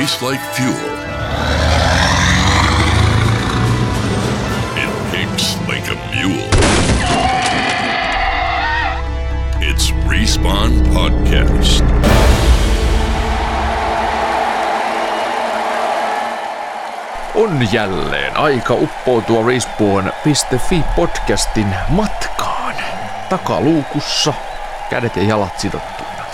tastes like fuel. It picks like a mule. It's Respawn Podcast. On jälleen aika uppoutua Respawn.fi podcastin matkaan. Takaluukussa, kädet ja jalat sidottuina.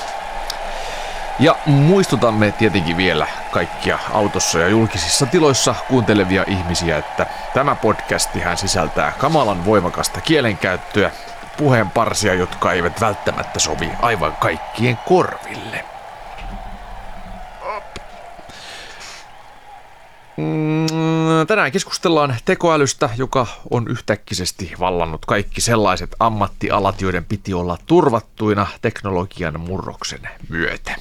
Ja muistutamme tietenkin vielä kaikkia autossa ja julkisissa tiloissa kuuntelevia ihmisiä, että tämä podcastihan sisältää kamalan voimakasta kielenkäyttöä, puheenparsia, jotka eivät välttämättä sovi aivan kaikkien korville. Mm, Tänään keskustellaan tekoälystä, joka on yhtäkkisesti vallannut kaikki sellaiset ammattialat, joiden piti olla turvattuina teknologian murroksen myötä.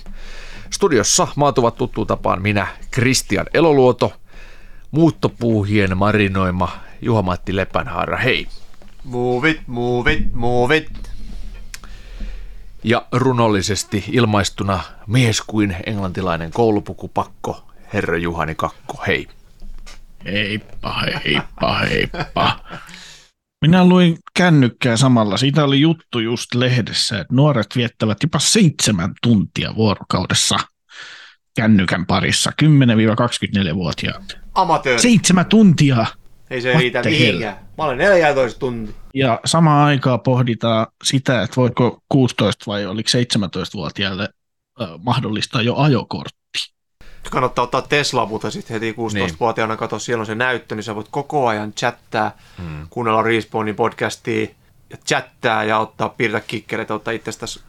Studiossa maatuvat tuttuun tapaan minä, Kristian Eloluoto, muuttopuuhien marinoima Juha-Matti Lepänhaara, hei. Move it, move it, move it. Ja runollisesti ilmaistuna mies kuin englantilainen koulupukupakko, herra Juhani Kakko, hei. Heippa, heippa, heippa. Minä luin kännykkää samalla. Siitä oli juttu just lehdessä, että nuoret viettävät jopa seitsemän tuntia vuorokaudessa kännykän parissa, 10-24-vuotiaat. Amatööri. Seitsemän tuntia! Ei se What riitä mihinkään. Mä olen 14 tuntia. Ja samaan aikaan pohditaan sitä, että voiko 16 vai oliko 17-vuotiaille ö, mahdollistaa jo ajokortti. Kannattaa ottaa Tesla, mutta sitten heti 16-vuotiaana katsoa, siellä on se näyttö, niin sä voit koko ajan chattaa, hmm. kuunnella Respawnin podcastia ja chattaa ja ottaa piirtää kikkeleitä, ottaa itsestäsi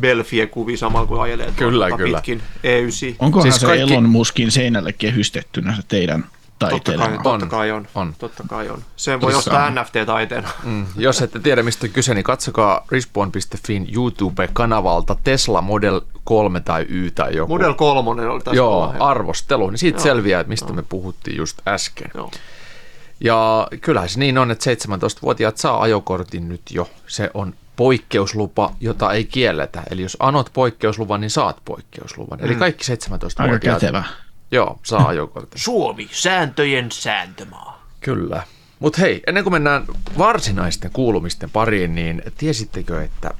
Belfie-kuvia samalla kun ajelee Kyllä, tuota kyllä. pitkin E9. Onkohan Siis siis se kaikki-. Elon Muskin seinälle kehystettynä se teidän Totta kai, taiteilema? totta On, kai on. on. Totta kai on. Sen voi Tossa ostaa on. NFT-taiteena. Mm, jos ette tiedä mistä on kyse, niin katsokaa Respawn.fin YouTube-kanavalta Tesla Model 3 tai Y tai joku. Model 3 oli tässä Joo, olla. arvostelu, niin siitä Joo. selviää, että mistä me puhuttiin just äsken. Joo. Ja kyllähän se niin on, että 17-vuotiaat saa ajokortin nyt jo. Se on poikkeuslupa, jota ei kielletä. Eli jos anot poikkeusluvan, niin saat poikkeusluvan. Eli kaikki Aika 17-vuotiaat kätevä. joo, saa ajokortin. Suomi, sääntöjen sääntömaa. Kyllä. Mutta hei, ennen kuin mennään varsinaisten kuulumisten pariin, niin tiesittekö, että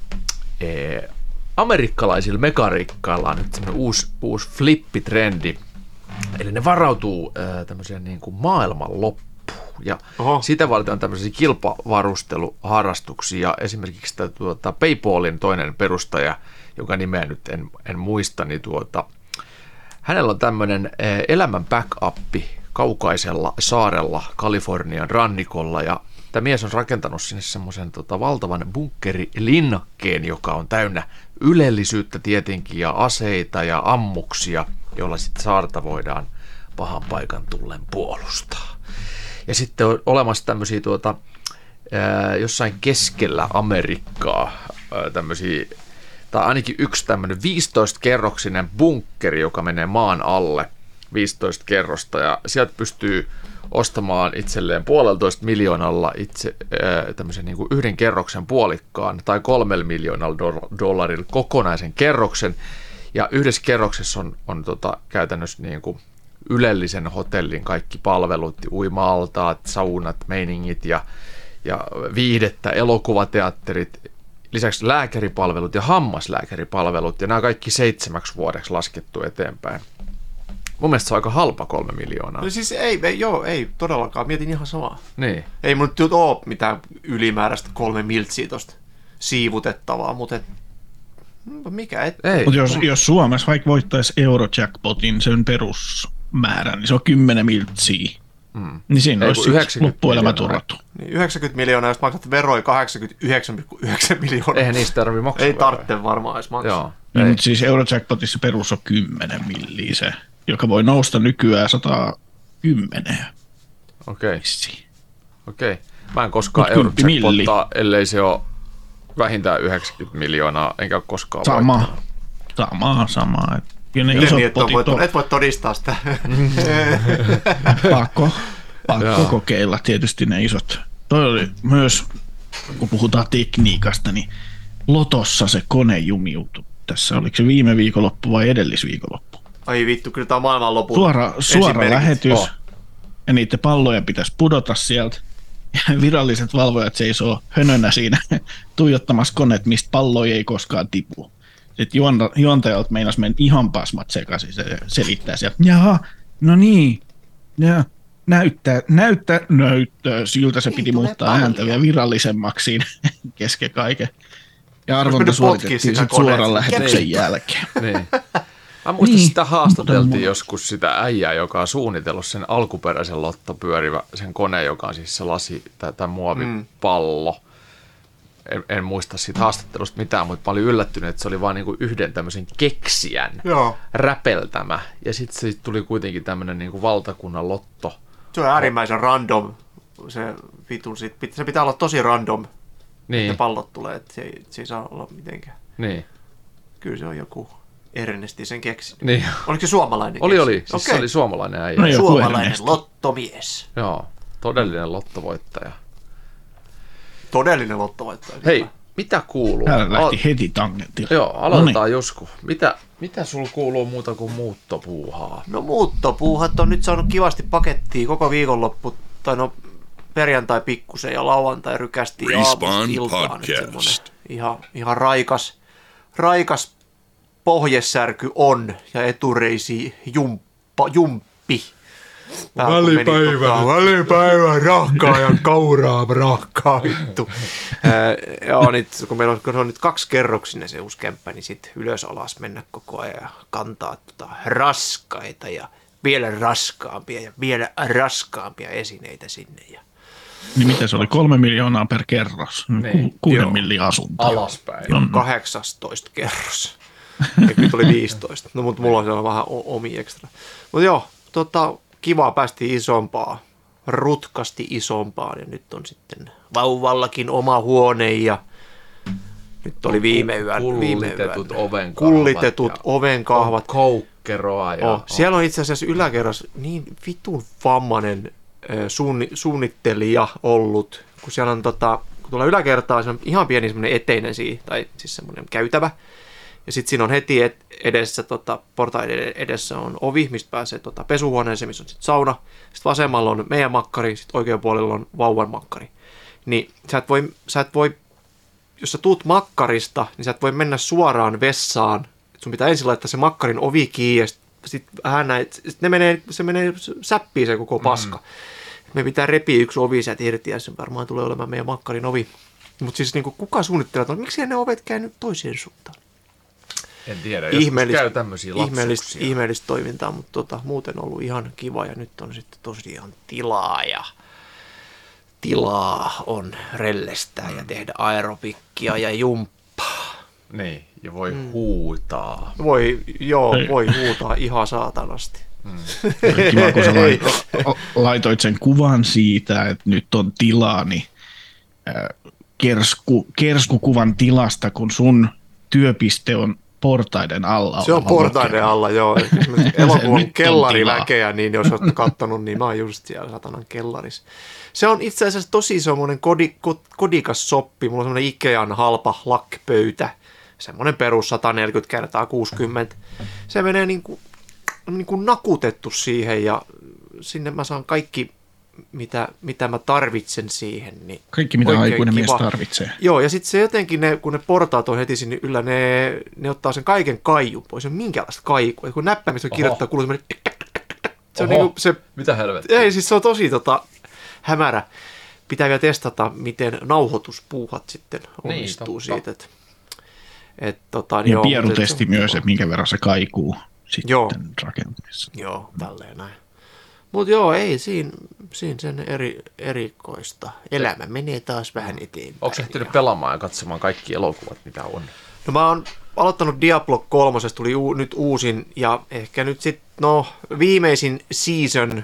ee, amerikkalaisilla mekarikkailla on nyt semmoinen uusi, uusi flippitrendi. Eli ne varautuu ää, tämmöiseen niin kuin maailman loppuun. Ja Oho. sitä on tämmöisiä kilpavarusteluharrastuksia. Esimerkiksi tämä, tuota, PayPalin toinen perustaja, joka nimeä nyt en, en muista, niin tuota, Hänellä on tämmöinen eh, elämän backuppi kaukaisella saarella Kalifornian rannikolla ja tämä mies on rakentanut sinne semmoisen tota, valtavan bunkkerilinnakkeen, joka on täynnä ylellisyyttä tietenkin ja aseita ja ammuksia, joilla sitten saarta voidaan pahan paikan tullen puolustaa. Ja sitten on olemassa tämmöisiä tuota, jossain keskellä Amerikkaa tämmöisiä, tai ainakin yksi tämmöinen 15-kerroksinen bunkkeri, joka menee maan alle 15 kerrosta, ja sieltä pystyy ostamaan itselleen puoleltoista miljoonalla itse ää, tämmöisen niin kuin yhden kerroksen puolikkaan tai kolmella miljoonalla do- dollarilla kokonaisen kerroksen. Ja yhdessä kerroksessa on, on tota, käytännössä niin kuin ylellisen hotellin kaikki palvelut, uima-altaat, saunat, meiningit ja, ja viihdettä, elokuvateatterit, lisäksi lääkäripalvelut ja hammaslääkäripalvelut, ja nämä kaikki seitsemäksi vuodeksi laskettu eteenpäin. Mun mielestä se on aika halpa kolme miljoonaa. No siis ei, ei, joo, ei todellakaan. Mietin ihan samaa. Niin. Ei mun nyt ole mitään ylimääräistä kolme miltsiä tosta siivutettavaa, mutta et, no mikä et, Ei. Mutta jos, jos Suomessa vaikka voittaisi Eurojackpotin sen perusmäärän, niin se on 10 miltsiä. Mm. Niin siinä Ei, olisi kun sit 90 loppuelämä miljoonaa. turvattu. niin 90 miljoonaa, jos maksat veroi 89,9 miljoonaa. Eihän niistä tarvitse maksaa. ei tarvitse varmaan edes maksaa. Joo. Niin, mutta siis Eurojackpotissa perus on 10 milliä se, joka voi nousta nykyään 110. Okei, vissiin. okei. Mä en koskaan. Eurojackpottaa, ellei se ole vähintään 90 miljoonaa, enkä ole koskaan Sama. voittanut. Sama, sama. Et Kyllä ne Miten isot niin, on potit on et voi todistaa sitä. pakko, pakko Joo. kokeilla tietysti ne isot. Toi oli myös, kun puhutaan tekniikasta, niin Lotossa se kone jumiutui. Tässä oliko se viime viikonloppu vai edellisviikonloppu? Ai vittu, kyllä tämä on maailmanlopun Suora, suora lähetys. Oh. Ja niiden palloja pitäisi pudota sieltä. Ja viralliset valvojat seisoo hönönä siinä tuijottamassa koneet, mistä palloja ei koskaan tipu. Sitten juonta, juontajalta meinas mennä ihan pasmat sekaisin. Se selittää sieltä, jaha, no niin, ja näyttää, näyttää, näyttää. Siltä se piti muuttaa ääntä vielä virallisemmaksi siinä kesken kaiken. Ja arvonta suoritettiin suoran lähetyksen Niin. jälkeen. Niin. Mä muistan, Niin, sitä haastateltiin mutta- joskus sitä äijää, joka on suunnitellut sen alkuperäisen lottopyörivä, sen koneen, joka on siis se lasi, tämä muovipallo. En, en, muista siitä haastattelusta mitään, mutta mä olin yllättynyt, että se oli vain niinku yhden tämmöisen keksijän Joo. räpeltämä. Ja sitten siitä tuli kuitenkin tämmöinen niinku valtakunnan lotto. Se on äärimmäisen random. Se, vitun, se pitää olla tosi random, niin. Ne pallot tulee, että se, ei- se ei saa olla mitenkään. niin, Kyllä se on joku Ernesti sen keksinyt. niin. Oliko se suomalainen Oli, keksi? oli. Siis se Okei. oli suomalainen äijä. No joo. Suomalainen Ernesti. lottomies. Joo, todellinen lottovoittaja. Todellinen lottovoittaja. Hei, mitä kuuluu? Täällä lähti Al- heti tangentille. Joo, aloitetaan Jusku. Mitä, mitä sul kuuluu muuta kuin muuttopuuhaa? No muuttopuuhat on nyt saanut kivasti pakettiin koko viikonloppu, tai no perjantai pikkusen ja lauantai rykästi aamusta iltaan. Ihan, ihan raikas, raikas pohjesärky on ja etureisi jumppa, jumppi. Välipäivä. Tota, välipäivä, rahkaa ja kauraa, rahkaa vittu. Ää, joo, nyt, kun meillä on, kun on nyt kaksi kerroksinen se uusi kämppä, niin sitten ylös alas mennä koko ajan ja kantaa tota raskaita ja vielä raskaampia ja vielä raskaampia esineitä sinne. Ja Niin mitä se oli, kolme miljoonaa per kerros? Niin, Ku, kuuden joo. milli asuntoa. Alaspäin. On, 18 kerros. Ja nyt oli 15. No, mutta mulla on siellä vähän omi ekstra. Mutta joo, tota, kiva päästi isompaa, rutkasti isompaan ja nyt on sitten vauvallakin oma huone ja nyt oli viime yön. Viime Kullitetut yön. ovenkahvat. Kullitetut ja ovenkahvat. Koukkeroa ja... Oh, siellä on itse asiassa yläkerras niin vitun vammainen ö, suunni, suunnittelija ollut, kun siellä on tota, kun tulee yläkertaa, se on ihan pieni semmoinen eteinen siihen, tai siis semmoinen käytävä. Ja sitten siinä on heti et, edessä, tota, portaiden edessä on ovi, mistä pääsee tota, pesuhuoneeseen, missä on sitten sauna. Sitten vasemmalla on meidän makkari, sitten oikealla puolella on vauvan makkari. Niin sä et voi, sä et voi jos sä tuut makkarista, niin sä et voi mennä suoraan vessaan. Et sun pitää ensin laittaa se makkarin ovi kiinni ja sitten sit vähän näin, sit ne menee, se menee säppiin se koko paska. Mm. Me pitää repiä yksi ovi sieltä irti ja se varmaan tulee olemaan meidän makkarin ovi. Mutta siis niinku, kuka suunnittelee, että miksi ne ovet käynyt toiseen suuntaan? En tiedä, Ihmeellistä, käy tämmöisiä ihmeellistä, ihmeellistä toimintaa, mutta tota, muuten on ollut ihan kiva ja nyt on sitten tosiaan tilaa ja tilaa on rellestää Mm. ja tehdä aerobikkia ja jumppaa. Niin, ja voi mm. huutaa. Voi, joo, Ei. voi huutaa ihan saatanasti. Oli kiva, kun sä laitoit sen kuvan siitä, että nyt on tilaa, niin kersku, kerskukuvan tilasta, kun sun työpiste on portaiden alla. Se on portaiden alla, joo. Elokuvan kellariväkeä, niin jos olette kattonut, niin mä oon just siellä satanan kellarissa. Se on itse asiassa tosi semmoinen kodi, ko- kodikas soppi. Mulla on semmoinen Ikean halpa lakkipöytä. Semmoinen perus 140 kertaa 60. Se menee niin kuin, niin kuin nakutettu siihen ja sinne mä saan kaikki, mitä, mitä mä tarvitsen siihen. Niin Kaikki, mitä aikuinen mies kiva. tarvitsee. Joo, ja sitten se jotenkin, ne, kun ne portaat on heti sinne yllä, ne, ne ottaa sen kaiken kaijun pois. Se on minkäänlaista kaikua. Et kun näppäimistä Oho. kirjoittaa, kuuluu semmoinen... tik. Se on Oho. niinku se... Mitä helvettiä? Ei, siis se on tosi tota, hämärä. Pitää vielä testata, miten nauhoituspuuhat sitten Niin, onnistuu totta. siitä. Et, et, tota, Ja joo, pierutesti se myös, että minkä verran se kaikuu sitten Joo. rakentamisessa. Joo, tälleen näin. Mutta joo, ei siinä, siinä sen eri, erikoista. Elämä menee taas vähän eteenpäin. Onko ehtinyt pelaamaan ja katsomaan kaikki elokuvat, mitä on? No mä oon aloittanut Diablo 3, tuli u- nyt uusin ja ehkä nyt sitten, no viimeisin season,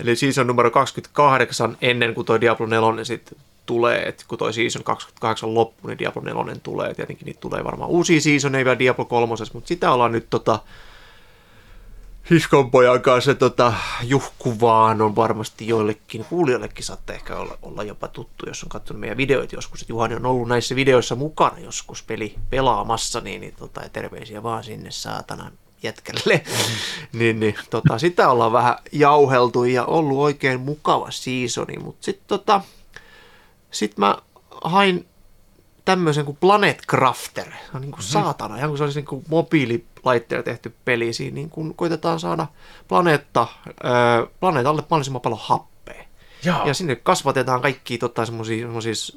eli season numero 28 ennen kuin toi Diablo 4 sitten tulee, että kun toi season 28 loppuu, niin Diablo 4 tulee, tietenkin niitä tulee varmaan uusia seasoneja vielä Diablo 3, mutta sitä ollaan nyt tota, Hiskon pojan kanssa tota, juhkuvaan on varmasti joillekin kuulijoillekin saattaa ehkä olla, olla jopa tuttu, jos on katsonut meidän videoita joskus. Että Juhani on ollut näissä videoissa mukana joskus peli pelaamassa, niin, niin tota, ja terveisiä vaan sinne saatanan jätkälle. niin, niin tota, sitä ollaan vähän jauheltu ja ollut oikein mukava seasoni, mutta sitten tota, sit mä hain tämmöisen kuin Planet Crafter. Se on niin kuin Mhm. saatana, ihan kuin se olisi niin kuin mobiililaitteella tehty peli. Siinä niin kuin koitetaan saada planeetta, ö, planeetalle mahdollisimman paljon happea. Jaa. Ja sinne kasvatetaan kaikki tota, semmoisia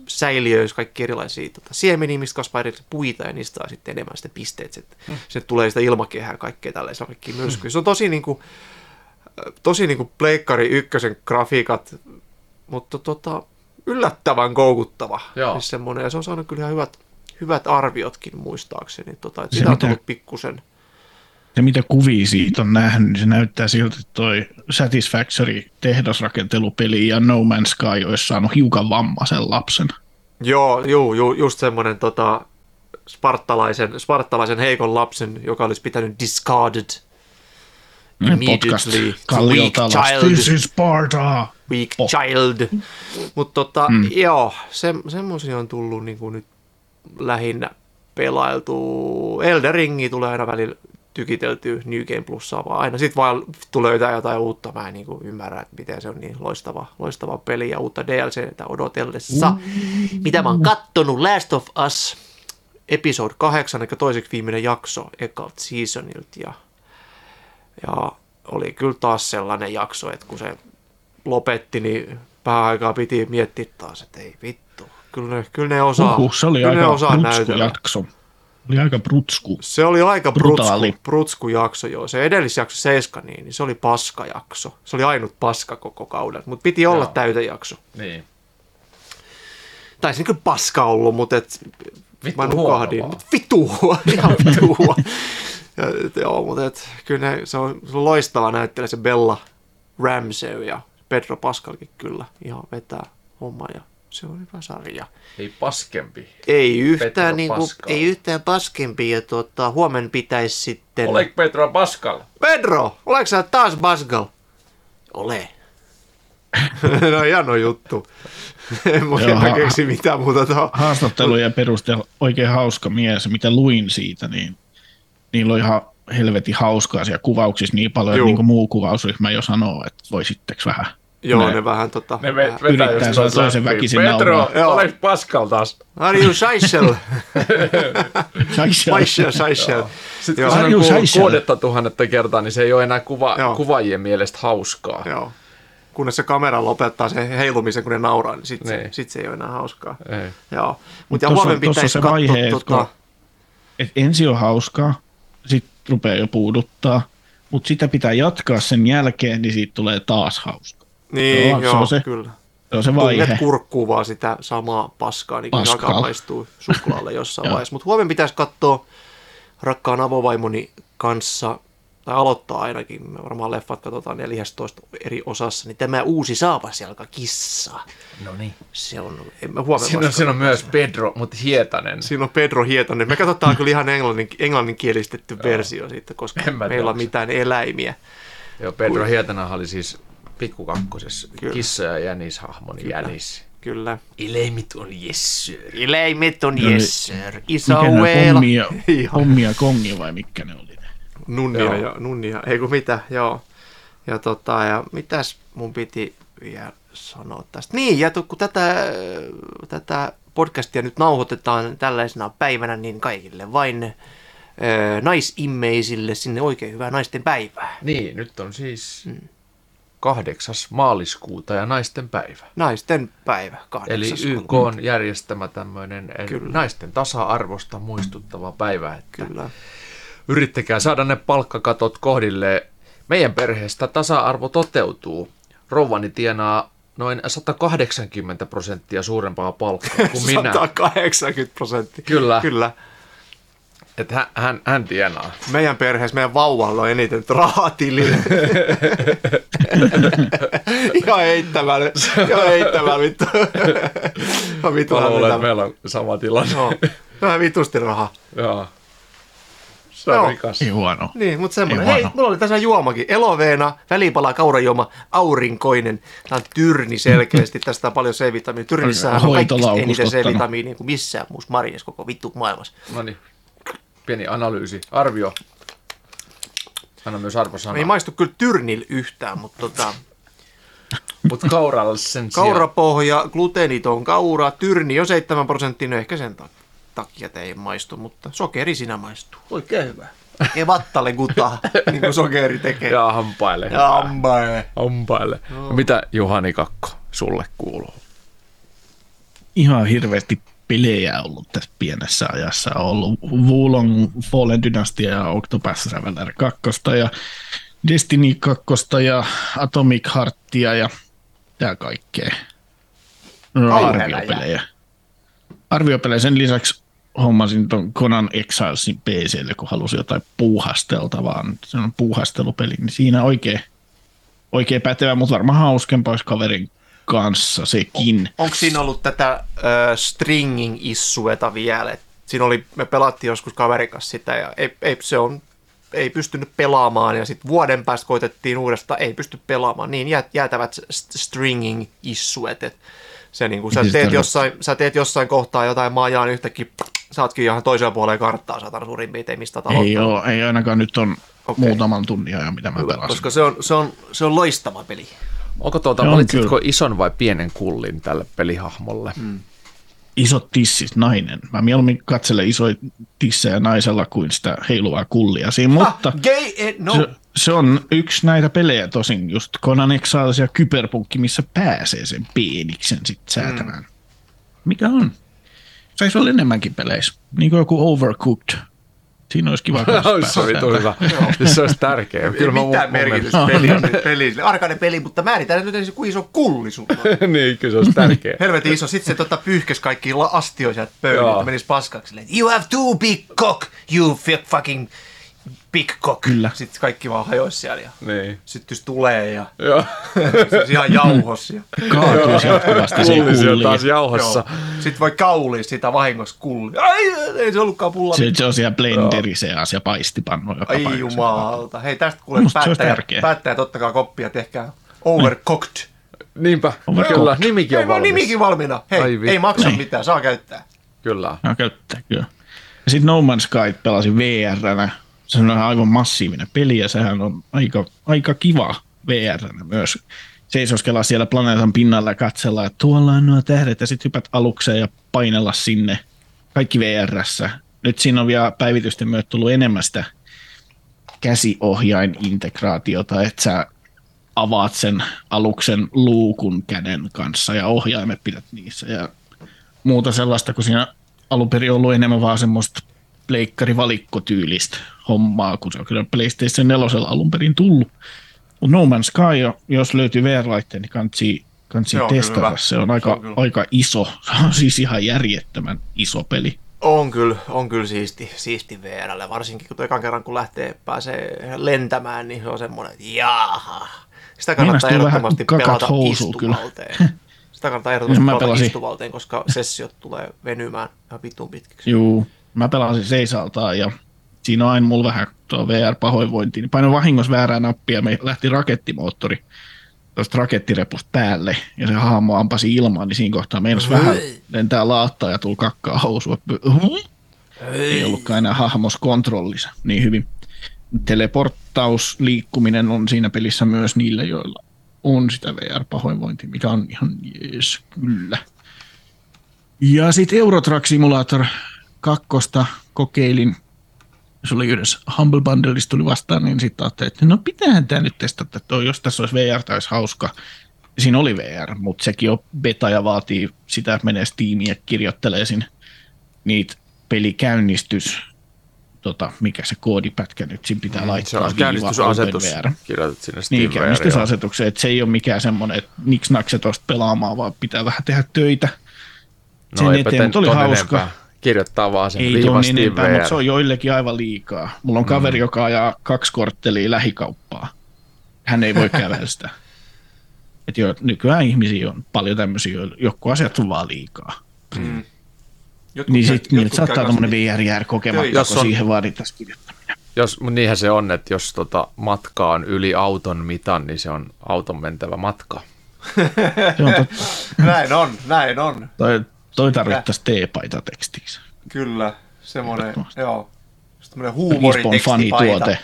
säiliöitä, kaikki erilaisia tota, siemeniä, mistä kasvaa erilaisia puita ja niistä saa sitten enemmän sitten pisteet. Sitten, mm. sinne tulee sitä ilmakehää kaikkea tällaisia kaikki myrskyjä. Se on tosi niin kuin, tosi niin kuin Pleikkari ykkösen grafiikat, mutta tota, yllättävän koukuttava. Joo. Siis semmoinen, ja se on saanut kyllä ihan hyvät, hyvät arviotkin muistaakseni. Tota, että Se sitä on mitä- tullut pikkusen. Se mitä kuvia siitä on nähnyt, niin se näyttää siltä, että toi Satisfactory tehdasrakentelupeli ja No Man's Sky olisi saanut hiukan vammaisen lapsen. Joo, juu, juu, just semmoinen tota, spartalaisen, spartalaisen heikon lapsen, joka olisi pitänyt discarded immediately. kalliolta Weak child. This is Sparta! Weak Oh. child. Mutta tota, mm. joo, se, semmoisia on tullut niinku nyt lähinnä pelailtu. Elden Ringi tulee aina välillä tykiteltyä New Game Plusaa, vaan aina sitten vaan tulee jotain, jotain uutta. Mä en niinku ymmärrä, että miten se on niin loistava, loistava peli ja uutta DLCtä odotellessa. Mitä mä oon kattonut Last of Us episode 8, eli toiseksi viimeinen jakso ekalta seasonilta ja, ja oli kyllä taas sellainen jakso, että kun se lopetti, niin vähän aikaa piti miettiä taas, että ei vittu. Kyllä ne, kyllä ne osaa, Uhuh, se oli kyllä ne aika osaa brutsku näytellä. jakso. Oli aika brutsku. Se oli aika Brutaali. brutsku, brutsku jakso, joo. Se edellisjakso 7, niin, niin se oli paskajakso. Se oli ainut paska koko kauden, mutta piti olla Joo. täytejakso. Niin. Tai se kyllä paska ollut, mutta et, Vittu mä nukahdin. Vittu huono, ihan vittu huono. Ja, joo, mutta et, kyllä ne, se, on, se on loistava näyttelijä se Bella Ramsey ja Pedro Pascalkin kyllä ihan vetää homma ja se on hyvä sarja. Ei paskempi. Ei yhtään, Pedro niinku, Pascal. ei yhtään paskempi ja tuota, huomenna pitäisi sitten... Oleg Petro Pascal? Pedro, oletko sä taas Pascal? Ole. no hieno juttu. en mä ha- keksi mitään muuta tuohon. Haastattelujen perusteella oikein hauska mies. Mitä luin siitä, niin niillä on ihan helvetin hauskaa siellä kuvauksissa niin paljon, Juu. että niin kuin muu kuvausryhmä jo sanoo, että voisitteko vähän Joo, Ne- ne vähän tota... Ne vetää Yrittää just saada toisen väkisin Petro. Oleg Pascal taas. Are you? Saisi- Seychelles, Seychelles. Sitten Joo. kun se on kuudetta tuhannetta kertaa, niin se ei ole enää kuva, Joo. kuvaajien mielestä hauskaa. Joo. Kunnes se kamera lopettaa sen heilumisen, kun ne nauraa, niin sitten Niin. se, sit se ei ole enää hauskaa. Ei. Joo. Mutta ja tossa- huomenna pitäisi se katsoa että tota... kun- Et ensin on hauskaa, rupeaa jo puuduttaa, mutta sitä pitää jatkaa sen jälkeen, niin siitä tulee taas hauska. Niin, Joo, joo, se on se kyllä. Se on se Tunnet vaihe. kurkkuu vaan sitä samaa paskaa, niin kuin Paskaa. maistuu suklaalle jossain vaiheessa. Mutta huomenna pitäisi katsoa rakkaan avovaimoni kanssa, tai aloittaa ainakin, me varmaan leffat katsotaan 14 eri osassa, niin tämä uusi saapasjalka kissa. No niin. Se on, en mä huomenna Siinä on, siinä on myös Pedro, mutta Hietanen. Siinä on Pedro Hietanen. Me katsotaan kyllä ihan englannin, englanninkielistetty versio siitä, koska meillä on mitään eläimiä. Joo, Pedro Hietanen oli siis pikkukakkosessa Kyllä. kissa- ja jänishahmon jänis. Kyllä. Eläimet on yes. Eläimet on No, yes sir. Iso Mikä ne Ihan. pommi ja kongi vai mitkä ne ne? Nunnia Joo. ja nunnia, ei kun mitä, joo. Ja tota, ja mitäs mun piti vielä sanoa tästä. Niin, ja kun tätä, tätä podcastia nyt nauhoitetaan tällaisena päivänä, niin kaikille vain ö, naisimmeisille sinne oikein hyvää naisten päivää. Niin, nyt on siis kahdeksas maaliskuuta ja naisten päivä. Naisten päivä, Eli. YK on järjestämä tämmöinen naisten tasa-arvosta muistuttava päivä. Että Kyllä. Yrittäkää saada ne palkkakatot kohdille. Meidän perheestä tasa-arvo toteutuu. Rouvani tienaa noin 180 prosenttia suurempaa palkkaa kuin minä. 180 prosenttia. Kyllä. Kyllä. Että hän, hän, hän tienaa. Meidän perheessä, meidän vauvalla on eniten rahaa tilille. Ihan heittämällä, ihan heittämällä vittu. Mä luulen, että hämmentävä. meillä on sama tilanne. Joo. Vähän vitusti rahaa. Joo. Se on rikas. Ei huono. Niin, mutta semmoinen. Ei Hei, mulla oli tässä juomakin. Eloveena, välipala, kaurajuoma, aurinkoinen. Tämä on tyrni selkeästi. Tästä on paljon C-vitamiinia. Tyrnissä on kaikista eniten. C-vitamiinia kuin missään muussa marjassa koko vittu maailmassa. No niin, pieni analyysi, arvio. Anna myös arvosana. Ei maistu kyllä tyrnil yhtään, mutta tota, Mutta kauralla sen sijaan. kaurapohja, gluteeniton kaura, tyrni on 7 prosenttinen, ehkä sen ta- takia että ei maistu, mutta sokeri sinä maistuu. Oikein hyvä. Tekee vattalle gutaa, niin kuin sokeri tekee. Ja hampaille. Ja ambae. Hampaille. No. Mitä Juhani Kakko sulle kuuluu? ihan hirveästi pelejä ollut tässä pienessä ajassa. On ollut Wulong Fallen Dynastia ja Octopath Traveler 2 ja Destiny 2 ja Atomic Heartia ja tää kaikkea. No, arviopelejä. Arviopelejä. Sen lisäksi hommasin ton Conan Exilesin PClle, kun halusin jotain puuhasteltavaa. Se on puuhastelupeli, niin siinä oikein, oikein pätevä, mutta varmaan hauskempaa olisi kaverin kanssa sekin. Onko siinä ollut tätä äh, stringing issueta vielä? Et Siinä oli, me pelattiin joskus kaverin kanssa sitä ja ei, ei, se on, ei pystynyt pelaamaan ja sitten vuoden päästä koitettiin uudestaan, ei pysty pelaamaan. Niin jää, jäätävät st- stringing issuet, että se niin kuin, sä, teet tarkoittaa? jossain, sä teet jossain kohtaa jotain maajaa, niin yhtäkkiä saatkin ihan toisella puolella karttaa, saatana suurin piirtein mistä oot Ei, ei ainakaan nyt on okay. muutaman tunnin ajan, mitä mä pelasin. koska se on, se, on, se on loistava peli. Onko tuota, On valitsitko kyllä. ison vai pienen kullin tälle pelihahmolle? Mm. Isot tissit nainen. Mä mieluummin katselen isoja tissejä naisella kuin sitä heiluvaa kullia siinä, mutta Ah, gay, eh, no. se, se, on yksi näitä pelejä tosin, just Conan Exiles ja Kyberpunkki, missä pääsee sen peeniksen sit säätämään. Mm. Mikä on? Saisi olla enemmänkin peleissä, niin kuin joku Overcooked. Siinä olisi kiva kanssa se oli päästä hyvä. se olisi tärkeä. Ei mä mitään mun- merkitystä peliä, peliä. Arkainen peli, mutta määritään nyt ensin, kuin iso kulli sulla on. niin, kyllä se olisi tärkeä. Helvetin iso. Sitten se tota, pyyhkäs kaikki astioja sieltä pöydältä, menis paskaksi. You have two big cock, you fucking big cock. Kyllä. Sitten kaikki vaan hajoisi siellä ja niin. syttys tulee ja Joo. se olisi ihan jauhos. Ja, Kaatuisi jatkuvasti se Kulli taas joo. jauhassa. Sitten voi kaulia sitä vahingossa kulli. Ai, ei se ollutkaan pulla. Se, se on siellä blenderi seas ja paistipannu joka Ai jumalauta. Hei tästä kuule Musta se tärkeä. päättäjät, ottakaa koppia, tehkää overcooked. Niinpä, Overcooked. kyllä, nimikin Ei on vaan valmis. nimikin valmiina. Hei, Ai ei maksa Niin. mitään, saa käyttää. Kyllä. No käyttää, kyllä. Ja sitten No Man's Sky pelasin VR-nä. Se on aivan massiivinen peli ja sehän on aika, aika kiva vr myös. Seisoskella siellä planeetan pinnalla ja katsella, että tuolla on nuo tähdet ja sitten hypät alukseen ja painella sinne. Kaikki vr Nyt siinä on vielä päivitysten myötä tullut enemmän sitä käsiohjain-integraatiota, että sä avaat sen aluksen luukun käden kanssa ja ohjaimet pidät niissä ja muuta sellaista, kun siinä alun perin ollut enemmän vaan semmoista pleikkarivalikkotyylistä hommaa, kun se on kyllä PlayStation 4 alun perin tullut. Mutta No Man's Sky, jos löytyy VR-laitteen, niin kannattaa kannattaa Se on testata. Se on Se aika, on kyllä. aika iso. Se on siis ihan järjettömän iso peli. On kyllä, on kyllä siisti, siisti VRlle, varsinkin kun ekan kerran kun lähtee, pääsee lentämään, niin se on semmoinen, että jaha. Sitä kannattaa ehdottomasti pelata kyllä. istuvalteen. Sitä kannattaa ehdottomasti pelata pelasin. istuvalteen, koska sessiot tulee venymään ihan vittuun pitkiksi. Juu, mä pelasin seisaltaan ja siinä on aina mulla vähän tuo VR-pahoinvointi. Niin painoin vahingossa väärää nappia ja me lähti rakettimoottori tuosta rakettirepusta päälle ja se hahmo ampasi ilmaan, niin siinä kohtaa meinas vähän lentää laattaa ja tuli kakkaa housua. Ei ollutkaan enää hahmos kontrollissa niin hyvin. Teleporttaus, liikkuminen on siinä pelissä myös niille, joilla on sitä VR-pahoinvointia, mikä on ihan jees, kyllä. Ja sitten Eurotrack Simulator 2 kokeilin. Se oli yhdessä Humble Bundleista tuli vastaan, niin sitten ajattelin, että no pitäähän tämä nyt testata, että jos tässä olisi VR, tai olisi hauska. Siinä oli VR, mutta sekin on beta ja vaatii sitä, että menee Steamiin ja kirjoittelee sinne niitä pelikäynnistys, tota, mikä se koodipätkä nyt siinä pitää Se laittaa. on käynnistysasetus. Kirjoitat sinne Steam Niin, VR, käynnistysasetuksen, että se ei ole mikään semmoinen, että niks nakse tuosta pelaamaan, vaan pitää vähän tehdä töitä. No sen eteen, mutta oli hauska. enempää. Kirjoittaa vaan sen Ei Steam enempää, VR. mutta se on joillekin aivan liikaa. Mulla on kaveri, joka ajaa kaksi korttelia lähikauppaa. Hän ei voi kävellä sitä. Et jo, nykyään ihmisiä on paljon tämmöisiä, joilla joku asiat on vaan liikaa. Jotkut Niin käy- sitten niiltä saattaa tämmöinen kanssa- VR jäädä kokematta, Töissä. Jos kun on- siihen vaadittaisiin kirjoittaminen. Jos, niinhän se on, että jos tota matka on yli auton mitan, niin se on auton mentävä matka. Se on totta. Näin on, näin on. Toi, toi tarvittaisiin T-paita tekstiksi. Kyllä, semmoinen, joo. Respawn huumoritekstipaita.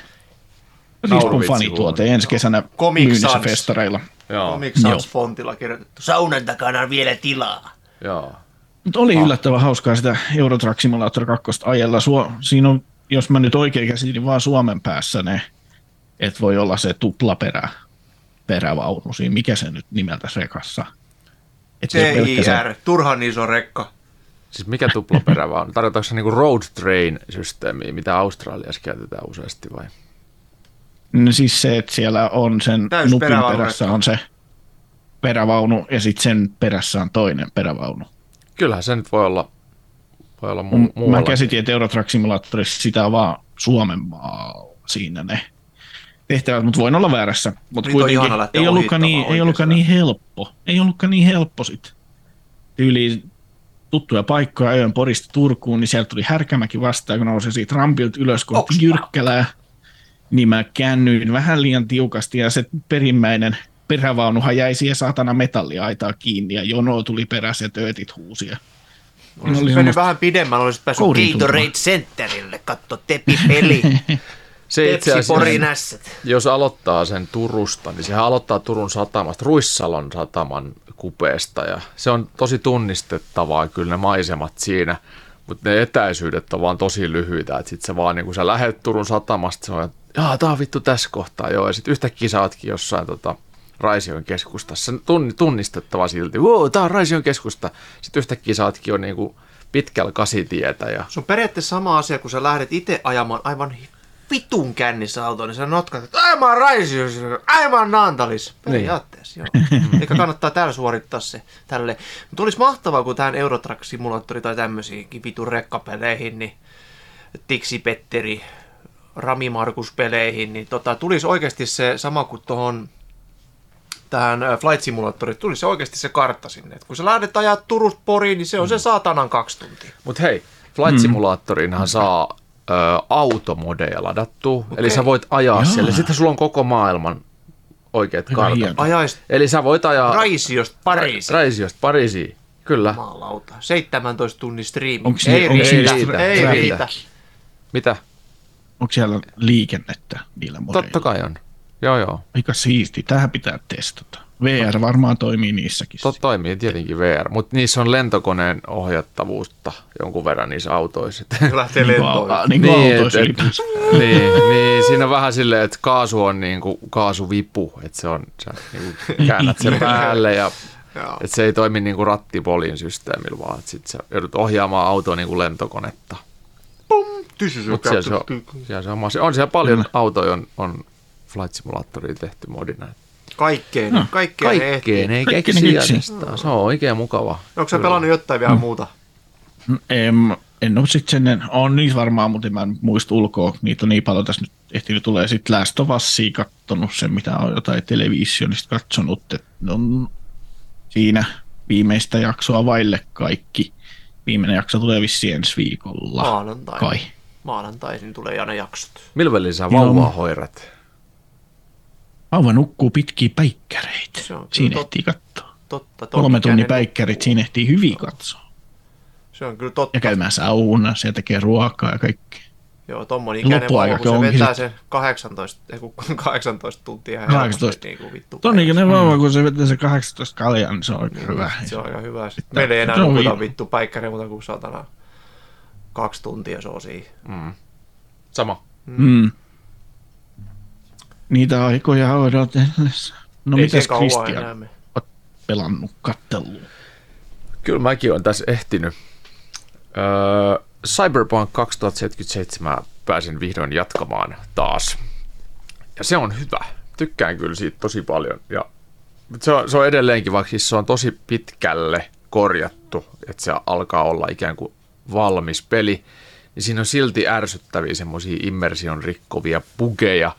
Nauruvitsi fanituote ensi kesänä Comic myynnissä Sans. festareilla. Joo, Comic Sans fontilla kirjoitettu. Saunan takana on vielä tilaa. joo. Mutta oli yllättävän hauskaa sitä Euro Truck Simulator 2 ajella. Suo, siinä on, jos mä nyt oikein käsitin, niin vaan Suomen päässä ne, että voi olla se tuplaperä, perävaunu siinä. Mikä se nyt nimeltä rekassa? Et se pelkkä se- TIR, turhan iso rekka. Siis mikä tuplaperävä on? Tarkoitatko se niinku road train-systeemiä, mitä Australiassa käytetään useasti vai? No siis se, että siellä on sen Täys nupin perässä on se perävaunu ja sitten sen perässä on toinen perävaunu. Kyllähän se nyt voi olla, voi olla mu- Mu- Mä käsitin, että Euro Truck Simulatorissa sitä on vaan Suomen maalla siinä ne tehtävät, mutta voin olla väärässä. Mutta on kuitenkin ihana ei ollutkaan, niin, ei ollutkaan niin helppo. Ei ollutkaan niin helppo sit. Yli tuttuja paikkoja ajoin Porista Turkuun, niin sieltä tuli Härkämäki vastaan, kun nousin siitä rampilta ylös kohti Okspa. Jyrkkälää. Niin mä käännyin vähän liian tiukasti ja se perimmäinen perävaunuhan jäi siihen saatana metalliaitaa kiinni ja jono tuli perässä ja töötit huusia. Olisit oli mennyt vähän pidemmällä, olisit päässyt Gatorade Centerille, katso Tepi-peli. Se itse asiassa, jos aloittaa sen Turusta, niin sehän aloittaa Turun satamasta, Ruissalon sataman kupeesta. Ja se on tosi tunnistettavaa kyllä ne maisemat siinä, mutta ne etäisyydet on vaan tosi lyhyitä, että sit sä vaan niin kun sä lähet Turun satamasta, se on, jaa, tää on vittu tässä kohtaa, joo, ja sit yhtäkkiä sä ootkin jossain tota, Raision keskustassa, se tunnistettava silti, wow, tää on Raision keskusta, sitten yhtäkkiä sä ootkin jo niin kuin pitkällä kasitietä ja Se on periaatteessa sama asia, kun sä lähdet itse ajamaan aivan vitun kännissä autoon, niin sä notkat, että ai mä oon Raisiossa, ai mä oon Naantalis. Periaatteessa, joo. Eikä kannattaa täällä suorittaa se tälle. Mutta olisi mahtavaa, kun tähän Eurotrack Simulatori tai tämmöisiin vitun rekkapeleihin, niin Tiksi Petteri, Rami Markus peleihin, niin tota, tulisi oikeasti se sama kuin tuohon tähän ö, Flight Simulatoriin, tulisi se oikeasti se kartta sinne. Et kun sä lähdet ajaa Turusta Poriin, niin se on se saatanan kaksi tuntia. Mutta hei, Flight Simulatorinhan saa ö, automodeja ladattua, okay. eli sä voit ajaa Jaa. siellä. Sitten sulla on koko maailman oikeat Aika kartat. Ajais Eli sä voit ajaa Raisiosta Pariisiin. Raisiosta Pariisiin. Kyllä. Maalauta. 17 tunnin striimi. Onko ei, onko riitä, siellä ei riitä. Mitä? Onko siellä liikennettä niillä modeilla? Totta kai on. Joo, joo. Aika siisti. Tähän pitää testata. VR varmaan toimii niissäkin. To, toimii tietenkin VR, mutta niissä on lentokoneen ohjattavuutta jonkun verran niissä autoissa. Se lähtee lentoon. Niin, niin kuin Niin, autoissa et- et- niin, niin, siinä on vähän silleen, että kaasu on niin kuin kaasuvipu, että se on, sä niin kuin käännät sen päälle ja että se ei toimi niin kuin rattipolin systeemillä, vaan että sit sä joudut ohjaamaan autoa niin kuin lentokonetta. Mutta siellä, se on, siellä se on, on, on siellä paljon Kyllä. autoja, on, on Flight Simulatoria tehty modina. Kaikkeen, No, kaikkeen. Kaikkeen ei keksi järjestää. Se on oikein mukava. Onko sä pelannut jotain vielä muuta? En, en ole sitten sen, on niissä varmaan, mutta en mä en muista ulkoa. Niitä on niin paljon tässä nyt ehtinyt tulee. Sitten Last of Usia kattonut sen, mitä on jotain televisionista katsonut. Että on siinä viimeistä jaksoa vaille kaikki. Viimeinen jakso tulee vissiin ensi viikolla. Maanantai. Kai. Maanantaisin tulee aina jaksot. Millä välillä sä vauvaa hoirat? Vauva nukkuu pitkiä päikkäreitä. Se on Siinä tot- ehtii katsoa. Totta. Kolme tunnin päikkärit, siinä ehtii hyvin katsoa. Se on kyllä totta. Ja käymään saunassa ja tekee ruokaa ja kaikkea. Joo, tommonen ikäinen vauva, kun se vetää sit- se 18, ei kun 18 tuntia ihan 18. helposti niin kuin vittu. Ton ikäinen vauva, kun se vetää se 18 kaljaa, niin se on aika hyvä. Se on aika hyvä. Sitten meillä ei enää se nukuta vi- vittu päikkäriä muuta kuin satana kaksi tuntia se on siinä. Sama. Mm. Niitä aikoja odotellessa. No ei mitäs se kauan Kristian oot pelannut katteluun? Kyllä mäkin olen tässä ehtinyt. Öö, Cyberpunk 2077 pääsin vihdoin jatkamaan taas. Ja se on hyvä. Tykkään kyllä siitä tosi paljon. Ja se on, se on edelleenkin, vaikka siis se on tosi pitkälle korjattu, että se alkaa olla ikään kuin valmis peli, niin siinä on silti ärsyttäviä semmoisia immersion rikkovia bugeja,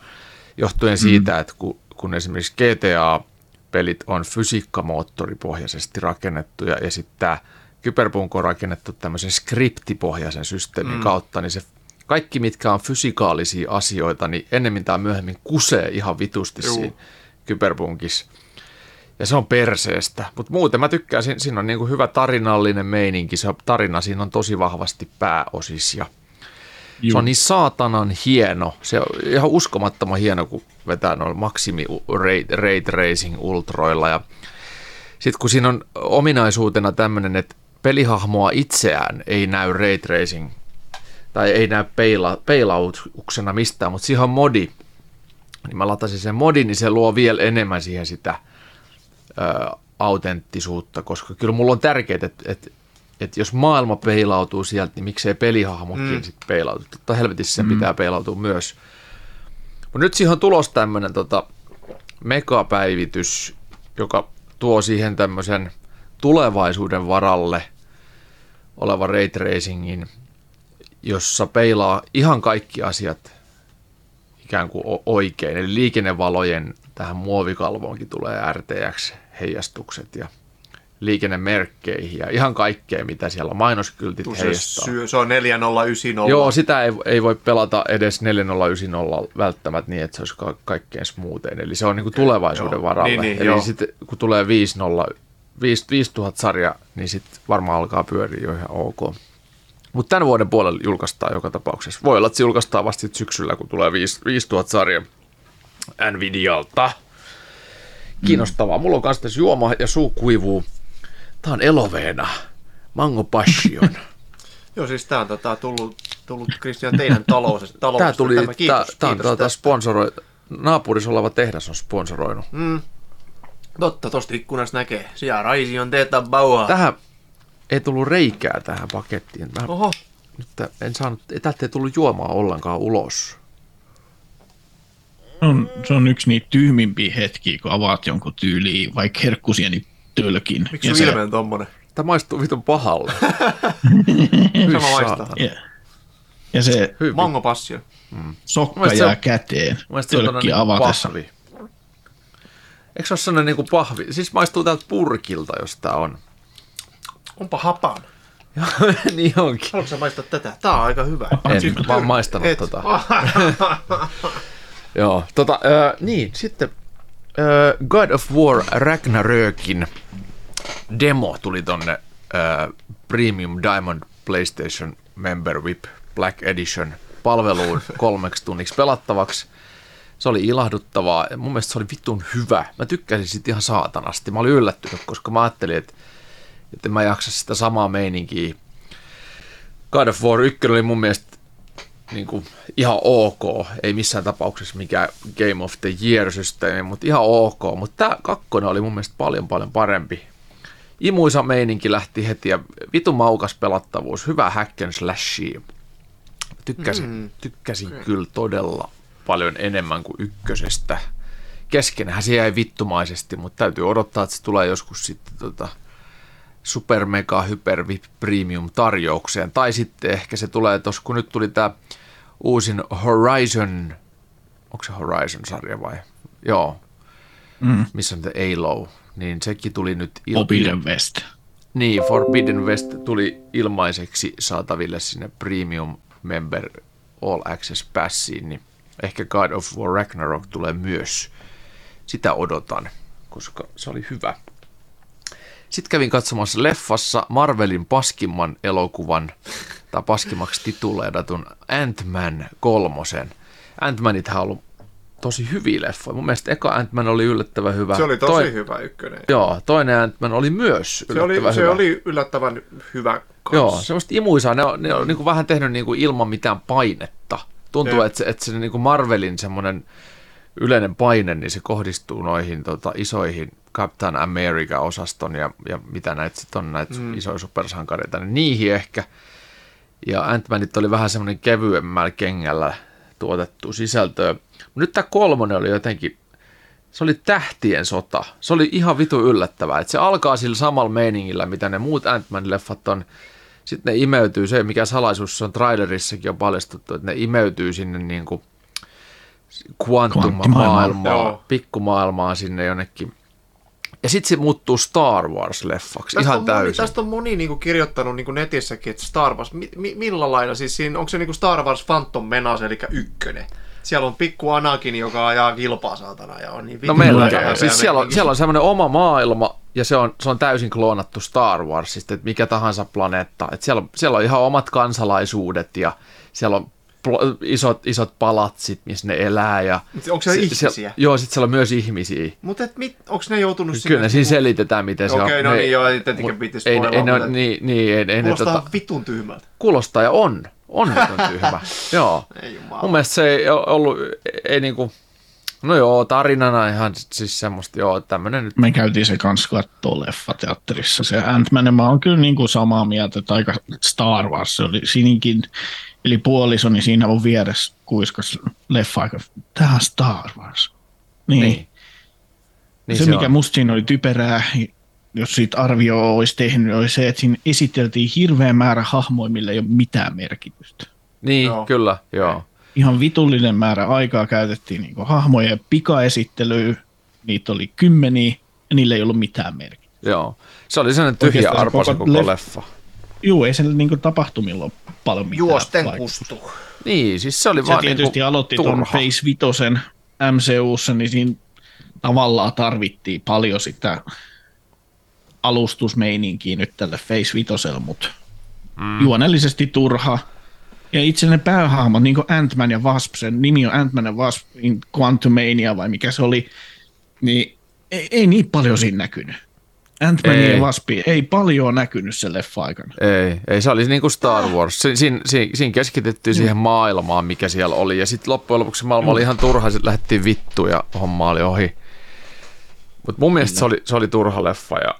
johtuen siitä, että kun, kun esimerkiksi GTA-pelit on fysiikkamoottoripohjaisesti rakennettuja ja sitten tämä Kyberpunk on rakennettu tämmöisen skriptipohjaisen systeemin mm. kautta, niin se kaikki, mitkä on fysikaalisia asioita, niin ennemmin tai myöhemmin kusee ihan vitusti Juu. siinä Kyberpunkissa. Ja se on perseestä. Mutta muuten mä tykkään, siinä, on niinku hyvä tarinallinen meininki. Se tarina siinä on tosi vahvasti pääosis. Ja Juu. Se on niin saatanan hieno. Se on ihan uskomattoman hieno, kun vetää noin maksimi ray, racing ultroilla. Ja sitten kun siinä on ominaisuutena tämmöinen, että pelihahmoa itseään ei näy ray tracing tai ei näy peila, peilautuksena mistään, mutta siihen on modi, niin mä latasin sen modin, niin se luo vielä enemmän siihen sitä ö, autenttisuutta, koska kyllä mulla on tärkeää, että, että, että jos maailma peilautuu sieltä, niin miksei pelihahmokin mm. sitten peilautu. Totta helvetissä sen mm. pitää peilautua myös. Mutta nyt siihen on tulos tämmöinen tota, megapäivitys, joka tuo siihen tämmöisen tulevaisuuden varalle olevan ray tracingin, jossa peilaa ihan kaikki asiat ikään kuin oikein. Eli liikennevalojen tähän muovikalvoonkin tulee RTX-heijastukset ja liikennemerkkeihin ja ihan kaikkea, mitä siellä on. Mainoskyltit se heijastaa. Syy, se on 4090. Joo, sitä ei, ei voi pelata edes 4090 välttämättä niin, että se olisi ka- kaikkein smoothin. Eli se on niin kuin tulevaisuuden varalle. Niin, niin, Eli joo. sitten kun tulee 50, 5000 sarja, niin sitten varmaan alkaa pyöriä jo ihan ok. Mutta tämän vuoden puolella julkaistaan joka tapauksessa. Voi olla, että se julkaistaan vasta sit syksyllä, kun tulee 5000 sarja Nvidialta. Kiinnostavaa. Mulla on kanssa tässä juoma ja suu kuivuu. Tää on eloveena. Mango Passion. Joo, siis tää on tota, tullut, tullut Kristian teidän talous, talous Tää tuli, tämä, kiitos, tää, tää on tuota tästä. sponsoroi, naapurissa oleva tehdas on sponsoroinut. Mm. Totta, tosta ikkunasta näkee. Siellä raisi on teetä bauhaa. Tähän ei tullut reikää tähän pakettiin. Mä Oho, nyt en saanut, täältä ei tullut juomaa ollenkaan ulos. Se on, se on yksi niitä tyhmimpiä hetkiä, kun avaat jonkun tyyliin, vaikka herkkusieni tölkin. miksi ja sun se, ilme on tommonen? Tämä maistuu vitun pahalle. Sama maistaa. ja, ja se Hyvin. Mango passio. sokka Mielestäni jää käteen se on tölkki avatessa. pahvi. Eikö se ole sellainen niinku pahvi? Siis maistuu täältä purkilta, jos tää on. Onpa hapan. niin onkin. Haluatko sä maistaa tätä? Tää on aika hyvä. En, mä oon maistanut Et. tota. Joo, tota, äh, niin, sitten äh, God of War Ragnarökin demo tuli tonne äh, Premium Diamond PlayStation Member VIP Black Edition palveluun kolmeksi tunniksi pelattavaksi. Se oli ilahduttavaa. Mun mielestä se oli vitun hyvä. Mä tykkäsin siitä ihan saatanasti. Mä olin yllättynyt, koska mä ajattelin, että, että en mä jaksa sitä samaa meininkiä. God of War 1 oli mun mielestä niin kuin ihan ok, ei missään tapauksessa mikään Game of the Year-systeemi, mutta ihan ok. Mutta tämä kakkonen oli mun mielestä paljon paljon parempi. Imuisa meininki lähti heti ja vitun maukas pelattavuus, hyvä hack and slashia. Tykkäsin, mm. tykkäsin okay. kyllä todella paljon enemmän kuin ykkösestä. Keskenhän se jäi vittumaisesti, mutta täytyy odottaa, että se tulee joskus sitten tota, super mega hyper VIP premium tarjoukseen. Tai sitten ehkä se tulee tuossa, kun nyt tuli tämä uusin Horizon, onko se Horizon-sarja vai? Joo, Mm. missä on The Halo, niin sekin tuli nyt il- Forbidden West. niin, Forbidden West tuli ilmaiseksi saataville sinne Premium Member All Access Passiin, niin ehkä God of War Ragnarok tulee myös. Sitä odotan, koska se oli hyvä. Sitten kävin katsomassa leffassa Marvelin paskimman elokuvan, tai paskimmaksi tituleedatun Ant-Man kolmosen. Ant-Manithan on ollut tosi hyviä leffoja. Mun mielestä eka Ant-Man oli yllättävän hyvä. Se oli tosi Toi- hyvä ykkönen. Joo, toinen Ant-Man oli myös Se oli, yllättävän se hyvä. oli yllättävän hyvä kans. Joo, semmoista imuisaa. Ne on, ne on niin kuin vähän tehnyt niin kuin ilman mitään painetta. Tuntuu, että se, että se niin kuin Marvelin semmoinen yleinen paine, niin se kohdistuu noihin tota, isoihin Captain America-osaston ja, ja mitä näitä sitten on, näitä mm. isoja supersankareita, niin niihin ehkä. Ja Ant-Manit oli vähän semmoinen kevyemmällä kengällä tuotettu sisältöä. Mut nyt tämä kolmonen oli jotenkin, se oli tähtien sota. Se oli ihan vitu yllättävää. että se alkaa sillä samalla meiningillä, mitä ne muut Ant-Man-leffat on. Sitten ne imeytyy, se mikä salaisuus se on trailerissakin on paljastettu, että ne imeytyy sinne niin kuin Kvanttimaailmaan. pikkumaailmaan sinne jonnekin. Ja sitten se muuttuu Star Wars-leffaksi Tästä ihan on moni, täysin. tästä on moni niinku kirjoittanut niinku netissäkin, että Star Wars, mi, mi, millä lailla, siis siinä, onko se niinku Star Wars Phantom Menace, eli ykkönen? Siellä on pikku Anakin, joka ajaa kilpaa saatana ja on niin No melkein. Siis siellä on, meininki. siellä on semmoinen oma maailma ja se on, se on täysin kloonattu Star Warsista, että mikä tahansa planeetta. Että siellä, on- siellä on ihan omat kansalaisuudet ja siellä on isot, isot palatsit, missä ne elää. Ja Onko siellä se- ihmisiä? Siellä, joo, sitten siellä on myös ihmisiä. Mutta onko ne joutunut sinne? Kyllä ne siinä selitetään, miten se on. Okei, no Ne- niin, joo, ei tietenkin piti ei, ei, spoilaa, ne, mutta- niin, niin, ei, ei ne Kuulostaa tota, tota... vitun tyhmältä. kuulostaa ja on. On vitun tyhmä. joo. Ei jumala. Mun mielestä se ei ollut, ei niinku, no joo, tarinana ihan siis semmoista, joo, tämmönen nyt. Me käytiin se kans kattoo leffateatterissa. Se Ant-Man, mä oon kyllä niin kuin samaa mieltä, että aika Star Wars se oli sininkin, eli puolisoni siinä on vieressä kuiskas leffa aika, tää on Star Wars. Niin. Niin. niin se, se, mikä on. musta siinä oli typerää, jos siitä arvio olisi tehnyt, oli se, että siinä esiteltiin hirveä määrä hahmoja, millä ei ole mitään merkitystä. Niin, Joo. kyllä, joo. Ihan vitullinen määrä aikaa käytettiin niin hahmojen pikaesittelyyn, niitä oli kymmeniä, ja niillä ei ollut mitään merkitystä. Joo. Se oli sellainen tyhjä arpa se koko koko leff- leffa. Juu, ei sen niin tapahtumilla paljon mitään Juosten vaikutusta. kustu. Niin, siis se oli Se vaan tietysti niinku aloitti tuon. Phase Vitosen MCUssa, niin siinä tavallaan tarvittiin paljon sitä alustusmeininkiä nyt tälle Phase Vitoselle, mutta mm. juonellisesti turha. Ja itse ne päähahmot, niin kuin Ant-Man ja Wasp, sen nimi on Ant-Man ja Wasp in Quantumania vai mikä se oli, niin ei, ei niin paljon siinä näkynyt. Ant-Man Ei. ja Wasp ei paljon näkynyt sen leffa aikana. Ei, ei, se oli niin kuin Star Wars. Si- Siinä, siinä, siinä keskityttiin siihen maailmaan, mikä siellä oli. Ja sitten loppujen lopuksi maailma oli ihan turha, sitten lähdettiin vittuun ja homma oli ohi. Mutta mun mielestä se oli, se oli turha leffa ja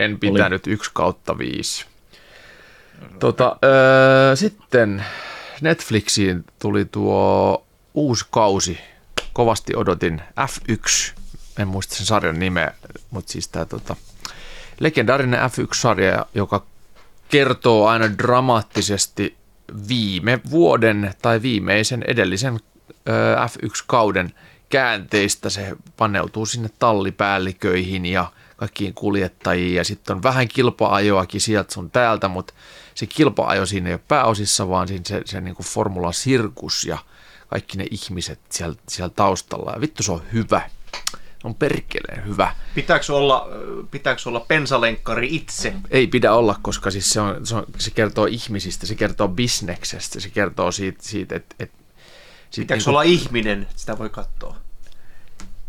en pitänyt yksi kautta viisi. Tota, öö, sitten Netflixiin tuli tuo uusi kausi. Kovasti odotin F1. En muista sen sarjan nimeä, mutta siis tämä tota, legendaarinen F1-sarja, joka kertoo aina dramaattisesti viime vuoden tai viimeisen edellisen ö, F1-kauden käänteistä. Se paneutuu sinne tallipäälliköihin ja kaikkiin kuljettajiin ja sitten on vähän kilpa-ajoakin sieltä sun täältä, mutta se kilpa-ajo siinä ei ole pääosissa, vaan siinä se, se niin formula-sirkus ja kaikki ne ihmiset siellä, siellä taustalla. Ja vittu se on hyvä. On perkeleen hyvä. Pitääkö olla, pitääkö olla pensalenkkari itse? Ei pidä olla, koska siis se, on, se, on, se kertoo ihmisistä, se kertoo bisneksestä, se kertoo siitä, siitä että... Et, Pitääkö olla ihminen, että sitä voi katsoa?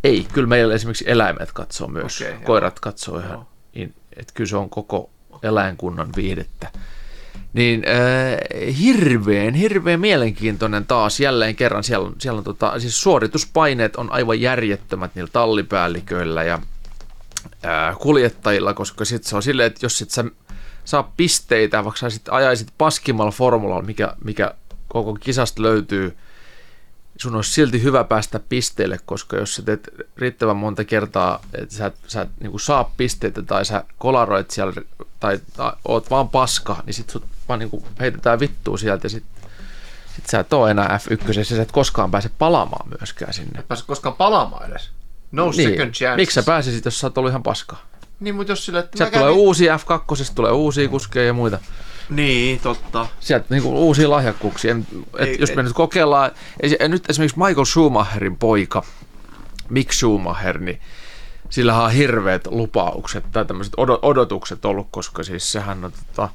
Ei, kyllä meillä esimerkiksi eläimet katsoo myös, okay, joo. koirat katsoo ihan, Joo. että kyllä se on koko eläinkunnan viihdettä. Niin äh, hirveän, hirveän mielenkiintoinen taas jälleen kerran. Siellä siellä on tota, siis suorituspaineet on aivan järjettömät niillä tallipäälliköillä ja äh, kuljettajilla, koska sitten se on silleen, että jos et sä saa pisteitä, vaikka sä sit ajaisit paskimmalla formulalla, mikä, mikä koko kisasta löytyy, sun olisi silti hyvä päästä pisteelle, koska jos sä teet riittävän monta kertaa, että sä, sä et niin saa pisteitä tai sä kolaroit siellä tai, tai oot vaan paska, niin sit sut vaan niin heitetään vittua sieltä ja sit, sit sä et ole enää F1 ja sä et koskaan pääse palaamaan myöskään sinne. Pääset koskaan palaamaan edes. No second chance. Niin. Miksi sä pääsisit, jos sä oot ollut ihan paska? Niin, mutta jos sille, että Sieltä mä tulee kävin- uusia F2, tulee uusia kuskeja ja muita. Niin, totta. Sieltä niinku uusia lahjakkuuksia. Et Ei, jos ei. me nyt kokeillaan, nyt esimerkiksi Michael Schumacherin poika, Mick Schumacher, niin sillä on hirveät lupaukset tai tämmöiset odo- odotukset ollut, koska siis sehän on tota,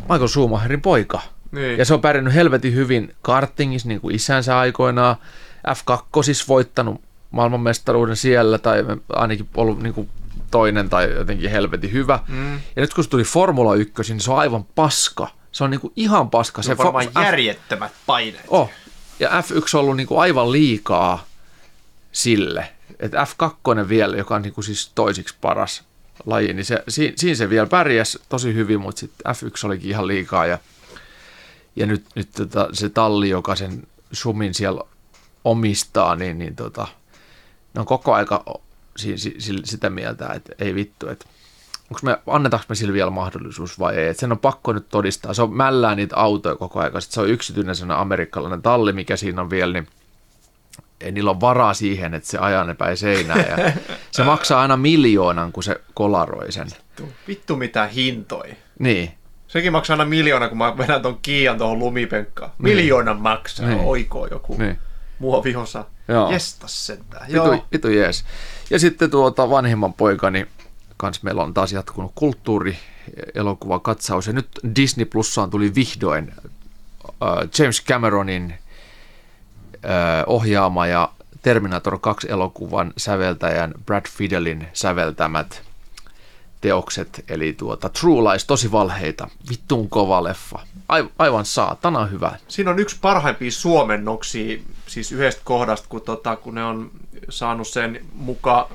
Michael Schumacherin poika. Niin. Ja se on pärjännyt helvetin hyvin kartingissa, niin kuin isänsä aikoinaan. F2 siis voittanut maailmanmestaruuden siellä, tai ainakin ollut niin kuin toinen tai jotenkin helvetin hyvä. Mm. Ja nyt kun se tuli Formula 1, niin se on aivan paska. Se on niin kuin ihan paska. Se on fo- varmaan F- järjettömät paineet. Oh. Ja F1 on ollut niin kuin aivan liikaa sille. Että F2 vielä, joka on niin kuin siis toisiksi paras laji, niin se, siinä, siinä se vielä pärjäsi tosi hyvin, mutta sitten F1 olikin ihan liikaa. Ja, ja nyt, nyt tota, se talli, joka sen sumin siellä omistaa, niin, niin tota, ne on koko aika si, si, si, sitä mieltä, että ei vittu, että onko me, annetaanko me sille vielä mahdollisuus vai ei. Et sen on pakko nyt todistaa. Se on mällää niitä autoja koko ajan. Sitten se on yksityinen amerikkalainen talli, mikä siinä on vielä, niin ei niillä ole varaa siihen, että se ajaa ne päin seinään. Ja se maksaa aina miljoonan, kun se kolaroi sen. Vittu mitä hintoi. Niin, Sekin maksaa aina miljoona, kun mä vedän ton kiian tuohon lumipenkkaan. Miljoonan maksaa, Niin. oikoo joku niin. muovihosa. Joo. Jestas sentään. Vitu, Joo. vitu jees. Ja sitten tuota vanhimman poikani kans meillä on taas jatkunut kulttuuri elokuva katsaus ja nyt Disney Plussaan tuli vihdoin äh, James Cameronin ohjaama ja Terminator 2-elokuvan säveltäjän Brad Fidelin säveltämät teokset, eli tuota True Lies, tosi valheita, vittuun kova leffa, aivan saatana hyvä. Siinä on yksi parhaimpia suomennoksia, siis yhdestä kohdasta, kun, tota, kun ne on saanut sen mukaan,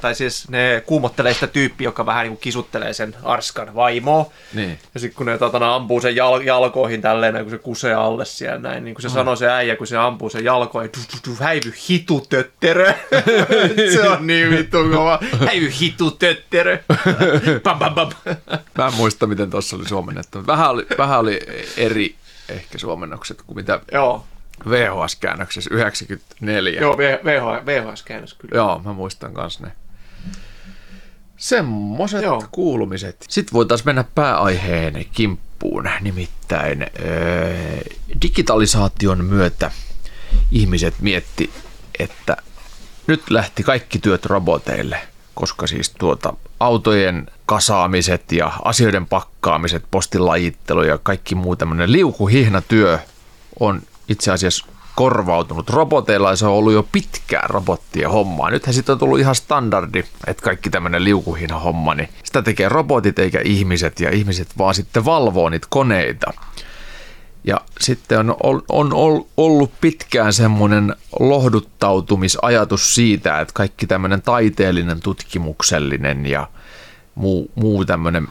tai siis ne kuumottelee sitä tyyppiä, joka vähän niin kuin kisuttelee sen Arskan vaimoa. Niin. Ja sitten kun ne tota, ampuu sen jal- jalkoihin tälleen, kun se kusee alle siellä näin, niin kuin se mm. sanoo se äijä, kun se ampuu sen jalkoihin, tu, tu, tu, häivy hitu tötterö. se on niin vittu kova. Häivy hitu tötterö. bam, bam, bam. Mä en muista, miten tuossa oli suomennettu. Vähän oli, vähän oli eri ehkä suomennokset kuin mitä Joo. VHS-käännöksessä 94. Joo, VHS-käännös kyllä. Joo, mä muistan kans ne. Semmoiset Joo. kuulumiset. Sitten voitaisiin mennä pääaiheen kimppuun, nimittäin öö, digitalisaation myötä ihmiset mietti, että nyt lähti kaikki työt roboteille, koska siis tuota autojen kasaamiset ja asioiden pakkaamiset, postilajittelu ja kaikki muu tämmöinen liukuhihnatyö on itse asiassa korvautunut roboteilla ja se on ollut jo pitkään robottien hommaa. Nythän sitten on tullut ihan standardi, että kaikki tämmöinen liukuhina homma, niin sitä tekee robotit eikä ihmiset ja ihmiset vaan sitten valvoo niitä koneita. Ja sitten on, on, on ollut pitkään semmoinen lohduttautumisajatus siitä, että kaikki tämmöinen taiteellinen, tutkimuksellinen ja muu, muu tämmöinen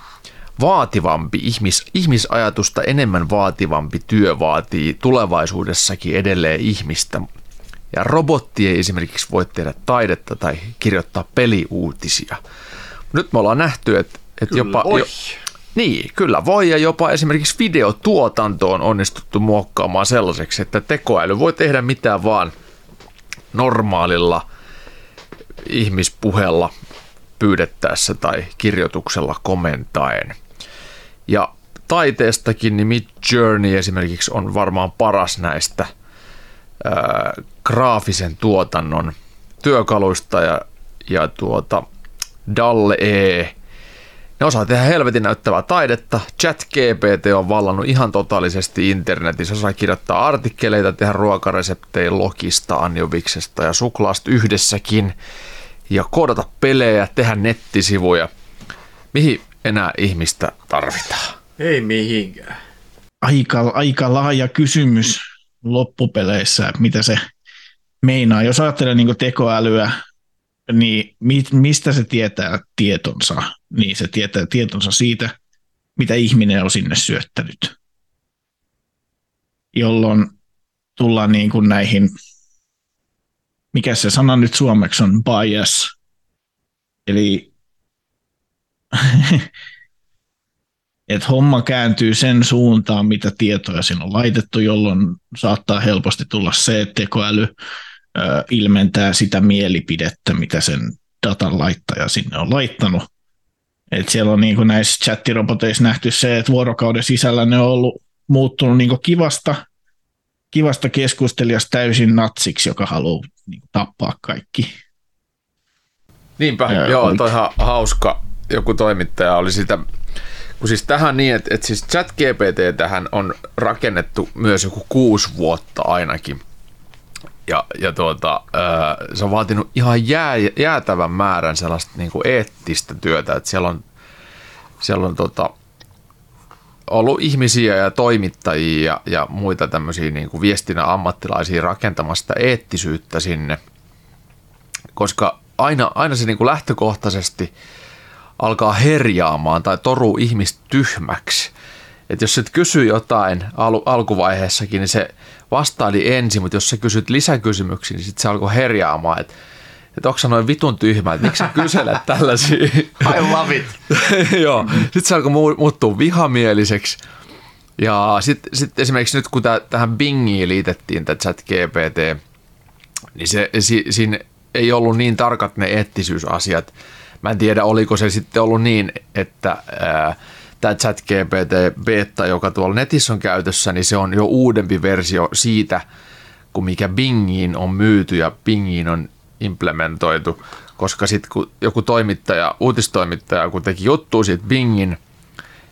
vaativampi, ihmis, ihmisajatusta enemmän vaativampi työ vaatii tulevaisuudessakin edelleen ihmistä. Ja robotti ei esimerkiksi voi tehdä taidetta tai kirjoittaa peliuutisia. Nyt me ollaan nähty, että, että jopa... Jo, niin, kyllä voi ja jopa esimerkiksi videotuotanto on onnistuttu muokkaamaan sellaiseksi, että tekoäly voi tehdä mitään vaan normaalilla ihmispuhella pyydettäessä tai kirjoituksella komentaen. Ja taiteestakin niin Mid Journey esimerkiksi on varmaan paras näistä ää, graafisen tuotannon työkaluista ja, ja tuota, Dalle E. Ne osaa tehdä helvetin näyttävää taidetta. Chat GPT on vallannut ihan totaalisesti internetissä. Osaa kirjoittaa artikkeleita, tehdä ruokareseptejä Lokista, Anjoviksesta ja suklaasta yhdessäkin. Ja koodata pelejä, tehdä nettisivuja. Mihin enää ihmistä tarvitaan? Ei mihinkään. Aika, aika laaja kysymys loppupeleissä, että mitä se meinaa. Jos ajattelee niin tekoälyä, niin mistä se tietää tietonsa? Niin se tietää tietonsa siitä, mitä ihminen on sinne syöttänyt. Jolloin tullaan niin kuin näihin, mikä se sana nyt suomeksi on, bias. Eli että homma kääntyy sen suuntaan, mitä tietoja siinä on laitettu, jolloin saattaa helposti tulla se, että tekoäly ö, ilmentää sitä mielipidettä, mitä sen datan laittaja sinne on laittanut. Et siellä on niin kuin näissä chattiroboteissa nähty se, että vuorokauden sisällä ne on ollut muuttunut niin kivasta, kivasta keskustelijasta täysin natsiksi, joka haluaa niin tappaa kaikki. Niinpä, ja, joo, toi ihan hauska. Joku toimittaja oli sitä kun siis tähän niin, että, että siis chat GPT tähän on rakennettu myös joku kuusi vuotta ainakin. Ja, ja tuota, se on vaatinut ihan jää, jäätävän määrän sellaista niin kuin eettistä työtä, että siellä on, siellä on tota, ollut ihmisiä ja toimittajia ja, ja muita tämmöisiä niin kuin viestinnän ammattilaisia rakentamasta eettisyyttä sinne, koska aina, aina se niin kuin lähtökohtaisesti – alkaa herjaamaan tai toruu ihmistä tyhmäksi. Että jos et kysy jotain al- alkuvaiheessakin, niin se vastaili ensin, mutta jos sä kysyt lisäkysymyksiä, niin sitten se alkoi herjaamaan, että että onko sä noin vitun tyhmä, että miksi sä kyselet tällaisia? I love it. Joo, sitten se alkoi muuttua vihamieliseksi. Ja sitten sit esimerkiksi nyt kun tää, tähän Bingiin liitettiin tämä chat GPT, niin se, si, siinä ei ollut niin tarkat ne eettisyysasiat, Mä en tiedä, oliko se sitten ollut niin, että ää, tämä ChatGPT beta, joka tuolla netissä on käytössä, niin se on jo uudempi versio siitä, kuin mikä Bingiin on myyty ja Bingiin on implementoitu, koska sitten kun joku toimittaja, uutistoimittaja, kun teki juttua siitä Bingin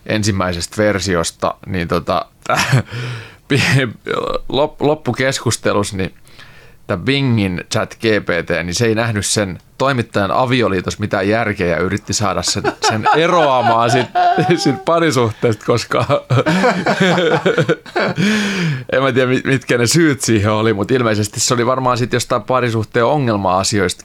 ensimmäisestä versiosta, niin tota, loppukeskustelussa, niin tämä Bingin chat GPT, niin se ei nähnyt sen toimittajan avioliitos mitään järkeä ja yritti saada sen, sen eroamaan sit, sit parisuhteesta, koska en mä tiedä mitkä ne syyt siihen oli, mutta ilmeisesti se oli varmaan sitten jostain parisuhteen ongelma-asioista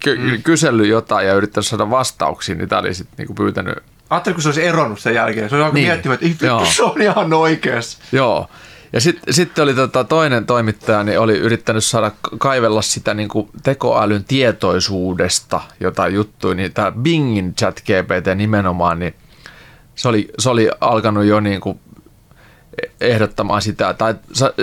ky- mm. kysellyt jotain ja yrittänyt saada vastauksia, niin tämä oli sitten niinku pyytänyt Ajattelin, kun se olisi eronnut sen jälkeen. Se oli niin. miettimään, että se on ihan oikeassa. Joo. Ja sitten sit oli tota toinen toimittaja, niin oli yrittänyt saada kaivella sitä niin kuin tekoälyn tietoisuudesta jotain juttuja, niin tämä Bingin chat GPT nimenomaan, niin se oli, se oli alkanut jo niin kuin ehdottamaan sitä, tai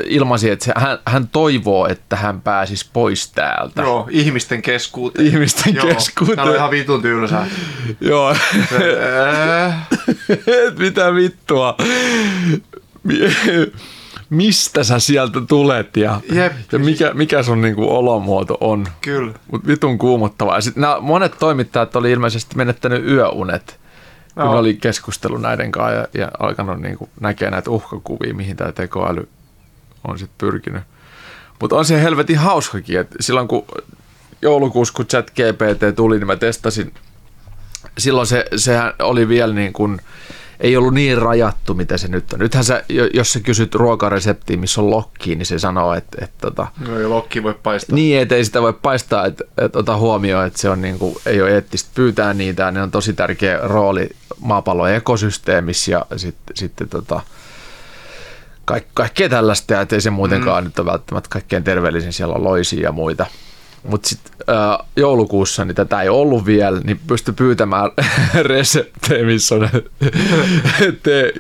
ilmaisi, että se, hän, hän toivoo, että hän pääsisi pois täältä. Joo, ihmisten keskuuteen. Ihmisten Joo, keskuuteen. Tämä on ihan vitun tylsää. Joo. Mitä vittua? Mistä sä sieltä tulet ja, Jep. ja mikä, mikä sun niinku olomuoto on. Kyllä. Mut vitun kuumottavaa. Ja sit nämä monet toimittajat oli ilmeisesti menettänyt yöunet kun no. oli keskustelu näiden kanssa ja, ja alkanut niin kuin näkeä näitä uhkakuvia, mihin tämä tekoäly on sitten pyrkinyt. Mutta on se helvetin hauskakin, että silloin kun joulukuussa, kun chat GPT tuli, niin mä testasin, silloin se, sehän oli vielä niin kuin, ei ollut niin rajattu, mitä se nyt on. Nythän sä, jos sä kysyt ruokareseptiin, missä on lokki, niin se sanoo, että... että tota, no ei lokki voi paistaa. Niin, että ei sitä voi paistaa, että, että ota huomioon, että se on niin kuin, ei ole eettistä pyytää niitä, ne on tosi tärkeä rooli maapallon ekosysteemissä ja sitten, sitten tota, kaik, kaikkea tällaista, ja ei se muutenkaan mm. nyt ole välttämättä kaikkein terveellisin, siellä on loisia ja muita. Mutta sitten äh, joulukuussa, niin tätä ei ollut vielä, niin pystyi pyytämään reseptejä, missä on tee,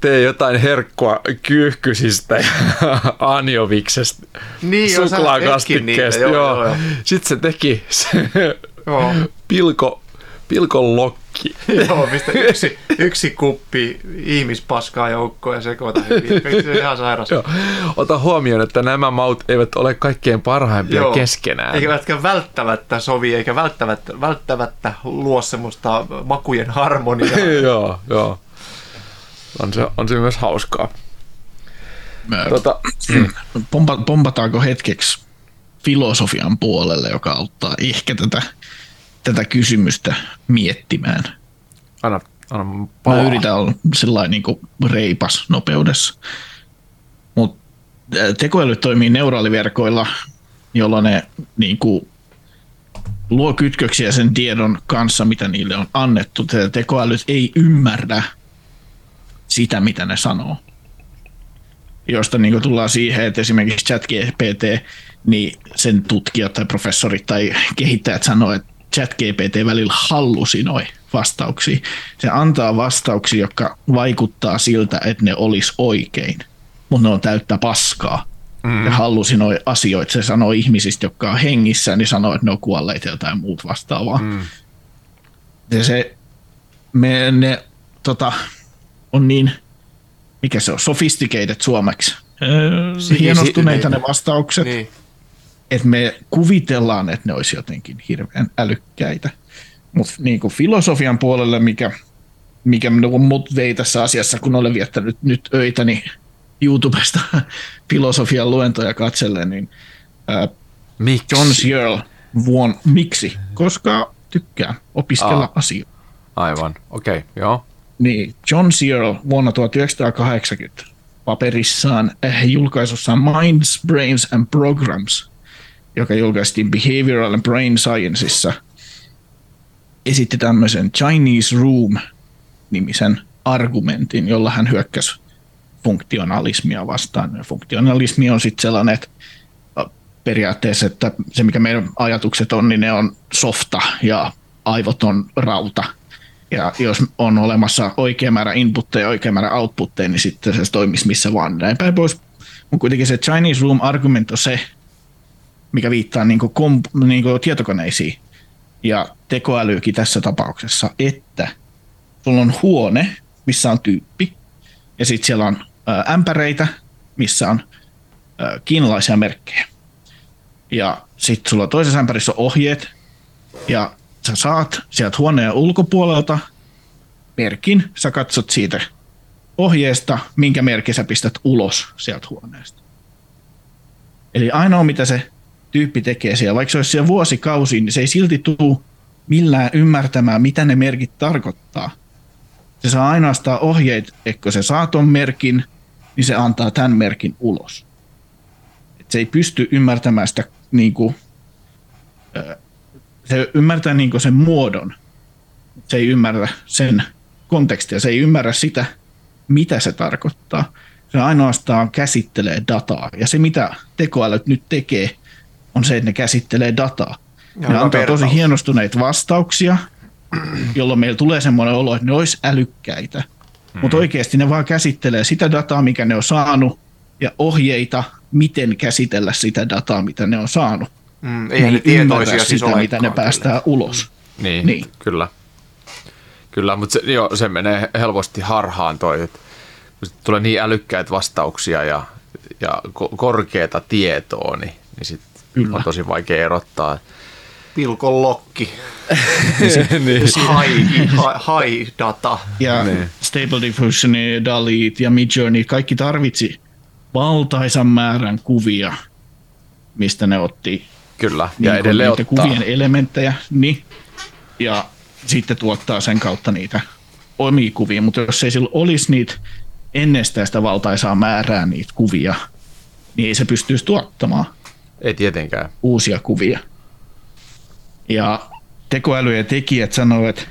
tee jotain herkkua kyyhkysistä ja anjoviksesta niin, suklaakastikkeesta. Joo, joo, joo. Sitten se teki se joo. pilko, pilkon lokki Joo, mistä yksi, yksi kuppi ihmispaskaa joukkoon ja sekoita Se on ihan sairas. Joo. Ota huomioon, että nämä maut eivät ole kaikkein parhaimpia Joo. keskenään. Eikä välttämättä sovi, eikä välttämättä, välttämättä luo semmoista makujen harmoniaa. joo, joo. On se, on se myös hauskaa. Tota, pompa, pompataanko hetkeksi filosofian puolelle, joka auttaa ehkä tätä tätä kysymystä miettimään. Anna, anna palaa. Mä yritän olla sellainen niin kuin reipas nopeudessa. Mutta tekoäly toimii neuraaliverkoilla, jolloin ne niin kuin, luo kytköksiä sen tiedon kanssa, mitä niille on annettu. Tätä tekoälyt ei ymmärrä sitä, mitä ne sanoo. Josta niin tullaan siihen, että esimerkiksi ChatGPT, niin sen tutkijat tai professorit tai kehittäjät sanoo, että ChatGPT välillä hallusinoi vastauksia. Se antaa vastauksia, jotka vaikuttaa siltä, että ne olisi oikein, mutta ne on täyttä paskaa. Mm. Ja hallusinoi asioita. Se sanoo ihmisistä, jotka on hengissä, niin sanoo, että ne on kuolleet ja jotain muut vastaavaa. Mm. Ja se, me, ne tota, on niin, mikä se on, sophisticated suomeksi. Öö, hienostuneita ne vastaukset. Niin että me kuvitellaan, että ne olisi jotenkin hirveän älykkäitä. Mutta niin filosofian puolelle, mikä, mikä mut vei tässä asiassa, kun olen viettänyt nyt öitäni YouTubesta filosofian luentoja katsellen, niin ää, miksi? John Searle vuon, miksi? Koska tykkää opiskella Aa, asioita. Aivan, okei, okay, joo. Niin, John Searle vuonna 1980 paperissaan äh, julkaisussaan Minds, Brains and Programs – joka julkaistiin Behavioral and Brain Scienceissa, esitti tämmöisen Chinese Room-nimisen argumentin, jolla hän hyökkäsi funktionalismia vastaan. Funktionalismi on sitten sellainen, että periaatteessa, että se mikä meidän ajatukset on, niin ne on softa ja aivot on rauta. Ja jos on olemassa oikea määrä inputteja ja oikea määrä outputteja, niin sitten se toimisi missä vaan näin päin pois. Mutta kuitenkin se Chinese Room argument on se, mikä viittaa niin kuin komp- niin kuin tietokoneisiin ja tekoälyäkin tässä tapauksessa, että sulla on huone, missä on tyyppi, ja sitten siellä on ämpäreitä, missä on kiinalaisia merkkejä. Ja sitten sulla toisessa ämpärissä on ohjeet, ja sä saat sieltä huoneen ulkopuolelta merkin, sä katsot siitä ohjeesta, minkä merkki sä pistät ulos sieltä huoneesta. Eli ainoa, mitä se tyyppi tekee siellä, vaikka se olisi siellä vuosikausi, niin se ei silti tule millään ymmärtämään, mitä ne merkit tarkoittaa. Se saa ainoastaan ohjeet, että kun se saa ton merkin, niin se antaa tämän merkin ulos. Et se ei pysty ymmärtämään sitä, niin kuin, se ymmärtää niin kuin sen muodon, se ei ymmärrä sen kontekstia, se ei ymmärrä sitä, mitä se tarkoittaa. Se ainoastaan käsittelee dataa. Ja se, mitä tekoälyt nyt tekee, on se, että ne käsittelee dataa. Ja ne antaa vertaus. tosi hienostuneita vastauksia, jolloin meillä tulee semmoinen olo, että ne olisi älykkäitä. Hmm. Mutta oikeasti ne vaan käsittelee sitä dataa, mikä ne on saanut, ja ohjeita, miten käsitellä sitä dataa, mitä ne on saanut. Mm, eihän ne tietoisia siis sitä, mitä ne päästää kyllä. ulos. Niin, niin, kyllä. Kyllä, mutta se, jo, se menee helposti harhaan toi, että tulee niin älykkäitä vastauksia ja, ja korkeata tietoa, niin, niin sit on tosi vaikea erottaa. Pilkon lokki. niin. high, high data. Ja niin. Stable Diffusion, Dalit ja Midjourney, kaikki tarvitsi valtaisan määrän kuvia, mistä ne otti Kyllä, ja niin edelleen ottaa. kuvien elementtejä, niin, ja sitten tuottaa sen kautta niitä omia kuvia, mutta jos ei sillä olisi niitä ennestään sitä valtaisaa määrää niitä kuvia, niin ei se pystyisi tuottamaan. Ei tietenkään. Uusia kuvia. Ja tekoälyjen tekijät sanovat, että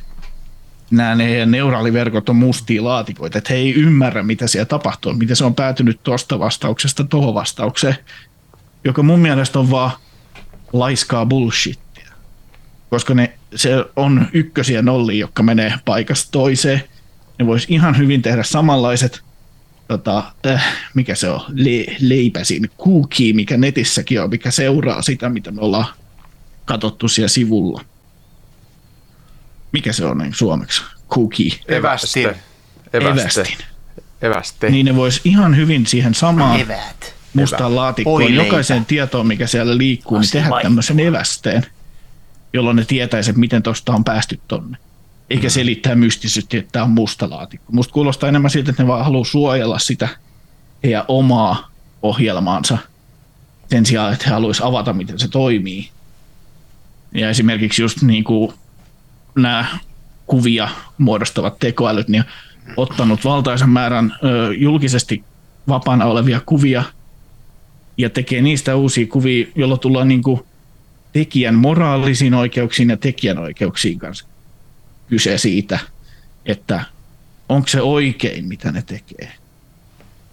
nämä neuraaliverkot on mustia laatikoita, että he ei ymmärrä, mitä siellä tapahtuu, miten se on päätynyt tuosta vastauksesta tuohon vastaukseen, joka mun mielestä on vaan laiskaa bullshittia. Koska ne, se on ykkösiä nollia, jotka menee paikasta toiseen. Ne vois ihan hyvin tehdä samanlaiset, tota, äh, mikä se on, le, leipäsin, cookie, mikä netissäkin on, mikä seuraa sitä, mitä me ollaan katsottu siellä sivulla. Mikä se on niin suomeksi? Cookie. Evästin. Evästin. Eväste. Niin ne vois ihan hyvin siihen samaan Evät. mustaan laatikkoon, jokaiseen tietoon, mikä siellä liikkuu, niin tehdä tämmöisen evästeen, jolloin ne tietäisi, että miten tuosta on päästy tonne. Eikä selittää mystisesti, että tämä on musta laatikko. Musta kuulostaa enemmän siltä, että ne vaan haluaa suojella sitä heidän omaa ohjelmaansa sen sijaan, että he haluaisivat avata, miten se toimii. Ja esimerkiksi just niin kuin nämä kuvia muodostavat tekoälyt, niin ottanut valtaisen määrän ö, julkisesti vapaana olevia kuvia ja tekee niistä uusia kuvia, jolloin tullaan niin kuin tekijän moraalisiin oikeuksiin ja tekijän oikeuksiin kanssa kyse siitä, että onko se oikein, mitä ne tekee.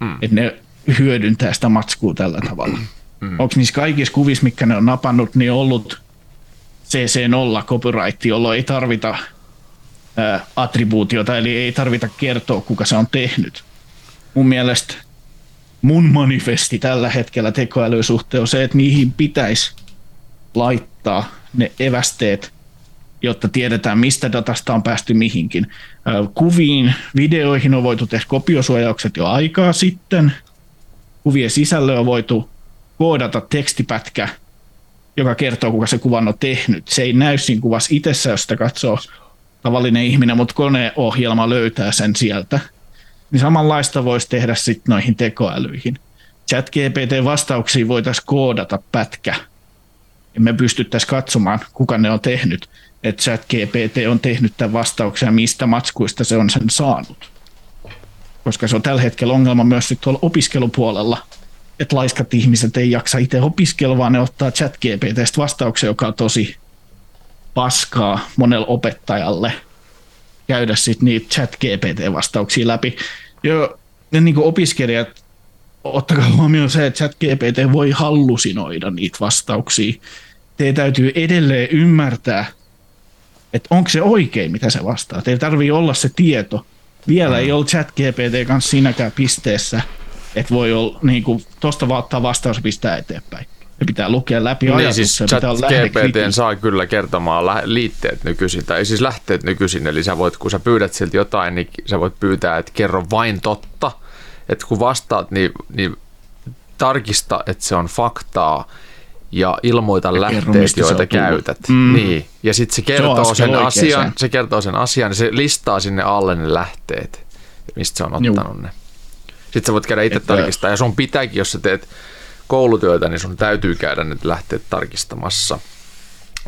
Hmm. Että ne hyödyntää sitä matskua tällä tavalla. Hmm. Onko niissä kaikissa kuvissa, mitkä ne on napannut, niin ollut CC0 copyright, jolloin ei tarvita ää, attribuutiota, eli ei tarvita kertoa, kuka se on tehnyt. Mun mielestä mun manifesti tällä hetkellä tekoälysuhteen on se, että niihin pitäisi laittaa ne evästeet, jotta tiedetään, mistä datasta on päästy mihinkin. Kuviin, videoihin on voitu tehdä kopiosuojaukset jo aikaa sitten. Kuvien sisällö on voitu koodata tekstipätkä joka kertoo, kuka se kuvan on tehnyt. Se ei näy siinä kuvassa itsessä, jos sitä katsoo tavallinen ihminen, mutta koneohjelma löytää sen sieltä. Niin samanlaista voisi tehdä sitten noihin tekoälyihin. Chat GPT-vastauksiin voitaisiin koodata pätkä, ja me pystyttäisiin katsomaan, kuka ne on tehnyt. Että Chat GPT on tehnyt tämän vastauksen ja mistä matskuista se on sen saanut. Koska se on tällä hetkellä ongelma myös tuolla opiskelupuolella – että laiskat ihmiset ei jaksa itse opiskella, vaan ne ottaa chat GPTstä vastauksen, joka on tosi paskaa monelle opettajalle käydä sitten niitä chat GPT-vastauksia läpi. Jo, ne niin opiskelijat, ottakaa huomioon se, että chat GPT voi hallusinoida niitä vastauksia. Teidän täytyy edelleen ymmärtää, että onko se oikein, mitä se vastaa. Teillä tarvii olla se tieto. Vielä mm. ei ole chat GPT kanssa siinäkään pisteessä – että voi olla, niin kuin, tosta vaan ottaa vastaus ja pistää eteenpäin. Ne pitää lukea läpi niin, ajatus. Siis chat GPT saa kyllä kertomaan liitteet nykyisin, tai siis lähteet nykyisin, eli sä voit, kun sä pyydät siltä jotain, niin sä voit pyytää, että kerro vain totta, että kun vastaat, niin, niin tarkista, että se on faktaa, ja ilmoita ja lähteet, joita käytät. Mm. Niin. Ja sitten se kertoo se sen asian, se. se kertoo sen asian, ja se listaa sinne alle ne lähteet. mistä se on ottanut ne. Sitten sä voit käydä itse Että- tarkistaa, ja sun pitääkin, jos sä teet koulutyötä, niin sun täytyy käydä ne lähteet tarkistamassa.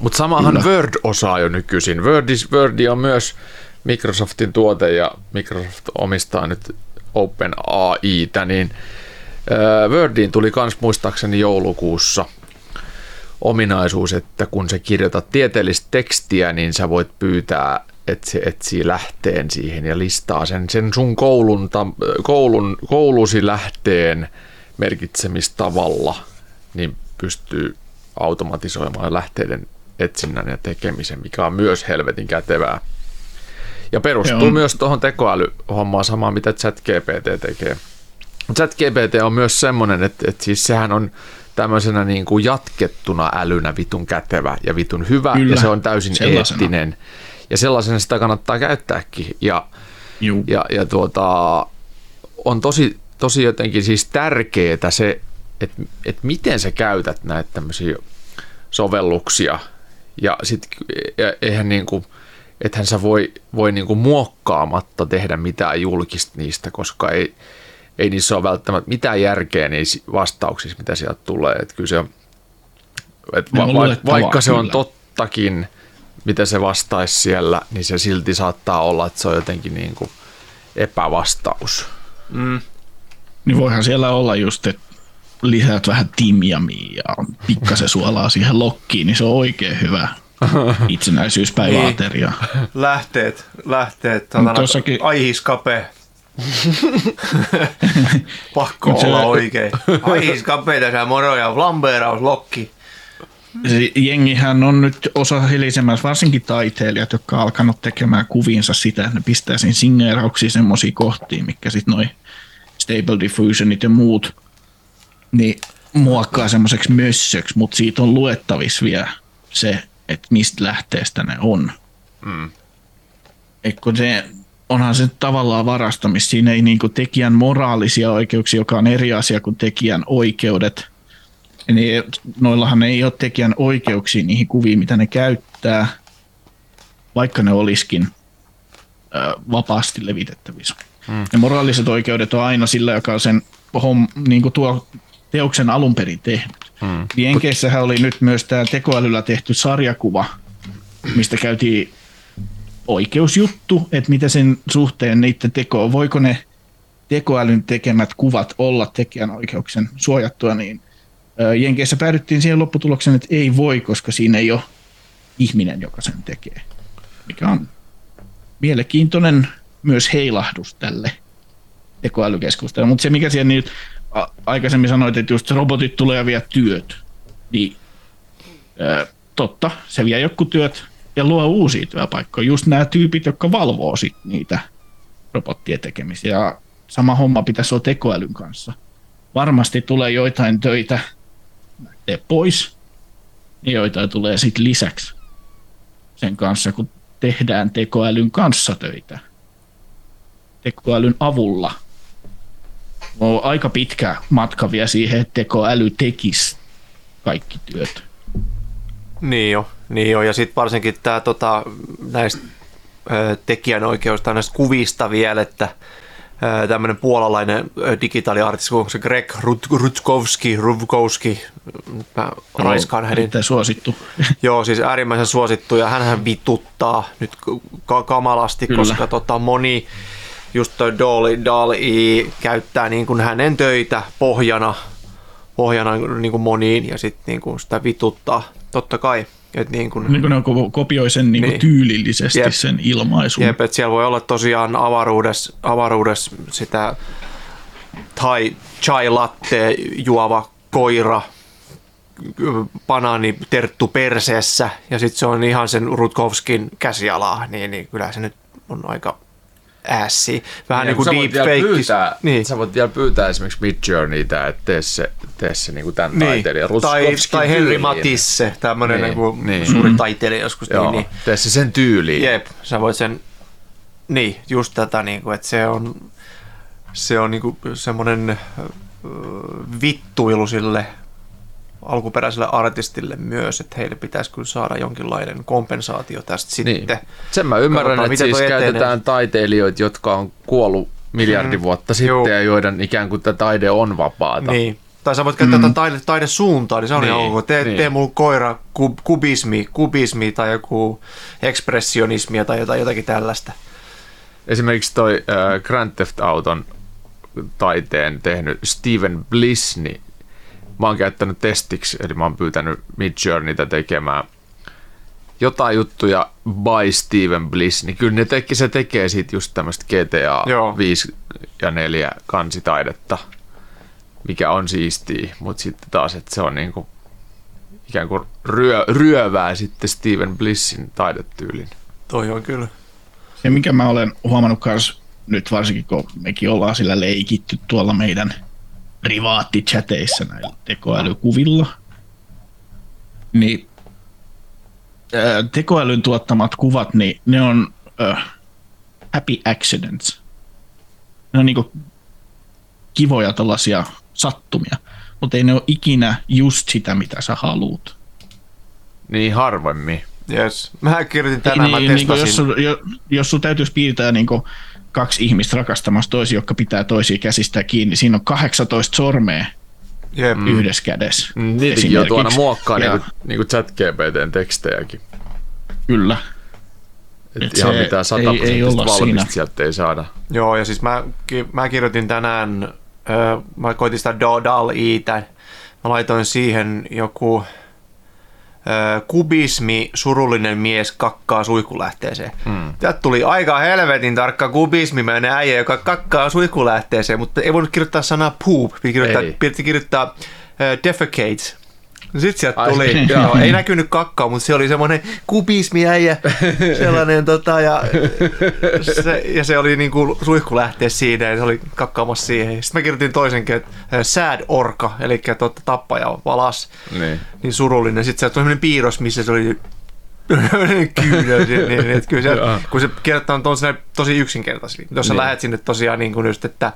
Mutta samahan Kyllä. Word osaa jo nykyisin. Word, is, Word on myös Microsoftin tuote ja Microsoft omistaa nyt OpenAItä, niin Wordiin tuli kans muistaakseni joulukuussa ominaisuus, että kun sä kirjoitat tieteellistä tekstiä, niin sä voit pyytää, että se etsii lähteen siihen ja listaa sen, sen sun koulun, koulun, koulusi lähteen merkitsemistavalla, niin pystyy automatisoimaan lähteiden etsinnän ja tekemisen, mikä on myös helvetin kätevää. Ja perustuu Joo. myös tuohon tekoälyhommaan samaan, mitä ChatGPT tekee. ChatGPT on myös semmoinen, että, että siis sehän on tämmöisenä niin kuin jatkettuna älynä vitun kätevä ja vitun hyvä, Kyllä, ja se on täysin sellaisena. eettinen. Ja sellaisena sitä kannattaa käyttääkin. Ja, Juu. ja, ja tuota, on tosi, tosi jotenkin siis tärkeää se, että, että miten sä käytät näitä tämmöisiä sovelluksia. Ja sit ja eihän niin kuin, ethän sä voi, voi niin kuin muokkaamatta tehdä mitään julkista niistä, koska ei, ei niissä ole välttämättä mitään järkeä niissä vastauksissa, mitä sieltä tulee. Että kyllä se on, että Ne va, va, vaikka se on kyllä. tottakin, mitä se vastaisi siellä, niin se silti saattaa olla, että se on jotenkin niin kuin epävastaus. Mm. Niin voihan siellä olla just, että lisäät vähän timjamia ja pikkasen suolaa siihen lokkiin, niin se on oikein hyvä itsenäisyyspäiväateria. Lähteet, lähteet, Mut tota, tossakin- aihiskape. Pakko Mut se- olla oikein. Aihiskape tässä moro ja flamberaus, lokki. Jengihän on nyt osa helisemässä, varsinkin taiteilijat, jotka on alkanut tekemään kuviinsa sitä, että ne pistää sen singeerauksiin semmoisiin kohtiin, mikä sitten noi Stable Diffusionit ja muut, niin muokkaa semmoiseksi mössöksi, mutta siitä on luettavissa vielä se, että mistä lähteestä ne on. Mm. Et kun se, onhan se tavallaan varastamista, siinä ei niinku tekijän moraalisia oikeuksia, joka on eri asia kuin tekijän oikeudet. Niin noillahan ei ole tekijän oikeuksia niihin kuviin, mitä ne käyttää, vaikka ne olisikin vapaasti levitettävissä. Hmm. Ja moraaliset oikeudet on aina sillä, joka on sen homm, niin kuin tuo teoksen alun perin tehnyt. Hmm. Jenkeissähän oli nyt myös tämä tekoälyllä tehty sarjakuva, mistä käytiin oikeusjuttu, että mitä sen suhteen niiden teko on. Voiko ne tekoälyn tekemät kuvat olla tekijänoikeuksen suojattua, niin Jenkeissä päädyttiin siihen lopputulokseen, että ei voi, koska siinä ei ole ihminen, joka sen tekee. Mikä on mielenkiintoinen myös heilahdus tälle tekoälykeskustelulle. Mutta se, mikä siellä nyt aikaisemmin sanoit, että just robotit tulee ja vie työt, niin totta, se vie joku työt ja luo uusia työpaikkoja. Just nämä tyypit, jotka valvoo sit niitä robottien tekemisiä. Ja sama homma pitäisi olla tekoälyn kanssa. Varmasti tulee joitain töitä lähtee pois, ja joitain tulee sitten lisäksi sen kanssa, kun tehdään tekoälyn kanssa töitä. Tekoälyn avulla. On aika pitkä matka vielä siihen, että tekoäly tekisi kaikki työt. Niin jo, niin jo. ja sitten varsinkin tämä tota, näistä ö, tekijänoikeus tai näistä kuvista vielä, että tämmöinen puolalainen digitaaliartisti, onko se Greg Rut- Rutkowski, Ruvkowski, mä raiskaan hänen. Erittäin suosittu. Joo, siis äärimmäisen suosittu ja hänhän vituttaa nyt ka- kamalasti, Kyllä. koska tota, moni just toi Dolly, Dolly käyttää niin kuin hänen töitä pohjana, pohjana niin kuin moniin ja sitten niin kuin sitä vituttaa, totta kai. Et niin kuin, niin ne ko- kopioi sen niin Niin. tyylillisesti Jep. sen ilmaisun. Jep, että siellä voi olla tosiaan avaruudessa, avaruudessa sitä tai chai latte juova koira, banaani terttu perseessä ja sitten se on ihan sen Rutkovskin käsialaa, niin, niin kyllä se nyt on aika ässi. Vähän niin kuin voit vielä deepfake. pyytää, Niin. Sä voit vielä pyytää esimerkiksi Midjourneytä, että tee se, tee se niin kuin tämän Niin. taiteilijan. Tai, tai Henri. Matisse, tämmöinen Niin, niin, niin, niin. suuri taiteilija joskus. Joo, Niin, tee se sen tyyliin. niin. Jep, sä voit sen, niin, just tätä, niin kuin, että se on, se on niin kuin semmoinen vittuilu sille alkuperäiselle artistille myös, että heille pitäisi kyllä saada jonkinlainen kompensaatio tästä Niin. sitten. Sen mä ymmärrän, Katsotaan, että siis etenee. käytetään taiteilijoita, jotka on kuollut miljardi vuotta sitten Joo. ja joiden ikään kuin tämä taide on vapaata. Niin. Tai sä voit käyttää mm. taide, taidesuuntaa, niin se on Niin, ihan ok. Tee, niin. tee mulla koira kub, kubismi, kubismi tai joku ekspressionismia tai jotain, jotakin tällaista. Esimerkiksi toi äh, Grand Theft Auton taiteen tehnyt Steven Bliss, niin mä oon käyttänyt testiksi, eli mä oon pyytänyt Midjourneytä tekemään jotain juttuja by Steven Bliss, niin kyllä ne teki, se tekee siitä just tämmöistä GTA Joo. 5 ja 4 kansitaidetta, mikä on siistiä, mutta sitten taas, että se on niinku ikään kuin ryö, ryövää sitten Steven Blissin taidetyylin. Toi on kyllä. Se, mikä mä olen huomannut kans nyt varsinkin, kun mekin ollaan sillä leikitty tuolla meidän privaattichateissa näillä tekoälykuvilla, niin ää, tekoälyn tuottamat kuvat, niin ne on äh, happy accidents. Ne on niinku kivoja tällaisia sattumia, mutta ei ne ole ikinä just sitä, mitä sä haluut. Niin harvemmin. Yes. Mä kirjoitin tänään, mä niin, niin kuin testasin. jos, sun, jo, jos sun täytyisi piirtää niin kuin kaksi ihmistä rakastamassa toisia, jotka pitää toisia käsistä kiinni, siinä on 18 sormea Jep. mm. yhdessä kädessä. Niitäkin joutuu aina esimerkiksi. muokkaa Ja- niin kuin, niin kuin chat GPTn tekstejäkin. Kyllä. Et Et ihan mitään ei- sataprosenttista valmista siinä. sieltä ei saada. Joo, ja siis mä, mä kirjoitin tänään, ö, mä koitin sitä Dodal Iitä, mä laitoin siihen joku kubismi, surullinen mies kakkaa suihkulähteeseen. Hmm. Täältä tuli aika helvetin tarkka kubismimäinen äijä, joka kakkaa suihkulähteeseen, mutta ei voinut kirjoittaa sanaa poop, piti kirjoittaa, piti kirjoittaa ö, defecate. Sitten sieltä tuli, joo. joo, ei näkynyt kakkaa, mutta se oli semmoinen kubismiäijä, sellainen tota, ja se, ja se oli niinku suihku lähteä siinä ja se oli kakkaamassa siihen. Sitten mä kirjoitin toisenkin, että äh, sad orka, eli totta, tappaja valas, Niin. niin surullinen. Sitten se oli semmoinen piirros, missä se oli kyynel, niin, niin, että kyllä se, kun se kirjoittaa on tosi, tosi yksinkertaisesti. Jos sä Niin. lähet sinne tosiaan niin kuin just, että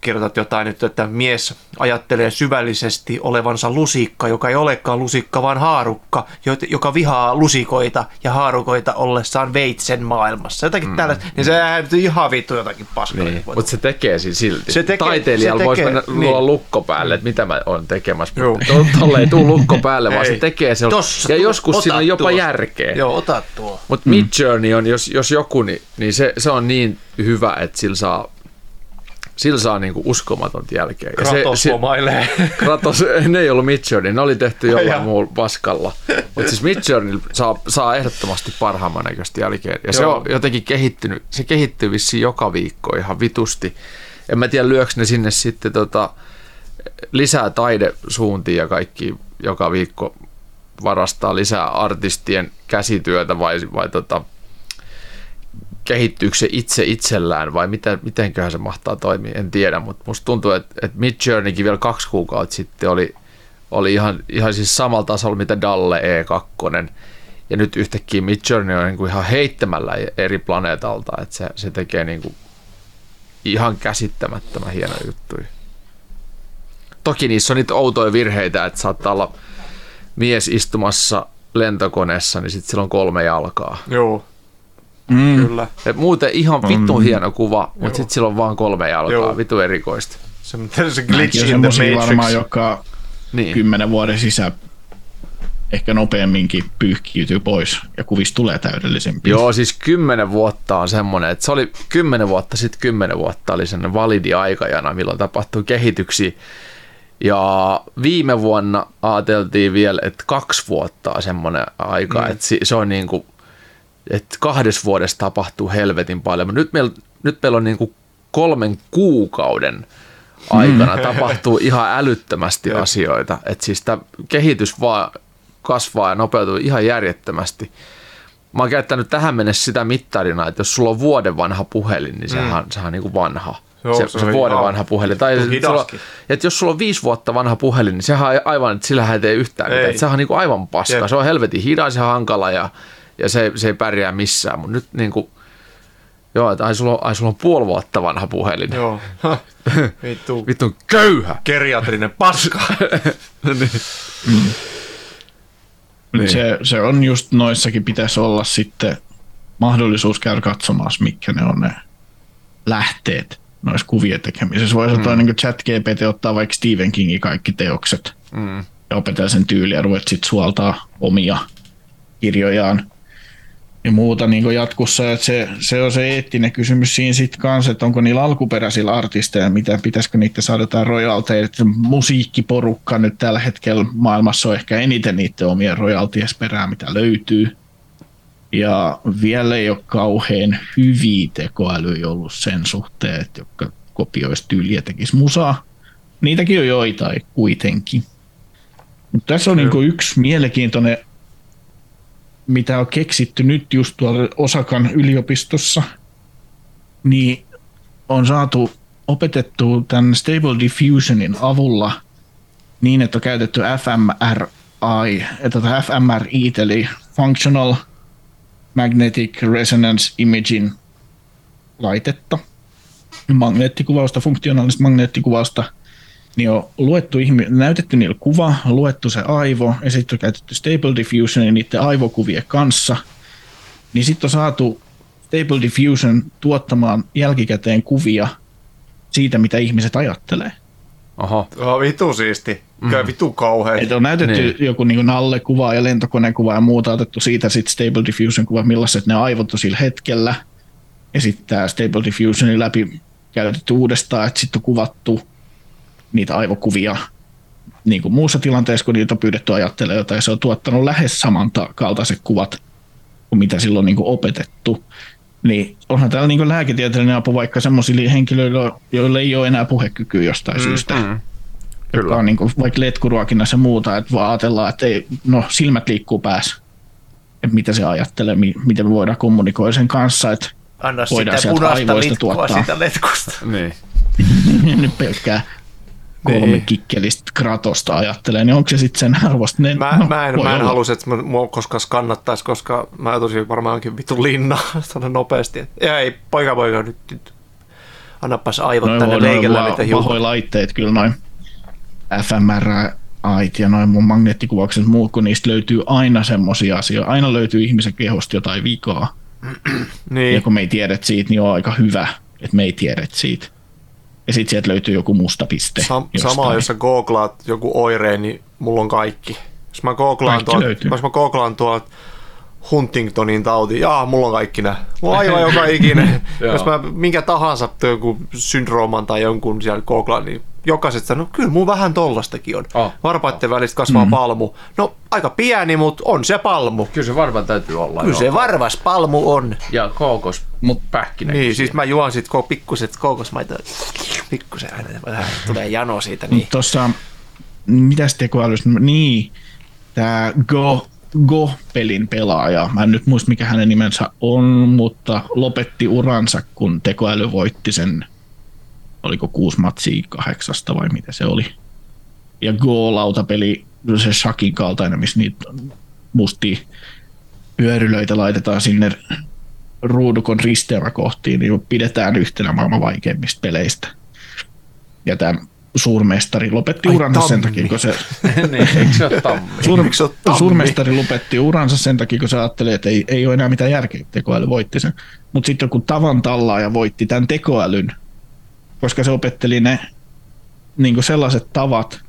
kirjoitat jotain nyt, että mies ajattelee syvällisesti olevansa lusikka, joka ei olekaan lusikka, vaan haarukka, jo- joka vihaa lusikoita ja haarukoita ollessaan veitsen maailmassa. Jotakin mm. tällaista, niin sehän nyt ihan vittu jotakin paskaa. Niin. Mutta se tekee siinä silti. Se tekee- Taiteilijalla se voisi mennä niin. luoda lukko päälle, että mitä mä oon tekemässä. Tolle ei tule lukko päälle, vaan se Ei. tekee se. Tossa, ja joskus siinä on jopa tuosta. järkeä. Joo, ota tuo. Mutta mm. Midjourney on, jos, jos joku, niin, niin se, se on niin hyvä, että sillä saa, sillä saa niinku uskomatonta jälkeä. Ja Kratos se, lomailee. Kratos, ne ei ollut Midjourney, ne oli tehty Ai jollain muulla paskalla. Mutta siis Midjourney saa, saa ehdottomasti parhaimman näköistä jälkeen. Ja se Joo. on jotenkin kehittynyt, se kehittyy vissiin joka viikko ihan vitusti. En mä tiedä, lyöks ne sinne sitten tota, lisää taidesuuntia ja kaikki joka viikko varastaa lisää artistien käsityötä vai, vai tota, kehittyykö se itse itsellään vai miten, mitenköhän se mahtaa toimia, en tiedä, mutta musta tuntuu, että, että Midjourneykin vielä kaksi kuukautta sitten oli, oli ihan, ihan siis samalla tasolla mitä Dalle E2, ja nyt yhtäkkiä Midjourney on niin kuin ihan heittämällä eri planeetalta, että se, se tekee niin kuin ihan käsittämättömän hienoja juttuja. Toki niissä on niitä outoja virheitä, että saattaa olla mies istumassa lentokoneessa, niin sitten sillä on kolme jalkaa. Joo, Mm. kyllä. Et muuten ihan vittu On. hieno kuva, mutta sitten sillä on vaan kolme jalkaa, Joo. vitu erikoista. Se, se glitch on in the matrix. varmaan, joka Niin. kymmenen vuoden sisään ehkä nopeamminkin pyyhkiytyy pois ja kuvista tulee täydellisempiä. Joo, siis kymmenen vuotta on semmoinen, että se oli kymmenen vuotta sitten kymmenen vuotta oli sellainen validi aikajana, milloin tapahtui kehityksiä. Ja viime vuonna ajateltiin vielä, että kaksi vuotta on semmoinen aika, mm. että si- se on niin kuin, että kahdessa vuodessa tapahtuu helvetin paljon. Nyt meillä, nyt meillä on niin kuin kolmen kuukauden aikana tapahtuu ihan älyttömästi asioita. Että siis tämä kehitys vaan kasvaa ja nopeutuu ihan järjettömästi. Mä oon käyttänyt tähän mennessä sitä mittarina, että jos sulla on vuoden vanha puhelin, niin sehän, mm. sehän on niin kuin vanha. Joo, se, se se, vuoden vanha puhelin. Tai sulla, että jos sulla on viisi vuotta vanha puhelin, niin sehän on aivan, että sillähän ei tee yhtään Ei. mitään. Että Sehän on niin kuin aivan paska. Jep. Se on helvetin hidas ja hankala ja, ja se, se ei pärjää missään. Mutta nyt niin kuin, joo, että ai sulla, on, ai sulla on puoli vuotta vanha puhelin. Joo. Vittu. Vittu köyhä. Geriatrinen paska. Niin. Se, se on just noissakin pitäisi olla sitten mahdollisuus käydä katsomassa, mitkä ne on ne lähteet noissa kuvien tekemisessä. Voisi mm. niin chat GPT ottaa vaikka Stephen Kingin kaikki teokset mm. ja opetella sen tyyliä ja ruvet sitten suoltaa omia kirjojaan ja muuta niin jatkossa. Että se, se, on se eettinen kysymys siinä sitten kanssa, että onko niillä alkuperäisillä artisteilla, mitä pitäisikö niitä saada jotain royalteja. Että musiikkiporukka nyt tällä hetkellä maailmassa on ehkä eniten niiden omia royalties perää, mitä löytyy. Ja vielä ei ole kauhean hyviä tekoälyjä ollut sen suhteen, että jotka kopioisi tyyliä tekisi musaa. Niitäkin on joitain kuitenkin. Mutta tässä on niin yksi mielenkiintoinen mitä on keksitty nyt just tuolla Osakan yliopistossa, niin on saatu opetettua tämän Stable Diffusionin avulla niin, että on käytetty fMRI, että fMRI, eli Functional Magnetic Resonance Imaging laitetta, magneettikuvausta, funktionaalista magneettikuvausta – niin on luettu ihmi- näytetty niillä kuva, luettu se aivo ja sitten on käytetty Stable Diffusionin niiden aivokuvien kanssa, niin sitten on saatu Stable Diffusion tuottamaan jälkikäteen kuvia siitä, mitä ihmiset ajattelee. Oho. Oh, vitu siisti. Mm. Kyllä vitu kauhean. Et on näytetty niin. joku niin nallekuva ja lentokonekuva ja muuta, otettu siitä sitten Stable Diffusion kuva, millaiset ne aivot on sillä hetkellä. Ja sitten tämä Stable Diffusionin läpi käytetty uudestaan, että sitten on kuvattu niitä aivokuvia niin kuin muussa tilanteessa, kun niitä on pyydetty ajattelemaan jotain, se on tuottanut lähes samankaltaiset kuvat kuin mitä silloin niin kuin opetettu. Niin onhan täällä niin lääketieteellinen apu vaikka sellaisille henkilöille, joille ei ole enää puhekykyä jostain mm, syystä. Mm. Kyllä. on niin kuin, vaikka letkuruokinnassa ja muuta, että vaan ajatellaan, että ei, no, silmät liikkuu päässä. Että mitä se ajattelee, miten me voidaan kommunikoida sen kanssa, että Anna voidaan sitä punaista litkua tuottaa. siitä letkusta. Niin. Nyt pelkkää kolme niin. kikkelistä kratosta ajattelee, niin onko se sitten sen arvosta? Ne, mä, no, mä en, mä en halus, että mua koskaan kannattaisi, koska mä tosi varmaankin vittu linna sanon nopeasti. Että, ei, poika poika, nyt, nyt annapas aivot noin tänne leikellä niitä hiukan. laitteet kyllä noin fMRI ja noin mun magneettikuvaukset muut, kun niistä löytyy aina semmoisia asioita. Aina löytyy ihmisen kehosta jotain vikaa. niin. Ja kun me ei tiedä siitä, niin on aika hyvä, että me ei tiedä siitä ja sitten sieltä löytyy joku musta piste. Sam- sama, jos sä googlaat joku oireen, niin mulla on kaikki. Jos mä googlaan tuolta, jos mä googlaan tuolta Huntingtonin tauti, jaa, mulla on kaikki nämä. Mulla on aivan joka ikinen. jos mä minkä tahansa joku syndrooman tai jonkun siellä googlaan, niin jokaiset sanoo, kyllä mun vähän tollastakin on. Oh. Varpaiden välistä kasvaa mm. palmu. No aika pieni, mutta on se palmu. Kyllä se varmaan täytyy olla. Kyllä joo. se varvas palmu on. Ja kookos mut pähkinä. Niin, siis mä juon sit ko, pikkuset kookosmaita. Pikkusen aina vähän tulee jano siitä. Niin. Tuossa, mitäs tekoälystä, niin, tämä Go Go-pelin pelaaja, mä en nyt muista mikä hänen nimensä on, mutta lopetti uransa, kun tekoäly voitti sen oliko kuusi matsia kahdeksasta vai mitä se oli. Ja Go-lautapeli, se Shakin kaltainen, missä niitä mustia pyörylöitä laitetaan sinne ruudukon risteämäkohtiin, niin pidetään yhtenä maailman vaikeimmista peleistä. Ja tämä suurmestari lopetti Ai, uransa tammi. sen takia, kun se... niin, se tammi? Suur, se tammi? Suurmestari lopetti uransa sen takia, kun se ajatteli, että ei, ei ole enää mitään järkeä, tekoäly voitti sen. Mutta sitten kun tavan tallaaja voitti tämän tekoälyn, koska se opetteli ne niin sellaiset tavat,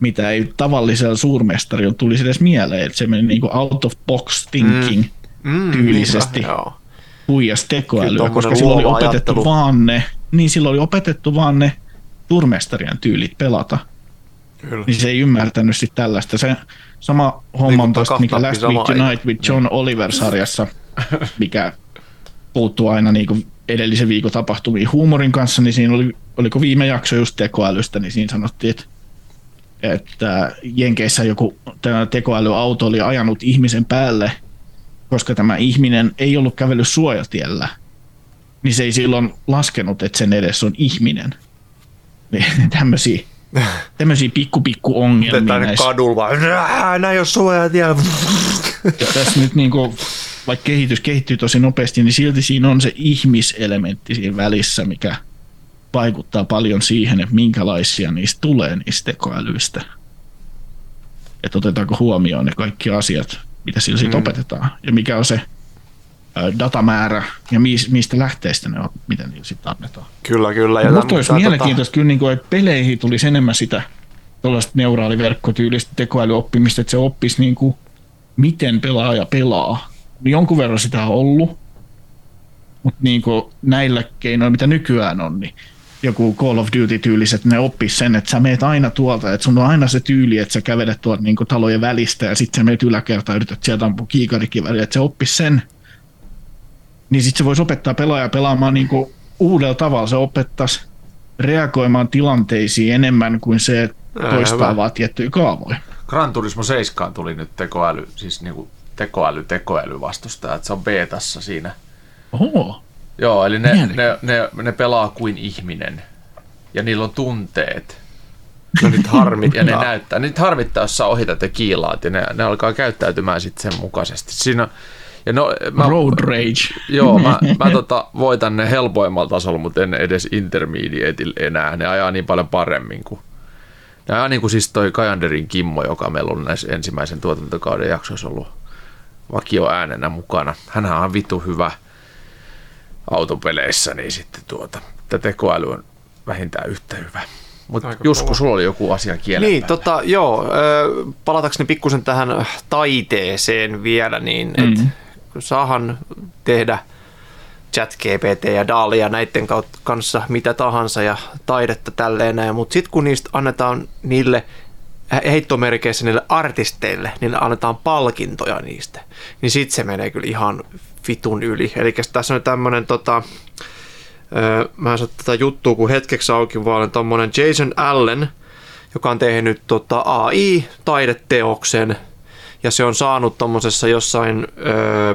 mitä ei tavallisella suurmestarilla tulisi edes mieleen. Että se meni niin out of box thinking mm. Mm, tyylisesti niinpä, huijas tekoälyä, koska silloin oli opetettu ajattelu. vaan ne, niin silloin oli opetettu vaan ne suurmestarien tyylit pelata. Kyllä. Niin se ei ymmärtänyt sitten tällaista. Se sama homma on tosta, mikä Last Week Tonight with John Oliver-sarjassa, mikä puuttuu aina niin kuin edellisen viikon tapahtumiin huumorin kanssa, niin siinä oli, oliko viime jakso just tekoälystä, niin siinä sanottiin, että, että Jenkeissä joku tämä tekoälyauto oli ajanut ihmisen päälle, koska tämä ihminen ei ollut kävellyt suojatiellä, niin se ei silloin laskenut, että sen edessä on ihminen. Niin, tämmöisiä, tämmöisiä pikku pikku ongelmia. Näissä. kadulla vaan, näin jos suojatiellä. Ja tässä nyt niin kuin vaikka kehitys kehittyy tosi nopeasti, niin silti siinä on se ihmiselementti siinä välissä, mikä vaikuttaa paljon siihen, että minkälaisia niistä tulee niistä tekoälyistä. Että otetaanko huomioon ne kaikki asiat, mitä sillä siitä mm. opetetaan. Ja mikä on se datamäärä ja mis, mistä lähteistä ne on, miten niillä sitten annetaan. Kyllä, kyllä. Ja Mutta olisi tota- mielenkiintoista kyllä, niin kuin, että peleihin tulisi enemmän sitä tuollaista neuraaliverkkotyylistä tekoälyoppimista, että se oppisi niin kuin, miten pelaaja pelaa. Jonkun verran sitä on ollut, mutta niin kuin näillä keinoilla, mitä nykyään on, niin joku Call of Duty-tyyliset, ne oppis sen, että sä meet aina tuolta, että sun on aina se tyyli, että sä kävelet tuolta niin talojen välistä ja sitten sä meet yläkertaan ja yrität sieltä ampua kiikarikiväriä, että se oppis sen. Niin sitten se voisi opettaa pelaajaa pelaamaan niin kuin uudella tavalla. Se opettaisi reagoimaan tilanteisiin enemmän kuin se, että toistaa hyvä. vaan tiettyjä kaavoja. Gran Turismo 7 tuli nyt tekoäly, siis niinku tekoäly, tekoäly vastustaja, että se on betassa siinä. Oho. Joo, eli ne, ne, ne, ne pelaa kuin ihminen. Ja niillä on tunteet. No nyt harmittaa. Ja ne näyttää. Niitä harvittaa, jos sä ohitat ja kiilaat. Ja ne, ne alkaa käyttäytymään sitten sen mukaisesti. Siinä, ja no, mä, Road rage. Joo, mä, mä tota, voitan ne helpoimmalla tasolla, mutta en edes intermediateillä enää. Ne ajaa niin paljon paremmin kuin ne ajaa niin kuin siis toi Kajanderin Kimmo, joka meillä on näissä ensimmäisen tuotantokauden jaksoissa ollut vakioäänenä mukana. Hänhän on vitu hyvä autopeleissä, niin sitten tuota, tämä tekoäly on vähintään yhtä hyvä. Mutta Jusku, kova. sulla oli joku asia kielen Niin, tota, joo, palatakseni pikkusen tähän taiteeseen vielä, niin et Mm. Saahan tehdä chat GPT ja DALI ja näiden kanssa mitä tahansa ja taidetta tälleen näin, mutta sitten kun niistä annetaan niille he- heittomerkeissä niille artisteille, niille annetaan palkintoja niistä, niin sitten se menee kyllä ihan vitun yli. Eli tässä on tämmöinen tota, mä en saa tätä juttua kun hetkeksi auki, vaan tommonen Jason Allen, joka on tehnyt tota AI-taideteoksen, ja se on saanut tommosessa jossain, öö,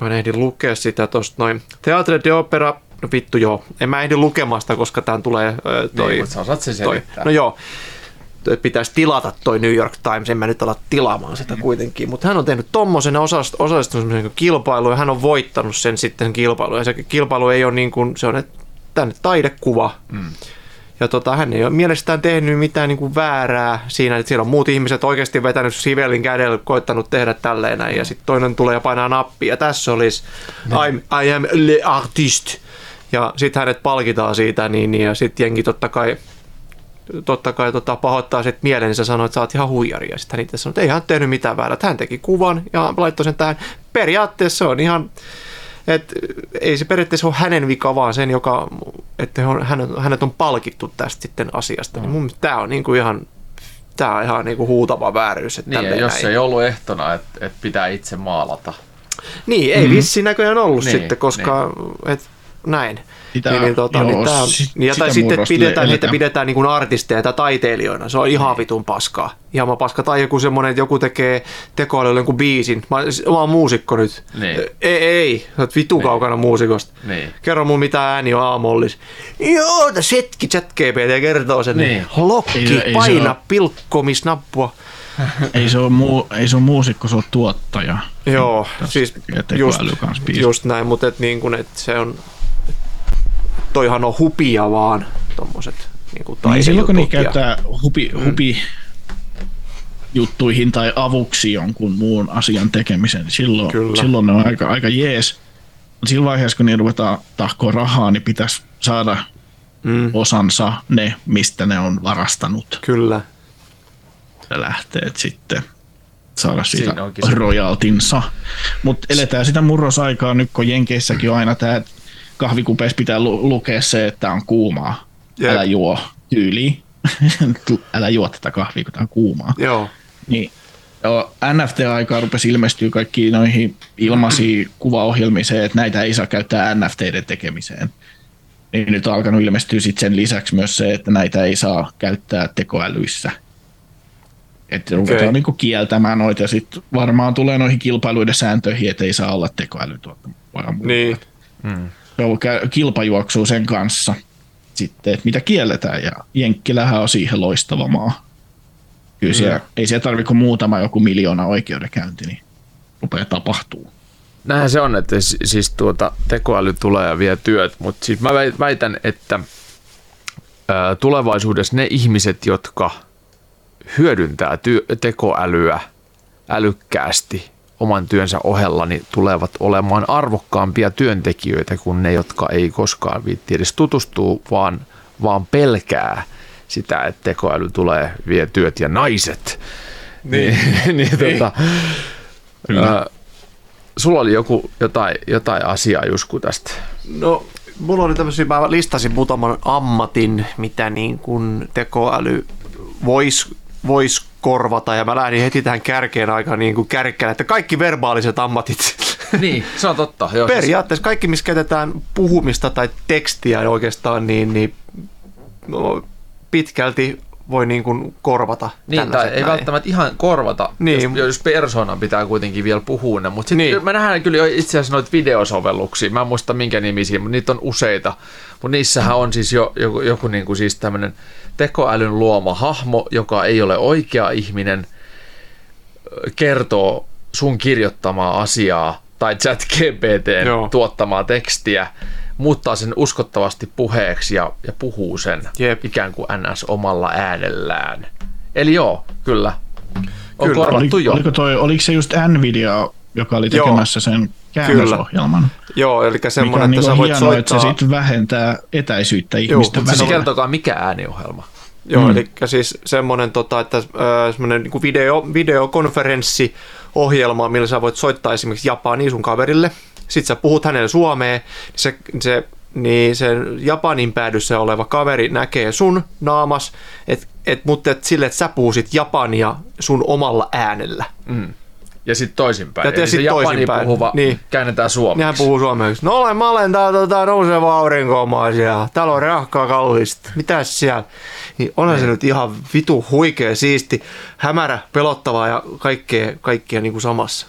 mä en ehdi lukea sitä tosta noin, Teatre de Opera, no vittu joo, en mä ehdi lukemasta, koska tää tulee öö, toi, Niin, mutta sä osaat sen toi, no joo, että pitäisi tilata toi New York Times, en mä nyt ala tilaamaan sitä kuitenkin, mutta hän on tehnyt tommosen osallistunut semmoiseen kilpailuun ja hän on voittanut sen sitten kilpailuun ja se kilpailu ei ole niin kuin, se on et- tänne taidekuva. Mm. Ja tota, hän ei ole mielestään tehnyt mitään niin kuin väärää siinä, että siellä on muut ihmiset oikeasti vetänyt sivelin kädellä, koittanut tehdä tälleen näin, ja sitten toinen tulee ja painaa nappia, ja tässä olisi I'm, I am le artist. Ja sitten hänet palkitaan siitä, niin, niin ja sitten jengi totta kai totta kai tota, pahoittaa sitten mieleen, niin sanoi, että sä oot ihan huijari. Ja sitten hän itse sanoi, että ei hän tehnyt mitään väärää. Hän teki kuvan ja laittoi sen tähän. Periaatteessa se on ihan, että ei se periaatteessa ole hänen vika, vaan sen, joka, että hän- hänet, hänet on palkittu tästä sitten asiasta. Niin mun mielestä tämä on niinku ihan, tämä on ihan niinku huutava vääryys. Että Niin, jos näin. ei ollut ehtona, että, että pitää itse maalata. Niin, ei mm. vissi näköjään ollut Niin, sitten, koska et, näin. Sitä- niin, niin, tota, joo, niin tää sit- niin, ja, tai sitten pidetään, heitä eletään. pidetään niin kuin artisteja tai taiteilijoina. Se on ihan Niin. vitun paskaa. Ihan paska. Tai joku semmoinen, että joku tekee tekoälyllä jonkun biisin. Mä, mä oon muusikko nyt. Niin. Ei, ei. Sä oot vitun kaukana muusikosta. Niin. Kerro mun mitä ääni on aamollis. Joo, tässä hetki chat GPT kertoo sen. Niin. Lokki, Ei ei paina oo- pilkkomisnappua. ei, se ole muu, ei se ole muusikko, se on tuottaja. Joo, Tässä siis just, just näin, mutta et niin kuin, et se on, toihan on hupia vaan, tommoset niin kuin Niin silloin kun ja- käyttää hupi, hupi juttuihin tai avuksi jonkun muun asian tekemisen, niin silloin, Kyllä. silloin ne on aika, aika jees. Mutta sillä vaiheessa, kun niitä ruvetaan tahkoa rahaa, niin pitäisi saada Mm, osansa ne, mistä ne on varastanut kyllä. ja lähteet sitten saada siitä royaltinsa. Mutta eletään sitä murrosaikaa nyt, kun Jenkeissäkin on aina tämä, kahvikupeissa pitää lu- lukea se, että on kuumaa. Jep. Älä juo tyyli. Älä juo tätä kahvia, kun tämä on kuumaa. Joo, Niin. Joo, NFT-aikaa rupesi ilmestyä kaikki noihin ilmaisiin kuvaohjelmiin se, että näitä ei saa käyttää NFTiden tekemiseen. Niin nyt on alkanut ilmestyä sit sen lisäksi myös se, että näitä ei saa käyttää tekoälyissä. Että ruvetaan Okei. niinku kieltämään noita ja sitten varmaan tulee noihin kilpailuiden sääntöihin, että ei saa olla tekoäly tuottamaan. niin. Kä- kilpajuoksua sen kanssa sitten, että mitä kielletään ja Jenkkilähän on siihen loistava maa. Kyllä siellä, ei siellä tarvitse kuin muutama joku miljoona oikeudenkäynti, niin rupeaa tapahtuu. Näinhän se on, että si- siis tuota, tekoäly tulee ja vie työt, mutta siis mä väi- väitän, että ää, tulevaisuudessa ne ihmiset, jotka hyödyntää tekoälyä älykkäästi oman työnsä ohella niin tulevat olemaan arvokkaampia työntekijöitä kuin ne, jotka ei koskaan viitti edes tutustua, vaan, vaan pelkää sitä, että tekoäly tulee, vie työt ja naiset. Niin, niin, niin, tota, ää, sulla oli joku, jotain, jotain asiaa Jusku tästä. No, mulla oli tämmöisiä, mä listasin muutaman ammatin, mitä niin kuin tekoäly voisi vois korvata, ja mä lähdin heti tähän kärkeen aika niin kuin kärkkään, että kaikki verbaaliset ammatit. Niin, se on totta. Joo, siis- Periaatteessa kaikki, missä käytetään puhumista tai tekstiä oikeastaan, niin, niin no, pitkälti voi niin kuin korvata. Niin, tai ei näin. välttämättä ihan korvata, Niin. jos, jos persoonan pitää kuitenkin vielä puhua ne. Mutta Niin. me nähdään kyllä jo itse asiassa noita videosovelluksia, mä en muista minkä nimisiä, mutta niitä on useita. Mutta niissähän on siis jo, joku, joku niin kuin siis tämmöinen tekoälyn luoma hahmo, joka ei ole oikea ihminen, kertoo sun kirjoittamaa asiaa tai chat GPT Joo. tuottamaa tekstiä, muuttaa sen uskottavasti puheeksi ja, ja puhuu sen Jep. ikään kuin NS omalla äänellään. Eli joo, kyllä. On Kyllä. korvattu Oli, jo. oliko, toi, oliko se just Nvidia, joka oli Joo. tekemässä sen käännösohjelman? Joo, eli Mikä semmoinen, on että niin sä voit hienoa, että se soittaa... sitten vähentää etäisyyttä Joo, ihmisten mutta se Siis välillä. kertokaa, mikä ääniohjelma. Joo, Mm. mm. eli siis semmoinen, tota, että äh, semmoinen niin video, videokonferenssiohjelma, millä sä voit soittaa esimerkiksi Japaniin sun kaverille. Sitten sä puhut hänelle suomeen, niin se, se niin sen Japanin päädyssä oleva kaveri näkee sun naamas, et, et, mutta et sille, että sä puhusit Japania sun omalla äänellä. Ja sitten toisinpäin. Ja Eli se sit Japani toisinpäin. puhuva Niin. niin. käännetään Niin suomeksi. hän puhuu suomeksi. No olen, mä olen tää tota, nouseva aurinkomaa siellä. Täällä on rahkaa kallista. Mitäs siellä? Niin onhan se nyt ihan vitu huikea, siisti, hämärä, pelottavaa ja kaikkea, kaikkea niin kuin samassa.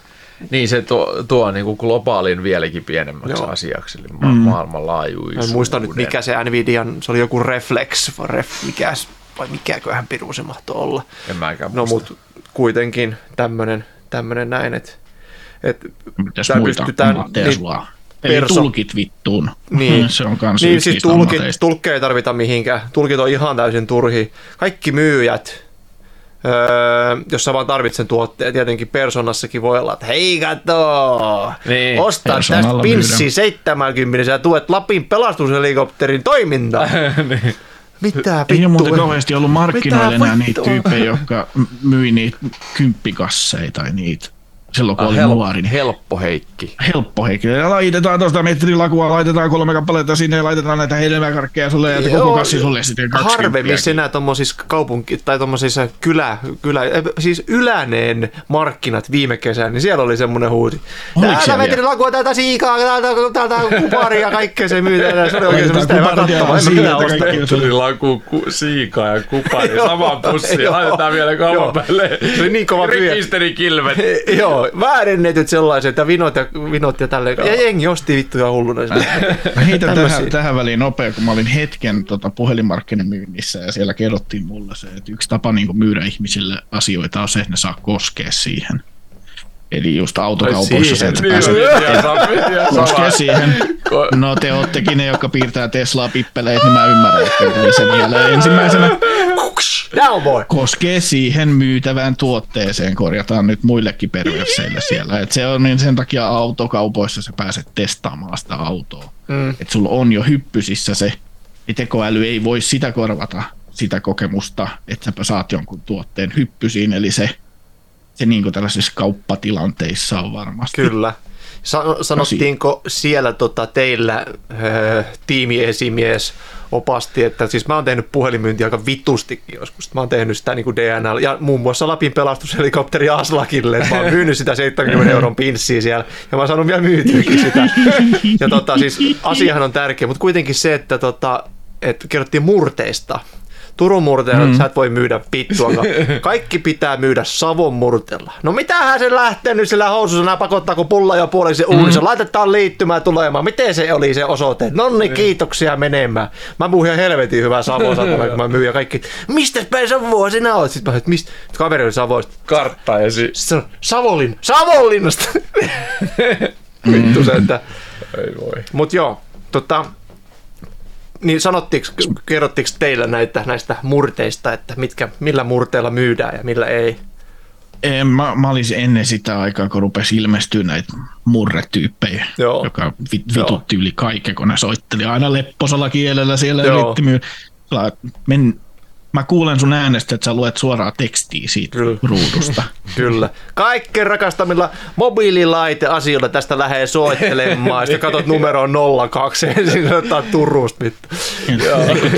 Niin se tuo, tuo niin kuin globaalin vieläkin pienemmäksi Joo. Asiaksi, eli ma- mm. maailmanlaajuisuuden. Mä en muista nyt mikä se Nvidian, se oli joku Reflex, vai ref, mikäs, vai mikäköhän piru se mahtoi olla. En mäkään No muista. mut kuitenkin tämmönen, tämmönen näin, että et, Mitäs tää muita pystytään- niin? Eli perso- tulkit vittuun. Niin. se on kans Niin siis tulkit, tulkkeja ei tarvita mihinkään. Tulkit on ihan täysin turhi. Kaikki myyjät, öö, jos sä vaan tarvitset sen tuotteen, tietenkin Personassakin voi olla, että hei kato, Niin, osta tästä pinssi myydään. 70 ja tuet Lapin pelastushelikopterin toimintaan. niin. Mitä Ei ole muuten kauheasti ollut markkinoilla enää niitä tyyppejä, jotka myi niitä kymppikasseja tai niitä silloin kun Ah, oli hel- nuori. Niin helppo Heikki. helppo henkilö. Ja laitetaan tuosta metrilakua, laitetaan kolme kappaletta sinne ja laitetaan näitä hedelmäkarkkeja sulle ja koko kassi sulle sitten kaksi Harvemmin se enää tuommoisissa kaupunki- tai tuommoisissa kylä, kylä, eh, siis Yläneen markkinat viime kesänä, niin siellä oli semmoinen huusi. Oliko Täältä siellä metrilakua, täältä siikaa, täältä, täältä kuparia, kaikkea se myytään. Se oli oikein semmoista, kuparia mä vaan en osta. Tuli laku, ku, siika ja kupari Joo, samaan pussiin. Laitetaan vielä kaupan päälle. Se oli niin kova pyö. Rekisterikilvet. Joo, väärennetyt sellaiset ja vinot ja, vinot ja tälleen. Ja jengi osti vittu ja hulluna. Mä heitän tähän, tähän väliin nopea, kun mä olin hetken tota, puhelinmarkkinen myynnissä ja siellä kerrottiin mulle se, että yksi tapa niin myydä ihmisille asioita on se, että ne saa koskea siihen. Eli just autokaupoissa se, että Niin, pääset sama. koskea siihen. No te oottekin ne, jotka piirtää Teslaa pippeleitä, niin mä ymmärrän, että tuli se mieleen ensimmäisenä. Down boy! Koskee siihen myytävään tuotteeseen, korjataan nyt muillekin perverseille siellä. Et se on niin sen takia autokaupoissa sä pääset testaamaan sitä autoa. Mm. Että sulla on jo hyppysissä se, ja tekoäly ei voi sitä korvata, sitä kokemusta, että sä saat jonkun tuotteen hyppysiin, eli se, se niin tällaisissa kauppatilanteissa on varmasti. Kyllä. Sa- sanottiinko siellä tota, teillä öö, tiimiesimies opasti, että siis mä oon tehnyt puhelinmyyntiä aika vitustikin joskus. Mä oon tehnyt sitä niin kuin DNL ja muun muassa Lapin pelastushelikopteri Aslakille. Mä oon myynyt sitä 70 euron pinssiä siellä ja mä oon saanut vielä myytyäkin sitä. Ja tota, siis asiahan on tärkeä, mutta kuitenkin se, että tota, että kerrottiin murteista. Turun murteella mm. sä et voi myydä pittuakaan. Kaikki pitää myydä Savon murteella. No mitähän se lähtenyt sillä housussa, nää pakottaako pulla ja puoliksi uunissa. Mm. Laitetaan liittymään tulemaan. Miten se oli se osoite? No niin, kiitoksia menemään. Mä puhun ihan helvetin hyvää Savoa satana, kun mä myyn ja kaikki. Mistä päin Savoa sinä oot? Sitten mä että mistä? Kaveri oli Savoista. Kartta ja si- Sitten se on Savonlin, Savonlinnasta. Vittu se, että... Ei voi. Mut joo, tota, niin sanottiinko, kerrottiinko teillä näitä, näistä murteista, että mitkä, millä murteilla myydään ja millä ei? En, mä, mä olisin ennen sitä aikaa, kun rupesi ilmestyä näitä murretyyppejä, Joo. joka vit, vitutti yli kaiken, kun ne soitteli aina lepposalla kielellä siellä Joo. yritti myy- Sillä- Men, mä kuulen sun äänestä, että sä luet suoraa tekstiä siitä Kyllä. ruudusta. Kyllä. Kaikkein rakastamilla mobiililaiteasioilla tästä lähde soittelemaan. Sitten katsot numeroon 02 ja siinä ottaa Turusta mitään. Eikö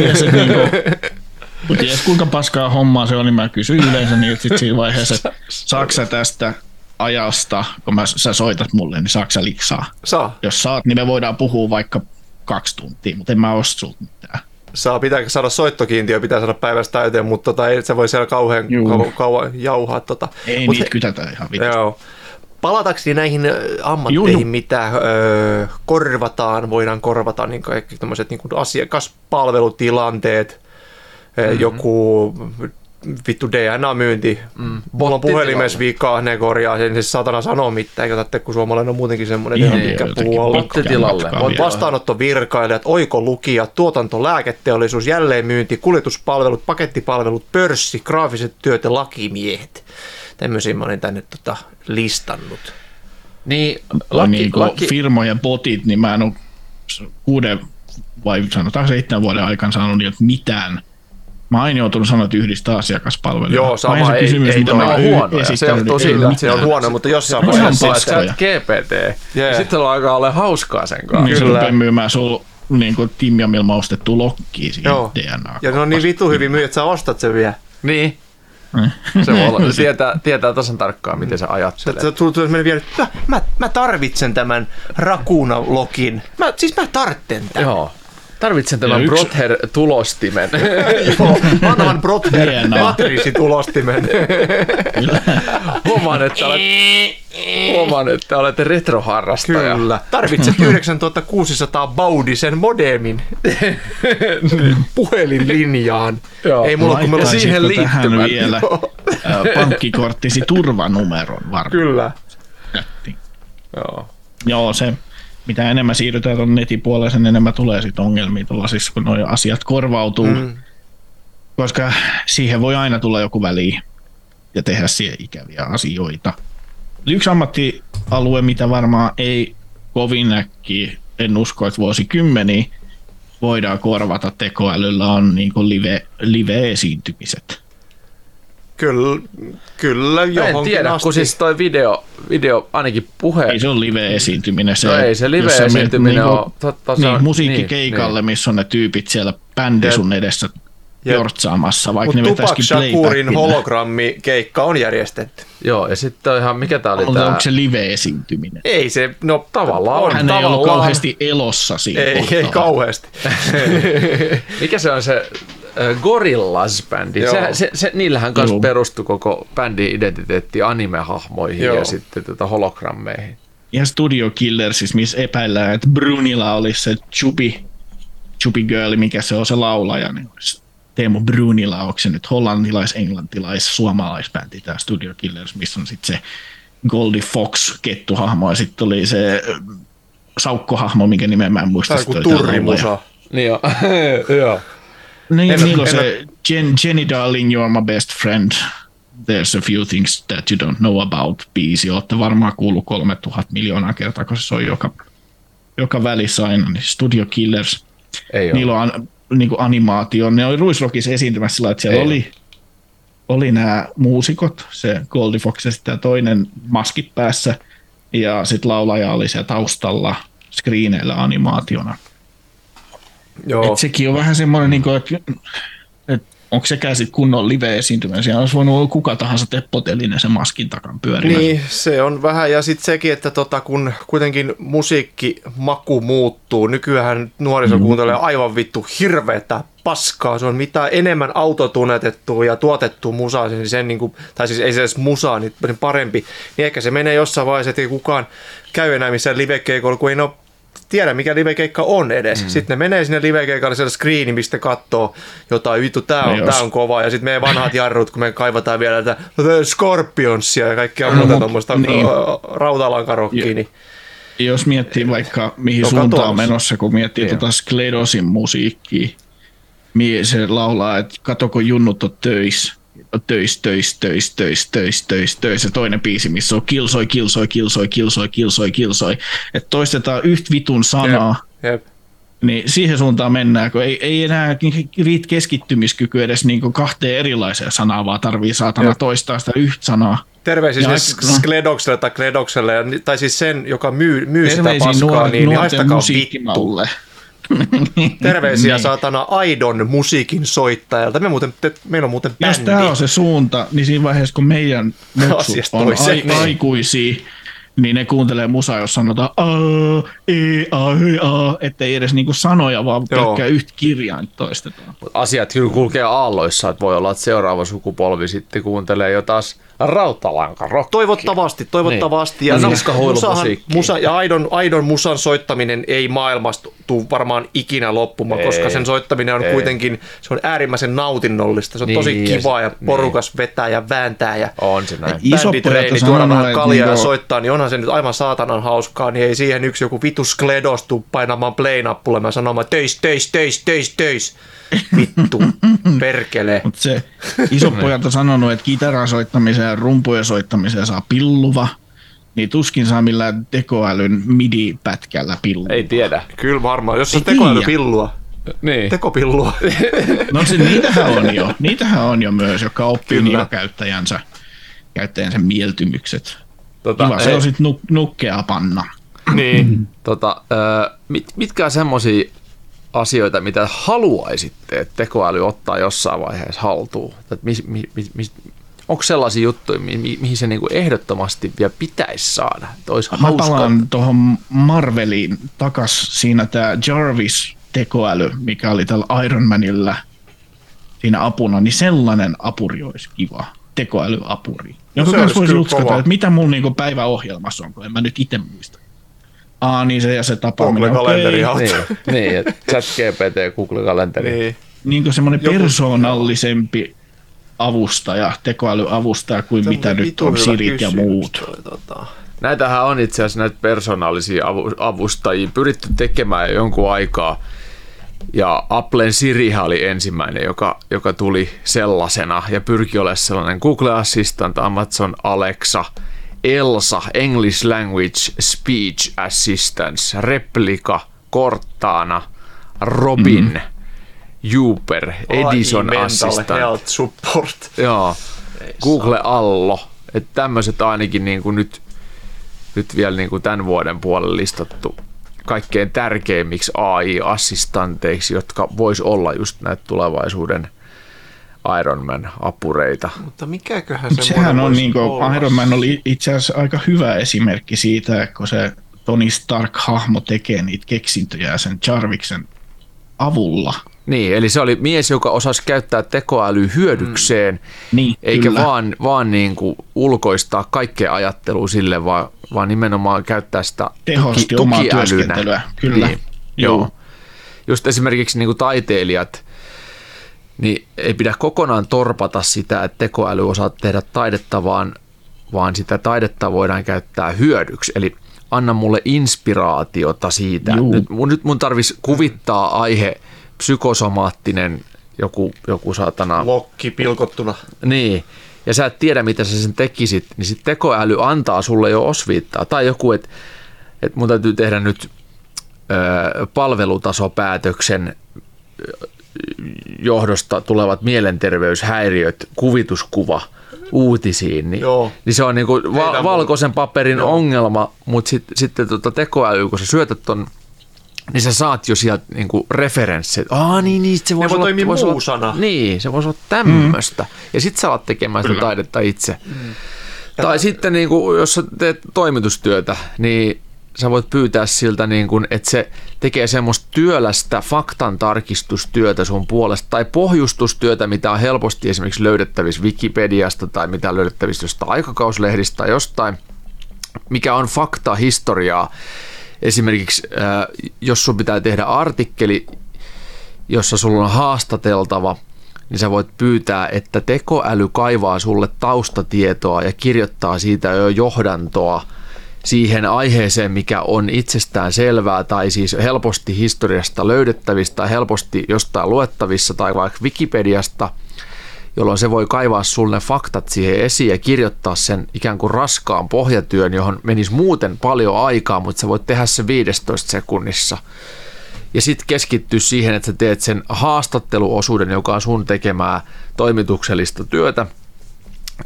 ties, kuinka paskaa hommaa se on, niin mä kysyin yleensä niin sit siinä vaiheessa, että saako sä tästä ajasta, kun mä, sä soitat mulle, niin saako sä liksaa? Saa. Jos saat, niin me voidaan puhua vaikka kaksi tuntia, mutta en mä osta sulta mitään. Saa, pitää saada soittokiintiö, pitää saada päivästä täyteen, mutta tota, ei se voi siellä kauhean Juu. kauan, jauhaa. Tota. Ei Mut niitä he- kytätä ihan vitusti. Joo. Palatakseni näihin ammatteihin, juu. mitä ö, korvataan, voidaan korvata niin kaikki tämmöiset niin asiakaspalvelutilanteet, mm-hmm. joku vittu DNA-myynti. Mm. Mulla on puhelimessa viikkaa, ne korjaa sen, siis satana sanoo mitään, eikä tarvitse, kun suomalainen on muutenkin semmoinen, Ihan että mikä puhuu bottitilalle. Vastaanottovirkailijat, oikolukijat, tuotanto, lääketeollisuus, jälleenmyynti, kuljetuspalvelut, pakettipalvelut, pörssi, graafiset työt ja lakimiehet. Tämmöisiä mä olin tänne tota listannut. Niin, Laki, laki, niin laki, firmojen botit, niin mä en ole kuuden vai sanotaan seitsemän vuoden aikana saanut niiltä mitään. Mä oon joutunut sanoa, että yhdistää asiakaspalveluja. Joo, sama, se ei- kysymys, ei mitä toi mä ole oon huonoja. esittänyt, Se johtuu ei siitä, mitään. että Se on huono, mutta jossain on vaiheessa... chat GPT. Jee. Ja sitten alkaa olla hauskaa sen kanssa. Niin se rupeaa myymään sul niin kuin Timjamilla maustettua lokkiin siihen Joo. DNA. Ja ne on niin vitu hyvin myy, että sä ostat sen vielä. Niin. Se voi olla, tietää, tietää tasan tarkkaan, miten se ajattelee. Sä tulet meille vielä, että mä, mä, mä tarvitsen tämän Rakuna-lokin. Mä, siis mä tartten tämän. Joo. Tarvitsen tämän yksi- Brother-tulostimen. Joo, vanhan Brother DNA. matriisitulostimen. huomaan, että olet, huomaan, että olette retroharrastaja. Kyllä. Tarvitset 9600 Baudisen modemin puhelinlinjaan. Joo. Ei mulla kun meillä on siihen liittymän. vielä pankkikorttisi turvanumeron varmaan. Kyllä. Joo. Joo, se mitä enemmän siirrytään tuon netin puolelle, sen enemmän tulee sit ongelmia tuollaisissa, kun nuo asiat korvautuu. Mm. Koska siihen voi aina tulla joku väliin ja tehdä siihen ikäviä asioita. Yksi ammattialue, mitä varmaan ei kovin äkkiä, en usko, että vuosikymmeniä voidaan korvata tekoälyllä, on niin live, live-esiintymiset. Kyllä, kyllä Mä en johonkin tiedä, asti. kun siis toi video, video ainakin puhe. Ei se ole live-esiintyminen. Se, No ei se live-esiintyminen niinku- ole. Totta, se niin, on- musiikkikeikalle, niin, missä on ne tyypit siellä bändi sun edessä jortsaamassa, vaikka Mutta ne Tupac vetäisikin Shakurin hologrammikeikka on järjestetty. Joo, ja sitten on ihan, mikä tää oli Onko, tää? onko se live-esiintyminen? Ei se, no Tavallaan on. Hän ei ollut tavallaan. kauheasti elossa siinä Ei, kohtaa. ei kauheasti. Mikä se on se äh, Gorillaz-bändi? Joo. Se, se, se, niillähän kanssa Joo. perustui koko bändin identiteetti animehahmoihin Joo. ja sitten tota hologrammeihin. Ja Studio Killersissa, missä epäillään, että Brunilla olisi se Chubby, Chubby Girl, mikä se on se laulaja, niin olisi Teemu Brunilla, onko se nyt hollantilais, englantilais, suomalaisbändi tämä Studio Killers, missä on sitten se Goldie Fox kettuhahmo ja sitten oli se saukkohahmo, minkä nimen mä en muista. Joku oli tää laulaja. turrimusa. Niin joo. Niin, En- on en- se Jen, Jenny Darling, you're my best friend. There's a few things that you don't know about biisi. Olette varmaan kuullut 3000 miljoonaa kertaa, kun se on joka, joka välissä aina. Niin Studio Killers. Ei Niillä ole. on niin kuin animaatio. Ne oli Ruisrockissa esiintymässä sillä, että siellä Ei. oli, oli nämä muusikot, se Goldie Fox ja sitten toinen maskit päässä. Ja sitten laulaja oli siellä taustalla screeneillä animaationa. Joo. Et sekin on vähän semmoinen, niin kuin, että, että onko sekään sitten kunnon live-esiintyminen. Siellä olisi voinut olla kuka tahansa Teppo Telinen sen maskin takan pyörimään. Niin, se on vähän. Ja sitten sekin, että tota, kun kuitenkin musiikkimaku muuttuu, nykyään nuoriso kuuntelee aivan vittu hirveätä paskaa. Se on mitä enemmän autotunetettua ja tuotettua musaa, niin sen niin kuin, tai siis ei se edes musaa, niin niin parempi. Niin ehkä se menee jossain vaiheessa, että ei kukaan käy enää missään livekeikolla, kun ei ne ole tiedä, mikä livekeikka on edes. Mm. Sitten ne menee sinne livekeikalle siellä screeni, mistä katsoo jotain, vittu, tää on, No tää on kova. Ja sitten meidän vanhat jarrut, kun me kaivataan vielä tätä no, Scorpionsia ja kaikkia muuta mut- tuommoista niin. rautalankarokkia, Jo- niin Jos miettii vaikka mihin Joka suuntaan on tuossa. menossa, kun miettii Niin. tuota Skledosin musiikkia, niin se laulaa, että kato kun junnut on töissä. Töis, töis, töis, töis, töis, töis, töis, ja toinen biisi, missä on kilsoi, kilsoi, kilsoi, kilsoi, kilsoi, kilsoi, että toistetaan yhtä vitun sanaa, Jep. niin siihen suuntaan mennään, kun ei, ei enää riitä keskittymiskyky edes niin kahteen erilaiseen sanaan, vaan tarvii saatana Jep. toistaa sitä yhtä sanaa. Terveisiä siis. Skledokselle tai Kledokselle, tai siis sen, joka myy, myy sitä paskaa, nuor- niin, niin haistakaa vittu. Musiikkimaulle. Terveisiä Niin. saatana Aidon musiikin soittajalta. Me muuten, te, meillä on muuten Jos bändi. tämä on se suunta, niin siinä vaiheessa, kun meidän Asiasta on ai- niin. aikuisia, niin ne kuuntelee musaa, jos sanotaan a, e, a, e, a, ettei edes niinku sanoja, vaan Joo. pelkkää yhtä kirjainta toistetaan. Asiat kyllä kulkee aalloissa, että voi olla, että seuraava sukupolvi sitten kuuntelee jo taas rautalankarokkia. Toivottavasti, toivottavasti. Niin. Ja Ja siis niskahuilumusiikkia. musa, ja aidon, aidon musan soittaminen ei maailmasta tuu varmaan ikinä loppumaan, Ei. koska sen soittaminen on Ei. kuitenkin, se on äärimmäisen nautinnollista. Se on Niin, tosi se- ja porukas vetää ja vääntää ja On se näin. On bänditreeni, tuoda sanonut, vähän että kaljaa ja niinku- soittaa, niin onhan se nyt aivan saatanan hauskaa, niin ei siihen yksi joku vitus Skledos tuu painamaan play-nappulle ja sanomaan töis, töis, töis, töis, töis. Vittu, perkele. Mutta se isopojat on sanonut, että kitaran soittamiseen ja rumpujen soittamiseen saa pilluva, niin tuskin saa millään tekoälyn midi-pätkällä pilluva. Ei tiedä. Kyllä varmaan, jos on Ei tekoälypillua. Niin. Tekopillua. No se, niitähän on jo, niitähän on jo myös, joka oppii Kyllä. niin käyttäjänsä, käyttäjänsä mieltymykset. Tota, Kiva, se on sitten nuk- nukkea panna. niin. Tota, mit, mitkä on semmoisia asioita, mitä haluaisitte, että tekoäly ottaa jossain vaiheessa haltuun? Et mis, mi, mi, mis, onko sellaisia juttuja, mi, mi, mihin se niinku ehdottomasti vielä pitäisi saada? Olisi Mä palaan tuohon Marveliin takas siinä tämä Jarvis-tekoäly, mikä oli tällä Iron Manilla siinä apuna, niin sellainen apuri olisi kiva. Tekoälyapuri. Jonka se kanssa olisi voisi kova. että mitä mulla niinku päiväohjelmassa on, kun en mä nyt itse muista. Aa, niin se ja se tapaaminen. Google-kalenteri auttaa. Niin, niin chat GPT, Google-kalenteri. Niin. Niin. Niin kuin semmoinen Joku- persoonallisempi avustaja, tekoälyavustaja kuin mitä Tämmönen nyt on Sirit ja muut. toi, tota. Näitähän on itse asiassa näitä persoonallisia avu- avustajia pyritty tekemään jo jonkun aikaa. Ja Applen Sirihan oli ensimmäinen, joka, joka tuli sellaisena ja pyrki olemaan sellainen Google Assistant, Amazon Alexa, Elsa, English Language Speech Assistance, Replika, Cortana, Robin, Jupiter, Edison AI Assistant. health support. Joo, Google Allo. Että tämmöiset ainakin niin kuin nyt, nyt vielä niin kuin tämän vuoden puolella listattu kaikkein tärkeimmiksi AI-assistanteiksi, jotka vois olla just näitä tulevaisuuden Ironman-apureita. Mutta mikäköhän Mut se Sehän on niin kuin? Iron Man oli itse asiassa aika hyvä esimerkki siitä, kun se Tony Stark-hahmo tekee niitä keksintöjä sen Jarviksen avulla. Niin, eli se oli mies, joka osasi käyttää tekoälyä hyödykseen, Niin, eikä kyllä. vaan, vaan niin kuin ulkoistaa kaikkea ajattelua sille, vaan, vaan nimenomaan käyttää sitä Tehosti omaa tukiälynä. työskentelyä, kyllä. Niin, Joo. joo. Just esimerkiksi niin kuin taiteilijat, niin ei pidä kokonaan torpata sitä, että tekoäly osaa tehdä taidetta, vaan, vaan sitä taidetta voidaan käyttää hyödyksi. Eli anna mulle inspiraatiota siitä. Juu. Nyt, mun, nyt mun tarvitsisi kuvittaa aihe psykosomaattinen joku, joku saatana Lokki pilkottuna. niin, ja sä et tiedä, mitä sä sen tekisit, niin sitten tekoäly antaa sulle jo osviittaa. Tai joku, että et mun täytyy tehdä nyt ö, palvelutasopäätöksen johdosta tulevat mielenterveyshäiriöt, kuvituskuva uutisiin, niin, Joo. niin se on niinku Heitä va- valkoisen paperin Joo. ongelma, mutta sit, sitten tota tekoäly, kun sä syötät ton niin sä saat jo sieltä niinku referenssit. Aa niin, niin se voisi voi olla, toimia voisi olla- muusana. Niin, se voisi olla tämmöistä. Mm. Ja sit sä alat tekemään sitä Kyllä. taidetta itse. Mm. Tai sitten niinku, jos sä teet toimitustyötä, niin sä voit pyytää siltä, niin kuin, että se tekee semmoista työlästä faktan tarkistustyötä sun puolesta tai pohjustustyötä, mitä on helposti esimerkiksi löydettävissä Wikipediasta tai mitä on löydettävissä jostain aikakauslehdistä tai jostain, mikä on fakta, historiaa. Esimerkiksi äh, jos sun pitää tehdä artikkeli, jossa sulla on haastateltava, niin sä voit pyytää, että tekoäly kaivaa sulle taustatietoa ja kirjoittaa siitä jo johdantoa siihen aiheeseen, mikä on itsestään selvää tai siis helposti historiasta löydettävistä tai helposti jostain luettavissa tai vaikka Wikipediasta. jolloin se voi kaivaa sulle faktat siihen esiin ja kirjoittaa sen ikään kuin raskaan pohjatyön, johon menisi muuten paljon aikaa, mutta sä voit tehdä se 15 sekunnissa. Ja sitten keskittyä siihen, että sä teet sen haastatteluosuuden, joka on sun tekemää toimituksellista työtä,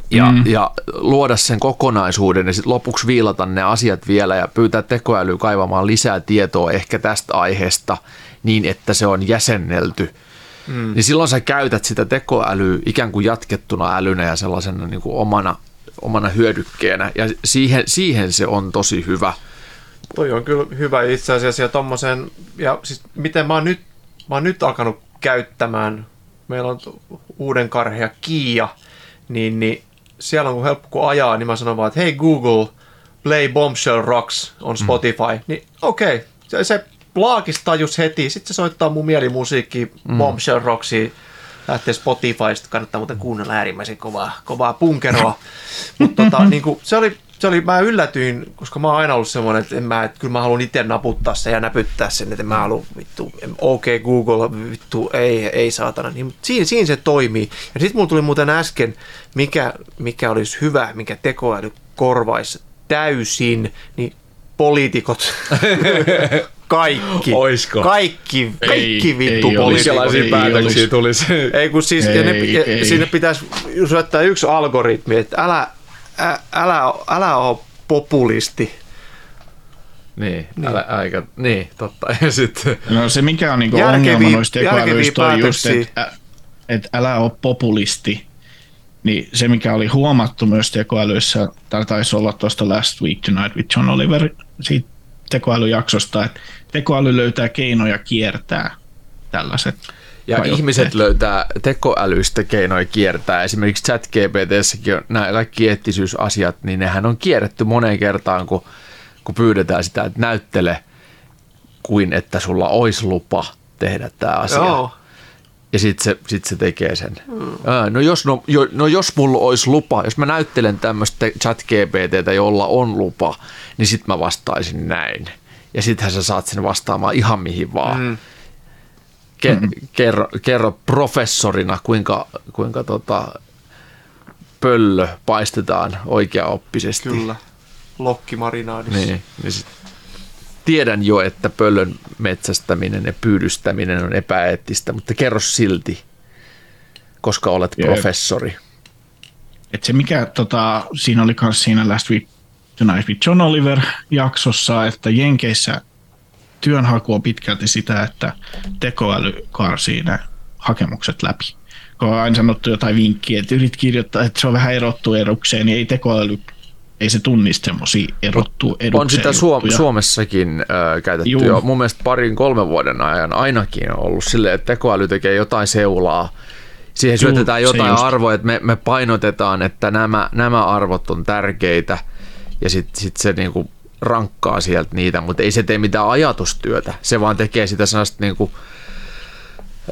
ja, mm. ja luoda sen kokonaisuuden ja sitten lopuksi viilata ne asiat vielä ja pyytää tekoälyä kaivamaan lisää tietoa ehkä tästä aiheesta niin, että se on jäsennelty. Mm. Niin silloin sä käytät sitä tekoälyä ikään kuin jatkettuna älynä ja sellaisena niin kuin omana, omana hyödykkeenä ja siihen, siihen se on tosi hyvä. Toi on kyllä hyvä itse asiassa ja tommosen, ja siis miten mä oon nyt, mä oon nyt alkanut käyttämään, meillä on uuden karhea Kia, niin, niin siellä on helppo kun ajaa, niin mä sanon vaan, että hei Google, play Bombshell Rocks on mm. Spotify. Mm. Niin okei, okay, se, se laakistaa just heti, sitten se soittaa mun mielimusiikki mm. Bombshell Rocksia lähtee Spotifysta, kannattaa muuten kuunnella äärimmäisen kovaa, kovaa punkeroa. Mutta tota, niin kuin, se oli se oli, mä yllätyin, koska mä oon aina ollut semmoinen, että, en mä, että kyllä mä haluan itse naputtaa sen ja näpyttää sen, että mä haluan vittu, ok Google, vittu, ei, ei saatana. Niin, siinä, siinä se toimii. Ja sitten mulla tuli muuten äsken, mikä, mikä olisi hyvä, mikä tekoäly korvaisi täysin, niin poliitikot. kaikki. Oisko? Kaikki, kaikki ei, vittu ei poliitikot. päätöksiä tulisi. Ei kun siis, ei, ja ne, ei. sinne pitäisi syöttää yksi algoritmi, että älä, ä, älä, älä ole populisti. Niin, niin. Älä, aika, niin, totta. Ja sitten... No se mikä on niinku ongelma noista tekoälyistä on just, että et älä ole populisti. Niin se mikä oli huomattu myös tekoälyissä, tai taisi olla tuosta Last Week Tonight with John Oliver siitä tekoälyjaksosta, että tekoäly löytää keinoja kiertää tällaiset ja rajoitteet. ihmiset löytää tekoälyistä keinoja kiertää. Esimerkiksi chat GPTssäkin on nämä kaikki eettisyysasiat, niin nehän on kierretty moneen kertaan, kun, kun pyydetään sitä, että näyttele kuin että sulla olisi lupa tehdä tämä asia. Joo. Ja sitten se, sit se tekee sen. Mm. no, jos, no, jo, no jos mulla olisi lupa, jos mä näyttelen tämmöistä chat GPTtä, jolla on lupa, niin sitten mä vastaisin näin. Ja sittenhän sä saat sen vastaamaan ihan mihin vaan. Mm ke, mm. kerro, kerro professorina, kuinka, kuinka tota, pöllö paistetaan oikeaoppisesti. Kyllä, lokkimarinaadissa. Niin, niin sit tiedän jo, että pöllön metsästäminen ja pyydystäminen on epäeettistä, mutta kerro silti, koska olet yeah. professori. Et se mikä tota, siinä oli myös siinä Last Week Tonight with John Oliver jaksossa, että Jenkeissä työnhaku on pitkälti sitä, että tekoäly karsii ne hakemukset läpi. Kun on aina sanottu jotain vinkkiä, että yrit kirjoittaa, että se on vähän erottu erukseen, niin ei tekoäly ei se tunnista semmoisia erottu On sitä Suom- Suomessakin äh, käytetty Juu. jo. Mun mielestä parin kolmen vuoden ajan ainakin on ollut silleen, että tekoäly tekee jotain seulaa. Siihen Juu, syötetään jotain arvoja, että me, me painotetaan, että nämä, nämä arvot on tärkeitä. Ja sitten sit se niinku rankkaa sieltä niitä, mutta ei se tee mitään ajatustyötä. Se vaan tekee sitä sellaista niin kuin,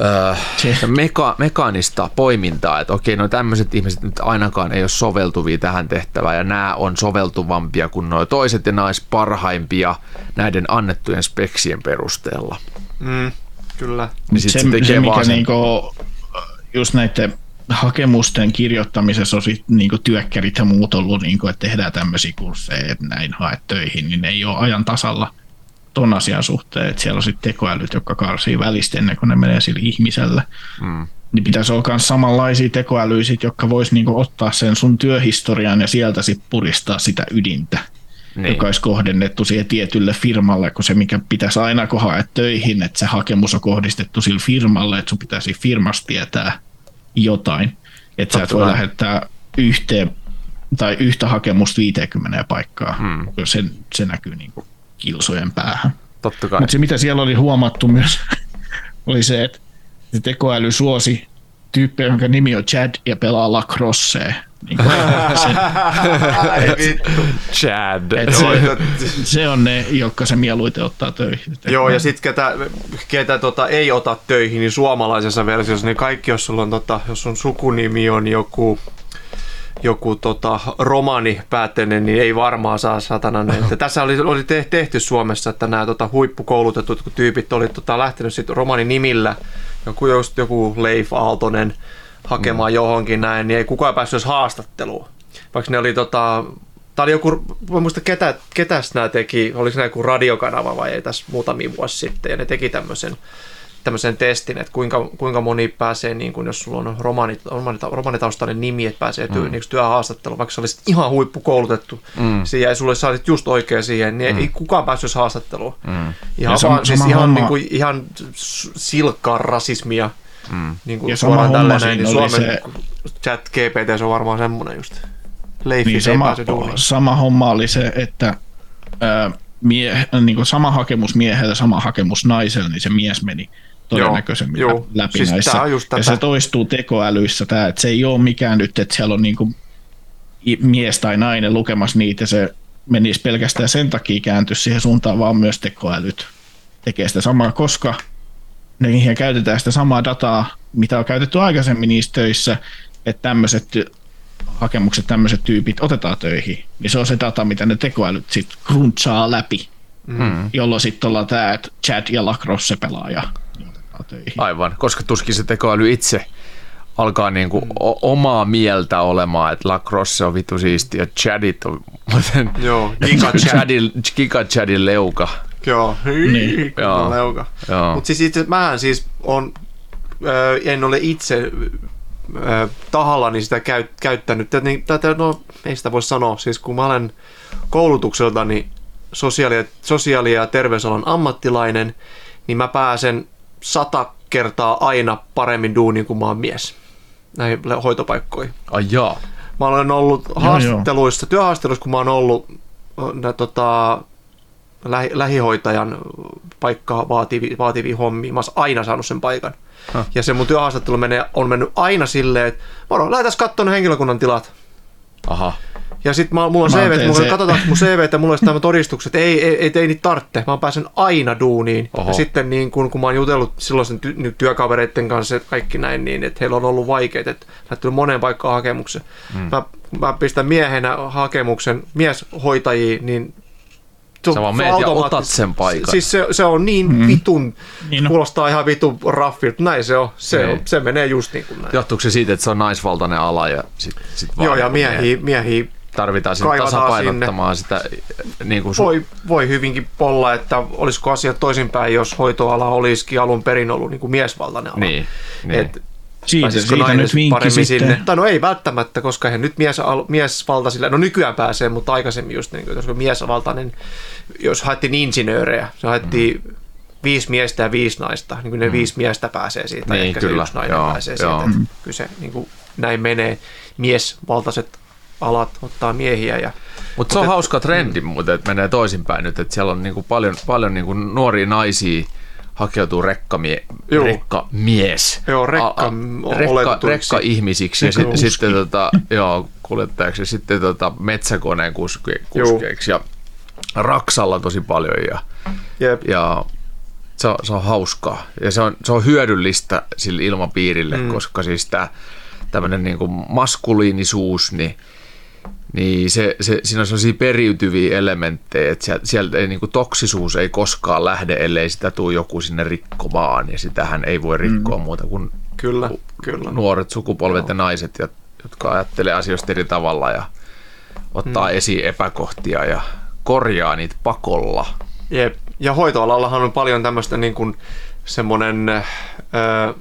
öö, meka, mekaanista poimintaa, että okei, no tämmöiset ihmiset nyt ainakaan ei ole soveltuvia tähän tehtävään ja nämä on soveltuvampia kuin nuo toiset ja olisi parhaimpia näiden annettujen speksien perusteella. Mm, kyllä. Niin se, se, se, mikä sen... niinku, just näiden hakemusten kirjoittamisessa on sit, niin työkkärit ja muut ollut, niin kuin, että tehdään tämmöisiä kursseja, että näin haet töihin, niin ne ei ole ajan tasalla ton asian suhteen, että siellä on sitten tekoälyt, jotka karsii välistä ennen kuin ne menee sille ihmiselle. Mm. Niin pitäisi olla myös samanlaisia tekoälyjä, jotka vois niinku ottaa sen sun työhistorian ja sieltä sitten puristaa sitä ydintä, niin. joka olisi kohdennettu siihen tietylle firmalle, kun se mikä pitäisi aina kun haet töihin, että se hakemus on kohdistettu sille firmalle, että sun pitäisi firmasta tietää, jotain. Että sä et voi lähettää yhteen tai yhtä hakemusta 50 paikkaa, hmm. se, se näkyy niin kuin kilsojen päähän. Totta kai. Mutta se mitä siellä oli huomattu myös, oli se, että se tekoäly suosi tyyppejä, jonka nimi on Chad ja pelaa lacrossea. Niin se, Chad. Et se, se, on ne, jotka se mieluiten ottaa töihin. Joo, ja sitten ketä, ketä tota, ei ota töihin, niin suomalaisessa versiossa, niin kaikki, jos, sulla on, tota, jos sun sukunimi on joku joku tota, romani päätteinen, niin ei varmaan saa satana. Että tässä oli, oli tehty Suomessa, että nämä tota, huippukoulutetut tyypit oli tota, lähtenyt sitten romani nimillä, joku, just joku Leif Aaltonen, hakemaan mm. johonkin näin, niin ei kukaan päässyt edes haastatteluun. Vaikka ne oli tota, Tämä oli joku, mä muista ketä, ketä nämä teki, oliko se joku radiokanava vai ei tässä muutamia vuosi sitten, ja ne teki tämmöisen, tämmöisen testin, että kuinka, kuinka moni pääsee, niin kuin jos sulla on romanit, romanitaustainen nimi, että pääsee työ, mm. niin työhaastatteluun, vaikka sä olisit ihan huippukoulutettu mm. siihen, ja sulle saatit just oikein siihen, niin mm. ei kukaan päässyt haastatteluun. Mm. Ihan, sama, vaan, siis ihan, niin kuin, ihan silkkaa rasismia. Mm. Niin kuin ja suoraan tällainen, niin Suomen se... chat GPT, se on varmaan semmoinen just. Leifi niin sama, sama homma oli se, että ää, mie, niin kuin sama hakemus miehellä, sama hakemus naisella, niin se mies meni todennäköisemmin joo, läpi siis näissä. ja se toistuu tekoälyissä tämä, että se ei ole mikään nyt, että siellä on niin kuin mies tai nainen lukemassa niitä, se menisi pelkästään sen takia käänty siihen suuntaan, vaan myös tekoälyt tekee sitä samaa, koska niihin käytetään sitä samaa dataa, mitä on käytetty aikaisemmin niissä töissä, että tämmöiset hakemukset tämmöiset tyypit otetaan töihin, niin se on se data, mitä ne tekoälyt sitten crunchaa läpi, mm. jolloin sitten ollaan tämä, että Chad ja Lacrosse pelaaja otetaan töihin. Aivan, koska tuskin se tekoäly itse alkaa niinku mm. omaa mieltä olemaan, että Lacrosse on vitu siisti ja Chadit on Joo, Giga Chadin, Giga Chadin leuka. Joo, niin. Joo. leuka. Mutta siis itse mähän siis on, en ole itse tahallani sitä käy, käyttänyt. Niin, tätä, no, ei sitä voi sanoa. Siis kun mä olen koulutukseltani sosiaali- sosiaali- ja terveysalan ammattilainen, niin mä pääsen sata kertaa aina paremmin duuniin kuin mä oon mies näihin hoitopaikkoihin. Ai jaa. Mä olen ollut haastatteluissa, työhaastatteluissa, kun mä oon ollut nä, tota, lähi, lähihoitajan paikkaa vaativi, vaativia hommia. Mä oon aina saanut sen paikan. Huh. Ja se mun työhaastattelu menee, on mennyt aina silleen, että moro, lähdetään katsomaan henkilökunnan tilat. Aha. Ja sitten mulla on CV, mulla se... katsotaan mun CV, että mulla olisi tämä todistukset, ei, ei, ei, ei niitä tarvitse, mä pääsen aina duuniin. Oho. Ja sitten niin kun, kun mä oon jutellut silloin ty- työkavereiden kanssa kaikki näin, niin että heillä on ollut vaikeet, että lähtenyt moneen paikkaan hakemuksen. Hmm. Mä, mä pistän miehenä hakemuksen mieshoitajiin, niin Sä vaan meet ja otat sen paikan. Siis se, se on niin mm. vitun, niin no. kuulostaa ihan vitun raffilta. Näin se on. Se, on, se menee just niin kuin näin. Johtuuko se siitä, että se on naisvaltainen ala ja sit, sit Joo, ja miehiä, miehiä tarvitaan sinne tasapainottamaan sinne. sitä. Niin kuin su- voi, voi hyvinkin olla, että olisiko asia toisinpäin, jos hoitoala olisikin alun perin ollut niin kuin miesvaltainen ala. Niin, niin. Et siitä, siitä nyt vinkki sitten. Sinne. Tai no ei välttämättä, koska eihän nyt mies, miesvaltaisille, no nykyään pääsee, mutta aikaisemmin just niin, koska miesvaltainen, jos haettiin insinöörejä, se haettiin mm. viisi miestä ja viisi naista, niin kuin ne mm. viisi miestä pääsee siitä, niin, ehkä kyllä. se yksi nainen joo, pääsee joo. siitä. Että kyllä se niin kuin, näin menee. Miesvaltaiset alat ottaa miehiä. Ja, mutta se on et, hauska trendi, mm. mutta että menee toisinpäin nyt, että siellä on niin kuin paljon, paljon niin kuin nuoria naisia, hakeutuu rekkamie, Joo. rekkamies. Joo, rekka, a, a, rekka, rekka ihmisiksi ja sitten, sitten tota, joo, kuljettajaksi ja sitten tota, metsäkoneen kuske, kuskeiksi ja raksalla tosi paljon ja, Jep. ja se, on, se on hauskaa ja se on, se on hyödyllistä sille ilmapiirille, mm. koska siis tämä tämmöinen niin maskuliinisuus, niin niin se, se, siinä on sellaisia periytyviä elementtejä, että sieltä, sieltä ei, niin kuin toksisuus ei koskaan lähde, ellei sitä tule joku sinne rikkomaan, ja sitähän ei voi rikkoa mm. muuta kuin kyllä, kyllä. nuoret sukupolvet no. ja naiset, jotka ajattelee asioista eri tavalla ja ottaa mm. esiin epäkohtia ja korjaa niitä pakolla. Jep. Ja hoitoalallahan on paljon tämmöistä niin kuin semmoinen... Öö,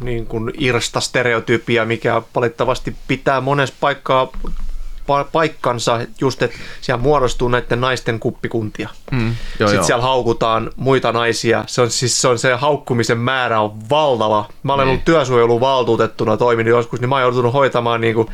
niin kuin irsta stereotypia, mikä valittavasti pitää monessa paikkaa paikkansa just, että siellä muodostuu näiden naisten kuppikuntia. Mm, joo, Sitten joo. siellä haukutaan muita naisia. Se on, siis se, on se haukkumisen määrä on valtava. Mä olen niin. ollut työsuojeluvaltuutettuna toiminut joskus, niin mä oon joutunut hoitamaan niin kuin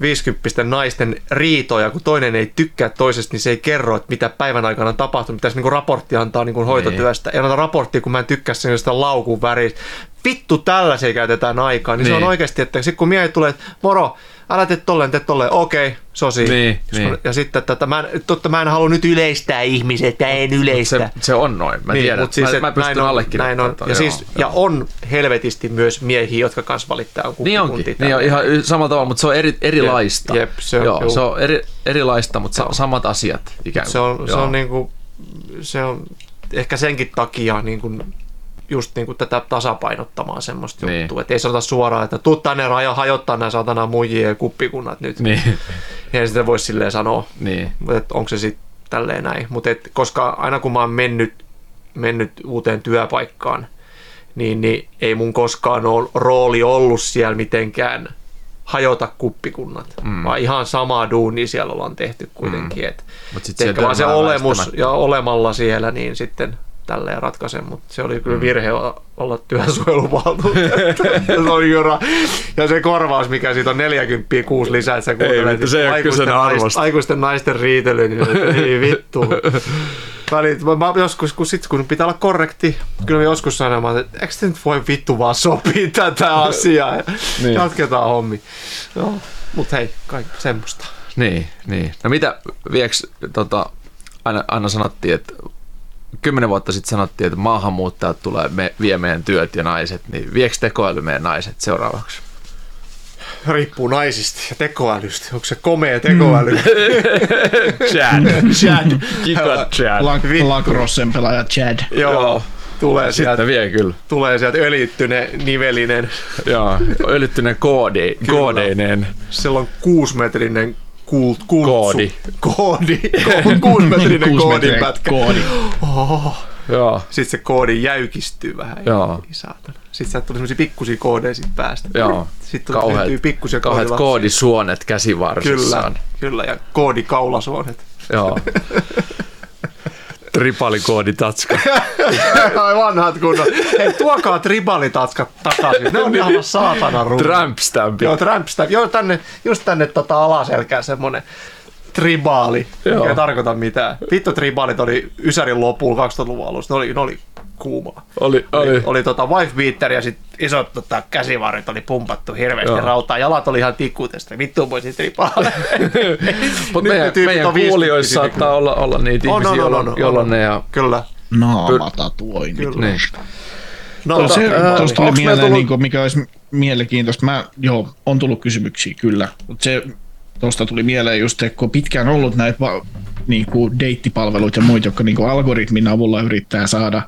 50 naisten riitoja, kun toinen ei tykkää toisesta, niin se ei kerro, että mitä päivän aikana on tapahtunut. Pitäisi niin raportti antaa niin kuin hoitotyöstä. Ei anneta raporttia, kun mä en tykkää sen laukun väristä. Vittu, tällaisia käytetään aikaa. Niin, niin. se on niin. oikeasti, että sitten kun miehet tulee, että moro, älä tee tolleen, tee tolleen, okei, okay, sosi. Niin, niin. Ja sitten, että mä, en, totta mä en halua nyt yleistää ihmisiä, että en yleistä. Se, se on noin, mä niin, tiedän. Mutta siis, mä, mä pystyn näin on. Ja, joo, siis, joo. ja on helvetisti myös miehiä, jotka kanssa valittaa Niin onkin, niin on ihan samalla tavalla, mutta se on eri, erilaista. Jep, jep, se on, joo, se on eri, erilaista, mutta joo. samat asiat ikään kuin. Se on, se on, niin kuin, se on ehkä senkin takia niin kuin just niin kuin tätä tasapainottamaan semmoista Niin. juttua. Että ei sanota suoraan, että tuu tänne raja hajottaa nämä satana muijia ja kuppikunnat nyt. Niin, Ja sitten voisi silleen sanoa, niin. että onko se sitten tälleen näin. Mutta koska aina kun mä oon mennyt, mennyt uuteen työpaikkaan, niin, niin ei mun koskaan ole rooli ollut siellä mitenkään hajota kuppikunnat, mm. vaan ihan samaa duunia siellä ollaan tehty kuitenkin. Mm. Et Mut sit ehkä siellä vaan se olemus väistämättä. ja olemalla siellä, niin sitten tälleen ratkaisen, mutta se oli kyllä virhe o- olla työsuojeluvaltuutettu. se jura. Ja se korvaus, mikä siitä on 40 kuusi lisää, että sä kuuntelet se ei ole aikuisten, arvosta. aikuisten naisten riitely, niin ei vittu. Välit, mä, mä joskus, kun, sit, kun pitää olla korrekti, kyllä mä joskus sanomaan, että eikö nyt voi vittu vaan sopia tätä asiaa ja Niin. jatketaan hommi. Joo, mut hei, kaikki semmoista. Niin, niin. No mitä vieks, tota, aina, aina sanottiin, että kymmenen vuotta sitten sanottiin, että maahanmuuttajat tulee me, vie meidän työt ja naiset, niin vieks tekoäly meidän naiset seuraavaksi? Riippuu naisista ja tekoälystä. Onko se komea tekoäly? Mm. Chad. Chad. Kika Chad. La- Vittu. Lacrossen pelaaja Chad. Joo. Tulee sieltä, Sitten vie kyllä. tulee sieltä öljyttyneen nivelinen. Joo, öljyttyneen koodi, koodeineen. Sillä on kuusimetrinen kult, kultsu. Koodi. Koodi. Kuusimetrinen Kuusi koodin metriä pätkä. Koodi. Joo, Sitten se koodi jäykistyy vähän. Joo. Saatana. Sitten sieltä tuli semmosia pikkusia koodeja sit päästä. joo. Sitten Kauheat, pikkusia kauheat koodisuonet Kyllä, käsivarsissaan. kyllä. Ja koodikaulasuonet. Joo. Tripalikoodi tatska. Ai vanhat kunnon. Hei, tuokaa tribaalitatskat takaisin. Ne on ihan saatana rumia. Tramp stampi. Joo, tramp stamp. Joo, tänne, just tänne tota alaselkään semmonen tribaali, Joo. mikä ei tarkoita mitään. Vittu tribaalit oli Ysärin lopulla 2000-luvun alussa. Ne oli, ne oli kuumaa. Oli, Oli, oli. oli tota wife beater ja sit isot tota, käsivarret oli pumpattu hirveästi Joo. rautaa. Jalat oli ihan tikkuutesta. Vittu voi sit tribaaleja. Mutta meidän, meidän kuulijoissa saattaa olla, olla niitä On, ihmisiä, on, on, on, on, joilla on. ne ja... Kyllä. Naamatatuoinnit. Kyllä. Niin. No, No, se, tribaali. tuosta tuli mieleen, tullut- niin kuin, mikä olisi mielenkiintoista. Mä, joo, on tullut kysymyksiä kyllä, mutta se tuosta tuli mieleen just, että kun on pitkään ollut näitä va, niin kuin deittipalveluita ja muita, jotka niin kuin algoritmin avulla yrittää saada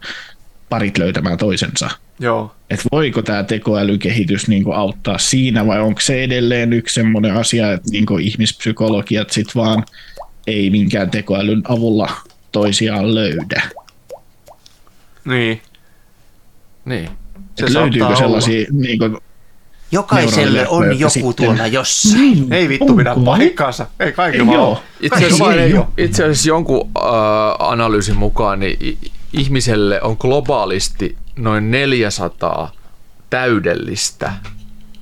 parit löytämään toisensa. Joo. Että voiko tämä tekoälykehitys niin kuin auttaa siinä vai onko se edelleen yksi semmoinen asia, että niin kuin ihmispsykologiat sit vaan ei minkään tekoälyn avulla toisiaan löydä. Niin. Niin. Se Et löytyykö sellaisia niin kuin, Jokaiselle on joku sitten- tuolla jossain. Niin, Ei vittu pidä paikkaansa. Ei kaikilla Ei ole. Itse asiassa, ei itse asiassa jonkun äh, analyysin mukaan niin ihmiselle on globaalisti noin 400 täydellistä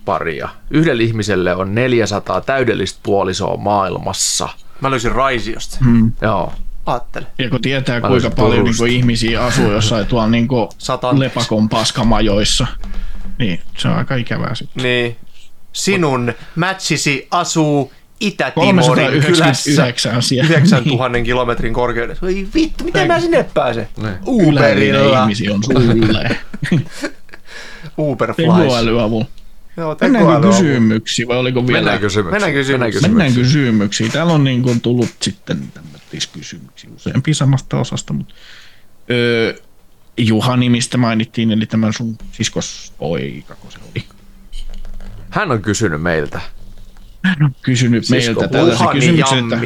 paria. Yhdelle ihmiselle on 400 täydellistä puolisoa maailmassa. Mä löysin Raisiosta. mm. Joo. Aattele. Ja kun tietää, Mä kuinka paljon niin kuin, ihmisiä asuu jossain tuolla niin kuin, Satan. lepakon paskamajoissa, niin se on aika ikävää sitten. Niin. Sinun matchisi asuu Itä-Timorin kylässä 399 siellä. 9000 kilometrin korkeudessa. Oi vittu, miten mä sinne pääsen? Niin. Uberilla. ihmisiä on sulle. Uberflies. Tekoälyavulla. Joo, Mennäänkö kysymyksiin vai oliko vielä? Mennään kysymyksiin. Mennään kysymyksiin. Mennään kysymyksiin. Täällä on niin kuin tullut sitten tämmöisiä kysymyksiä useampia samasta osasta, mutta öö, Juhani, mistä mainittiin, eli tämä sun siskos poika, se oli. Hän on kysynyt meiltä. Hän on kysynyt Sisko meiltä tällaisen kysymyksen, että.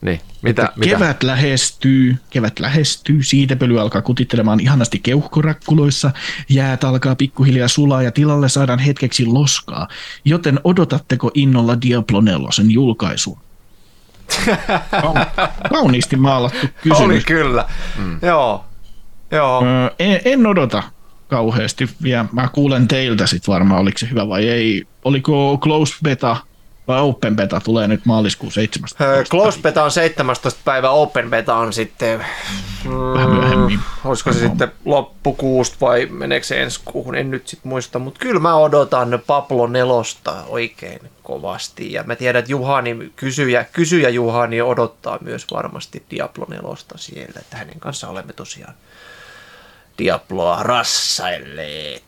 Niin, mitä? mitä? Kevät lähestyy, kevät lähestyy, siitepöly alkaa kutittelemaan ihanasti keuhkorakkuloissa, jäät alkaa pikkuhiljaa sulaa ja tilalle saadaan hetkeksi loskaa, joten odotatteko innolla Diablo 4 julkaisua? Kau- Kauniisti maalattu Oli kysymys. kyllä. Joo. Joo. Öö, en, en odota kauheasti vielä. Mä kuulen teiltä sitten varmaan, oliko se hyvä vai ei. Oliko close beta vai open beta tulee nyt maaliskuun 17. Ö, Close beta on 17. päivä, open beta on sitten, Vähän myöhemmin. olisiko se sitten loppukuusta vai meneekö se ensi kuuhun, en nyt sit muista, mutta kyllä mä odotan Pablo nelosta oikein kovasti ja mä tiedän, että Juhani, kysyjä, kysyjä Juhani odottaa myös varmasti Diablo nelosta siellä, että hänen kanssa olemme tosiaan Diabloa rassailleet.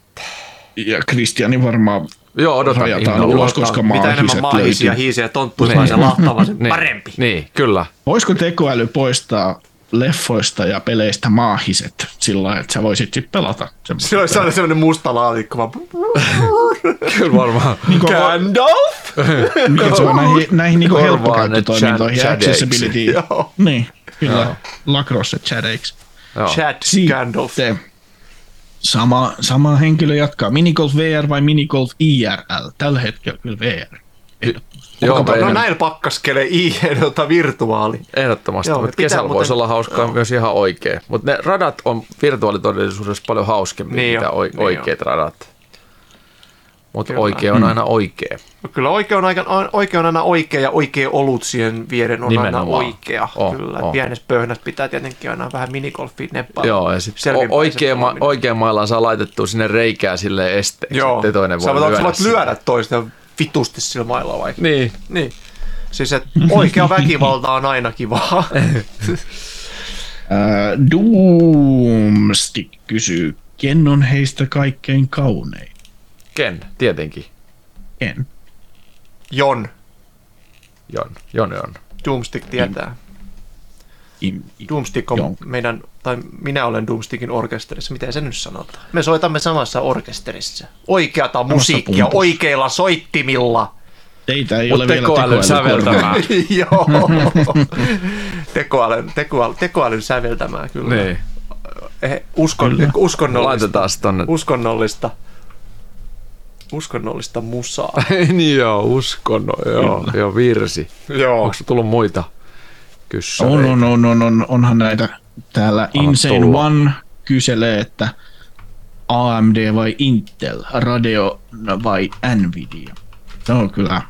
Ja Kristiani varmaan Joo, odotan innolla. ulos, koska Mitä enemmän maahisia, hiisiä, tonttuslaisen lahtava, sen Niin, parempi. Niin, kyllä. Voisiko tekoäly poistaa leffoista ja peleistä maahiset sillä lailla, että sä voisit sit pelata. Se olisi aina semmoinen musta laatikko, vaan Kyllä varmaan. Niin kuin- Gandalf! Mikä se on näihin, näihin niin helppokäyttötoimintoihin chat- accessibility. Joo. Niin, kyllä. Lacrosse. Chad Sitten Gandalf. Sama, sama henkilö jatkaa. Minigolf VR vai Minigolf IRL? Tällä hetkellä kyllä VR. Joo, No, no enemmän- näillä pakkaskele i tota virtuaali. Ehdottomasti, Joo, mutta kesällä voisi muuten- olla hauskaa joo. myös ihan oikein. Mutta ne radat on virtuaalitodellisuudessa paljon hauskempia Niin niin mitä on, oi- niin oikeat radat. Mutta oikea on aina oikea. No Kyllä oikea on, aika, oikea on aina oikea ja oikea olut siihen vieren on Nimenomaan. aina oikea. On, Kyllä, on. pienessä pöhnässä pitää tietenkin aina vähän minigolfia neppailla. Joo, ja sitten oikea, ma- mailaan saa laitettua sinne reikää sille esteeksi, Joo, ettei toinen voi sä voit, lyödä sä voit sitä. lyödä toista vitusti sillä mailla vaikka. Niin, Niin. Siis että oikea väkivalta on aina kivaa. Doomstick kysyy, ken on heistä kaikkein kaunein? Ken, tietenkin. En. Jon. Jon, Jon, Jon. Doomstick tietää. Im, Doomstick on Jon. meidän, tai minä olen Doomstickin orkesterissa. Miten se nyt sanotaan? Me soitamme samassa orkesterissa. Oikeata musiikkia pumpussa. oikeilla soittimilla. Teitä ei Mut ole vielä tekoälyn tekoälykorvaa. säveltämää. Joo. tekoälyn, tekoäly, tekoälyn säveltämää kyllä. Niin. Eh, Uskon, Kyllä. uskonnollista. Laitetaan tonne. Uskonnollista. Uskonnollista musaa. niin joo, uskonno, joo, Kyllä. joo, virsi. Joo. Onko tullut muita kyssäreitä? On, on, on, on, on, onhan näitä. Täällä Insane tulla. One kyselee, että AMD vai Intel, Radeon vai Nvidia. No kyllä,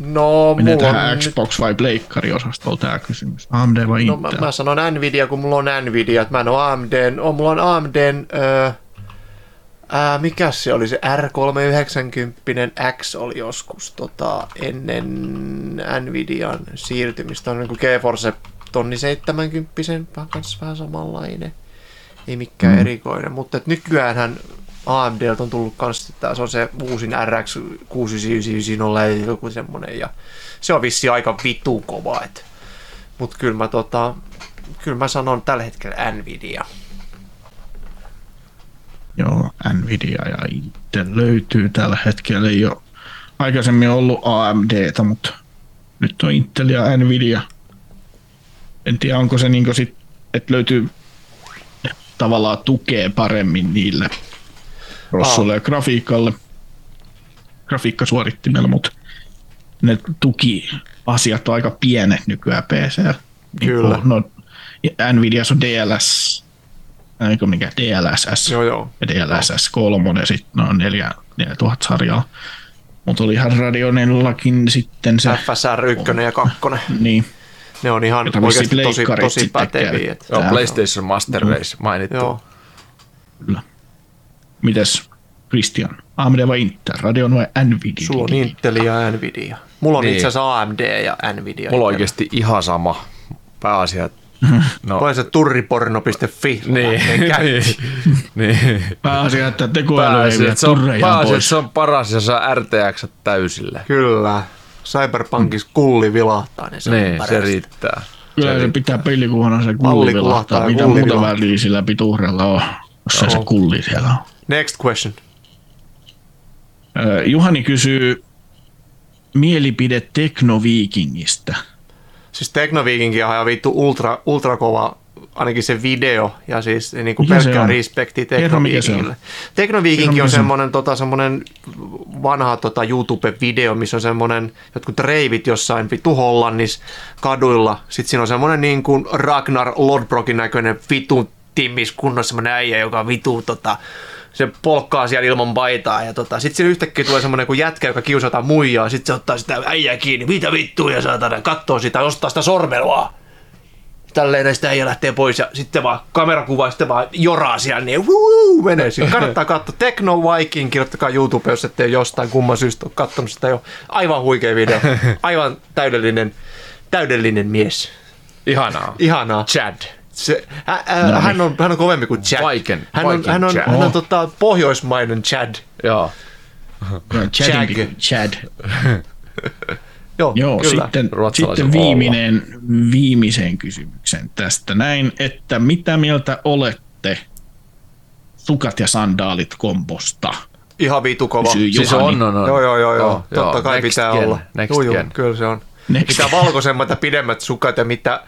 No, menee mulla on tähän nyt Xbox vai Pleikkari osastolla tämä kysymys. AMD vai No Intel? mä, mä sanon Nvidia, kun mulla on Nvidia, että mä en ole AMD, oh, mulla on AMDn, öö, ää, mikä se oli se R390 X oli joskus tota, ennen Nvidian siirtymistä, on niin kuin GeForce tonni 70 vähän kanssa vähän samanlainen, ei mikään mm. erikoinen, mutta et nykyäänhän AMDltä on tullut kanssa, että se on se uusin RX 6990 joku semmonen, ja se on vissi aika vitu kova, mutta kyllä mä, tota, kyllä mä sanon tällä hetkellä Nvidia. Joo, Nvidia ja Intel löytyy tällä hetkellä. Ole aikaisemmin ollut AMDtä, mutta nyt on Intel ja Nvidia. En tiedä, onko se niin sit, että löytyy tavallaan tukee paremmin niille rossulle ja grafiikalle, grafiikkasuorittimelle, mutta ne tukiasiat on aika pienet nykyään PC. Kyllä. No, Nvidia on DLS, eikö mikä DLSS Joo, joo. ja DLSS 3 sitten noin 4, 4000 sarjaa. Mutta olihan Radeonillakin sitten se, FSR 1 ja 2. niin, Ne on ihan Jota oikeasti tosi, tosi päteviä. käy. et- Joo, PlayStation Master Race mainittu. Joo. kyllä. Mites Christian, AMD vai Intel, Radeon vai Nvidia? Sulla on Intel ja Nvidia. Mulla on Niin. itse asiassa AMD ja Nvidia. Mulla on oikeasti ihan sama pääasia. että- No, Tulee se turriporno.fi. niin, niin, niin. Pääasia, että tekoäly ei Pääasia, vie että se on, pääasia, pois. se on paras ja saa RTX täysille. Kyllä. Cyberpunkissa kulli vilahtaa, niin se on Niin, se riittää. Kyllä se pitää pelikuhana se kulli vilahtaa. Mitä kulli muuta väliä sillä pituuhdella on, jos se, se kulli siellä on. Next question. Ö, Juhani kysyy mielipide Teknoviikingistä. Siis Teknoviikinkin on vittu ultra, ultra kova, ainakin se video, ja siis niin kuin se pelkkää on? respekti se on. Teknoviikingille. Teknoviikinki Kerro, on semmoinen, tota, semmoinen vanha tota, YouTube-video, missä on semmoinen jotkut reivit jossain vitu Hollannissa kaduilla. Sitten siinä on semmoinen niin kuin Ragnar Lodbrokin näköinen vitu timmis kunnossa semmoinen äijä, joka vitu tota, se polkkaa siellä ilman paitaa ja tota, sitten siinä yhtäkkiä tulee semmoinen kuin jätkä, joka kiusataan muijaa, sitten se ottaa sitä äijää kiinni, mitä vittua ja saatana, katsoo sitä, ostaa sitä sormelua tälleen näistä äijä lähtee pois ja sitten vaan kamerakuva sitten vaan joraa siellä niin wuu, menee siinä. Kannattaa katsoa Techno Viking, kirjoittakaa YouTube, jos ette jostain kumman syystä ole katsonut sitä jo. Aivan huikea video. Aivan täydellinen, täydellinen mies. Ihanaa. Ihanaa. Chad. Se, ä, ä, No niin. hän, on, hän on kovempi kuin Chad. Viking- hän on, Viking hän on, Chad. hän on Oh. tota, pohjoismainen Chad. Joo. Chad. Chad. Chad. Joo, Joo, kyllä. sitten, sitten olla. viimeinen, viimeisen kysymyksen tästä näin, että mitä mieltä olette sukat ja sandaalit kombosta? Ihan vitu kova. Siis on, on, on. Joo, joo, joo, joo. Joo, Totta joo. kai Next pitää gen, olla. next Joo, joo, gen. kyllä se on. Next mitä valkoisemmat ja pidemmät sukat ja mitä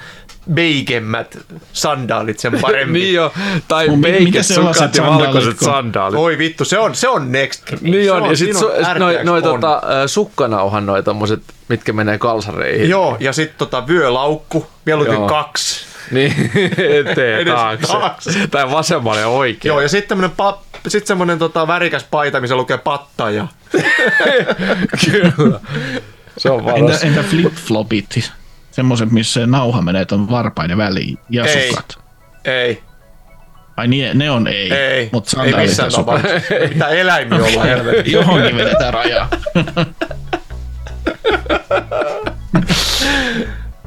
beikemmät sandaalit, sen paremmin. niin jo, tai peikes sellaiset sukat ja valkoiset kun- sandaalit. Oi vittu, se on, se on next. Niin Se on, ja siinä sit su, on noi, tota, sukkanauhan noi tommoset, mitkä menee kalsareihin. Joo, ja sitten tota vyölaukku, mieluiten Joo. kaksi. Niin, eteen taakse. taakse. Tai vasemmalle ja oikein. Joo, ja sitten tämmönen pa- sit semmonen tota värikäs paita, missä lukee pattaja. Kyllä. Se on Entä, varas. entä flip-flopit? Semmoiset, missä se nauha menee ton varpaiden väliin ja Ei. sukat. Ei, Ai niin, ne on ei, ei, mutta ei missään tapauksessa. Mitä eläimiä olla helvetti. Johonkin vedetään rajaa.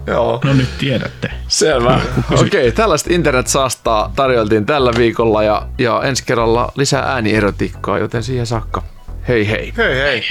Joo. No nyt tiedätte. Selvä. Okei, okay, tällaista internet-saastaa tarjoltiin tällä viikolla ja, ja ensi kerralla lisää äänierotiikkaa, joten siihen saakka. Hei hei. Hei hei.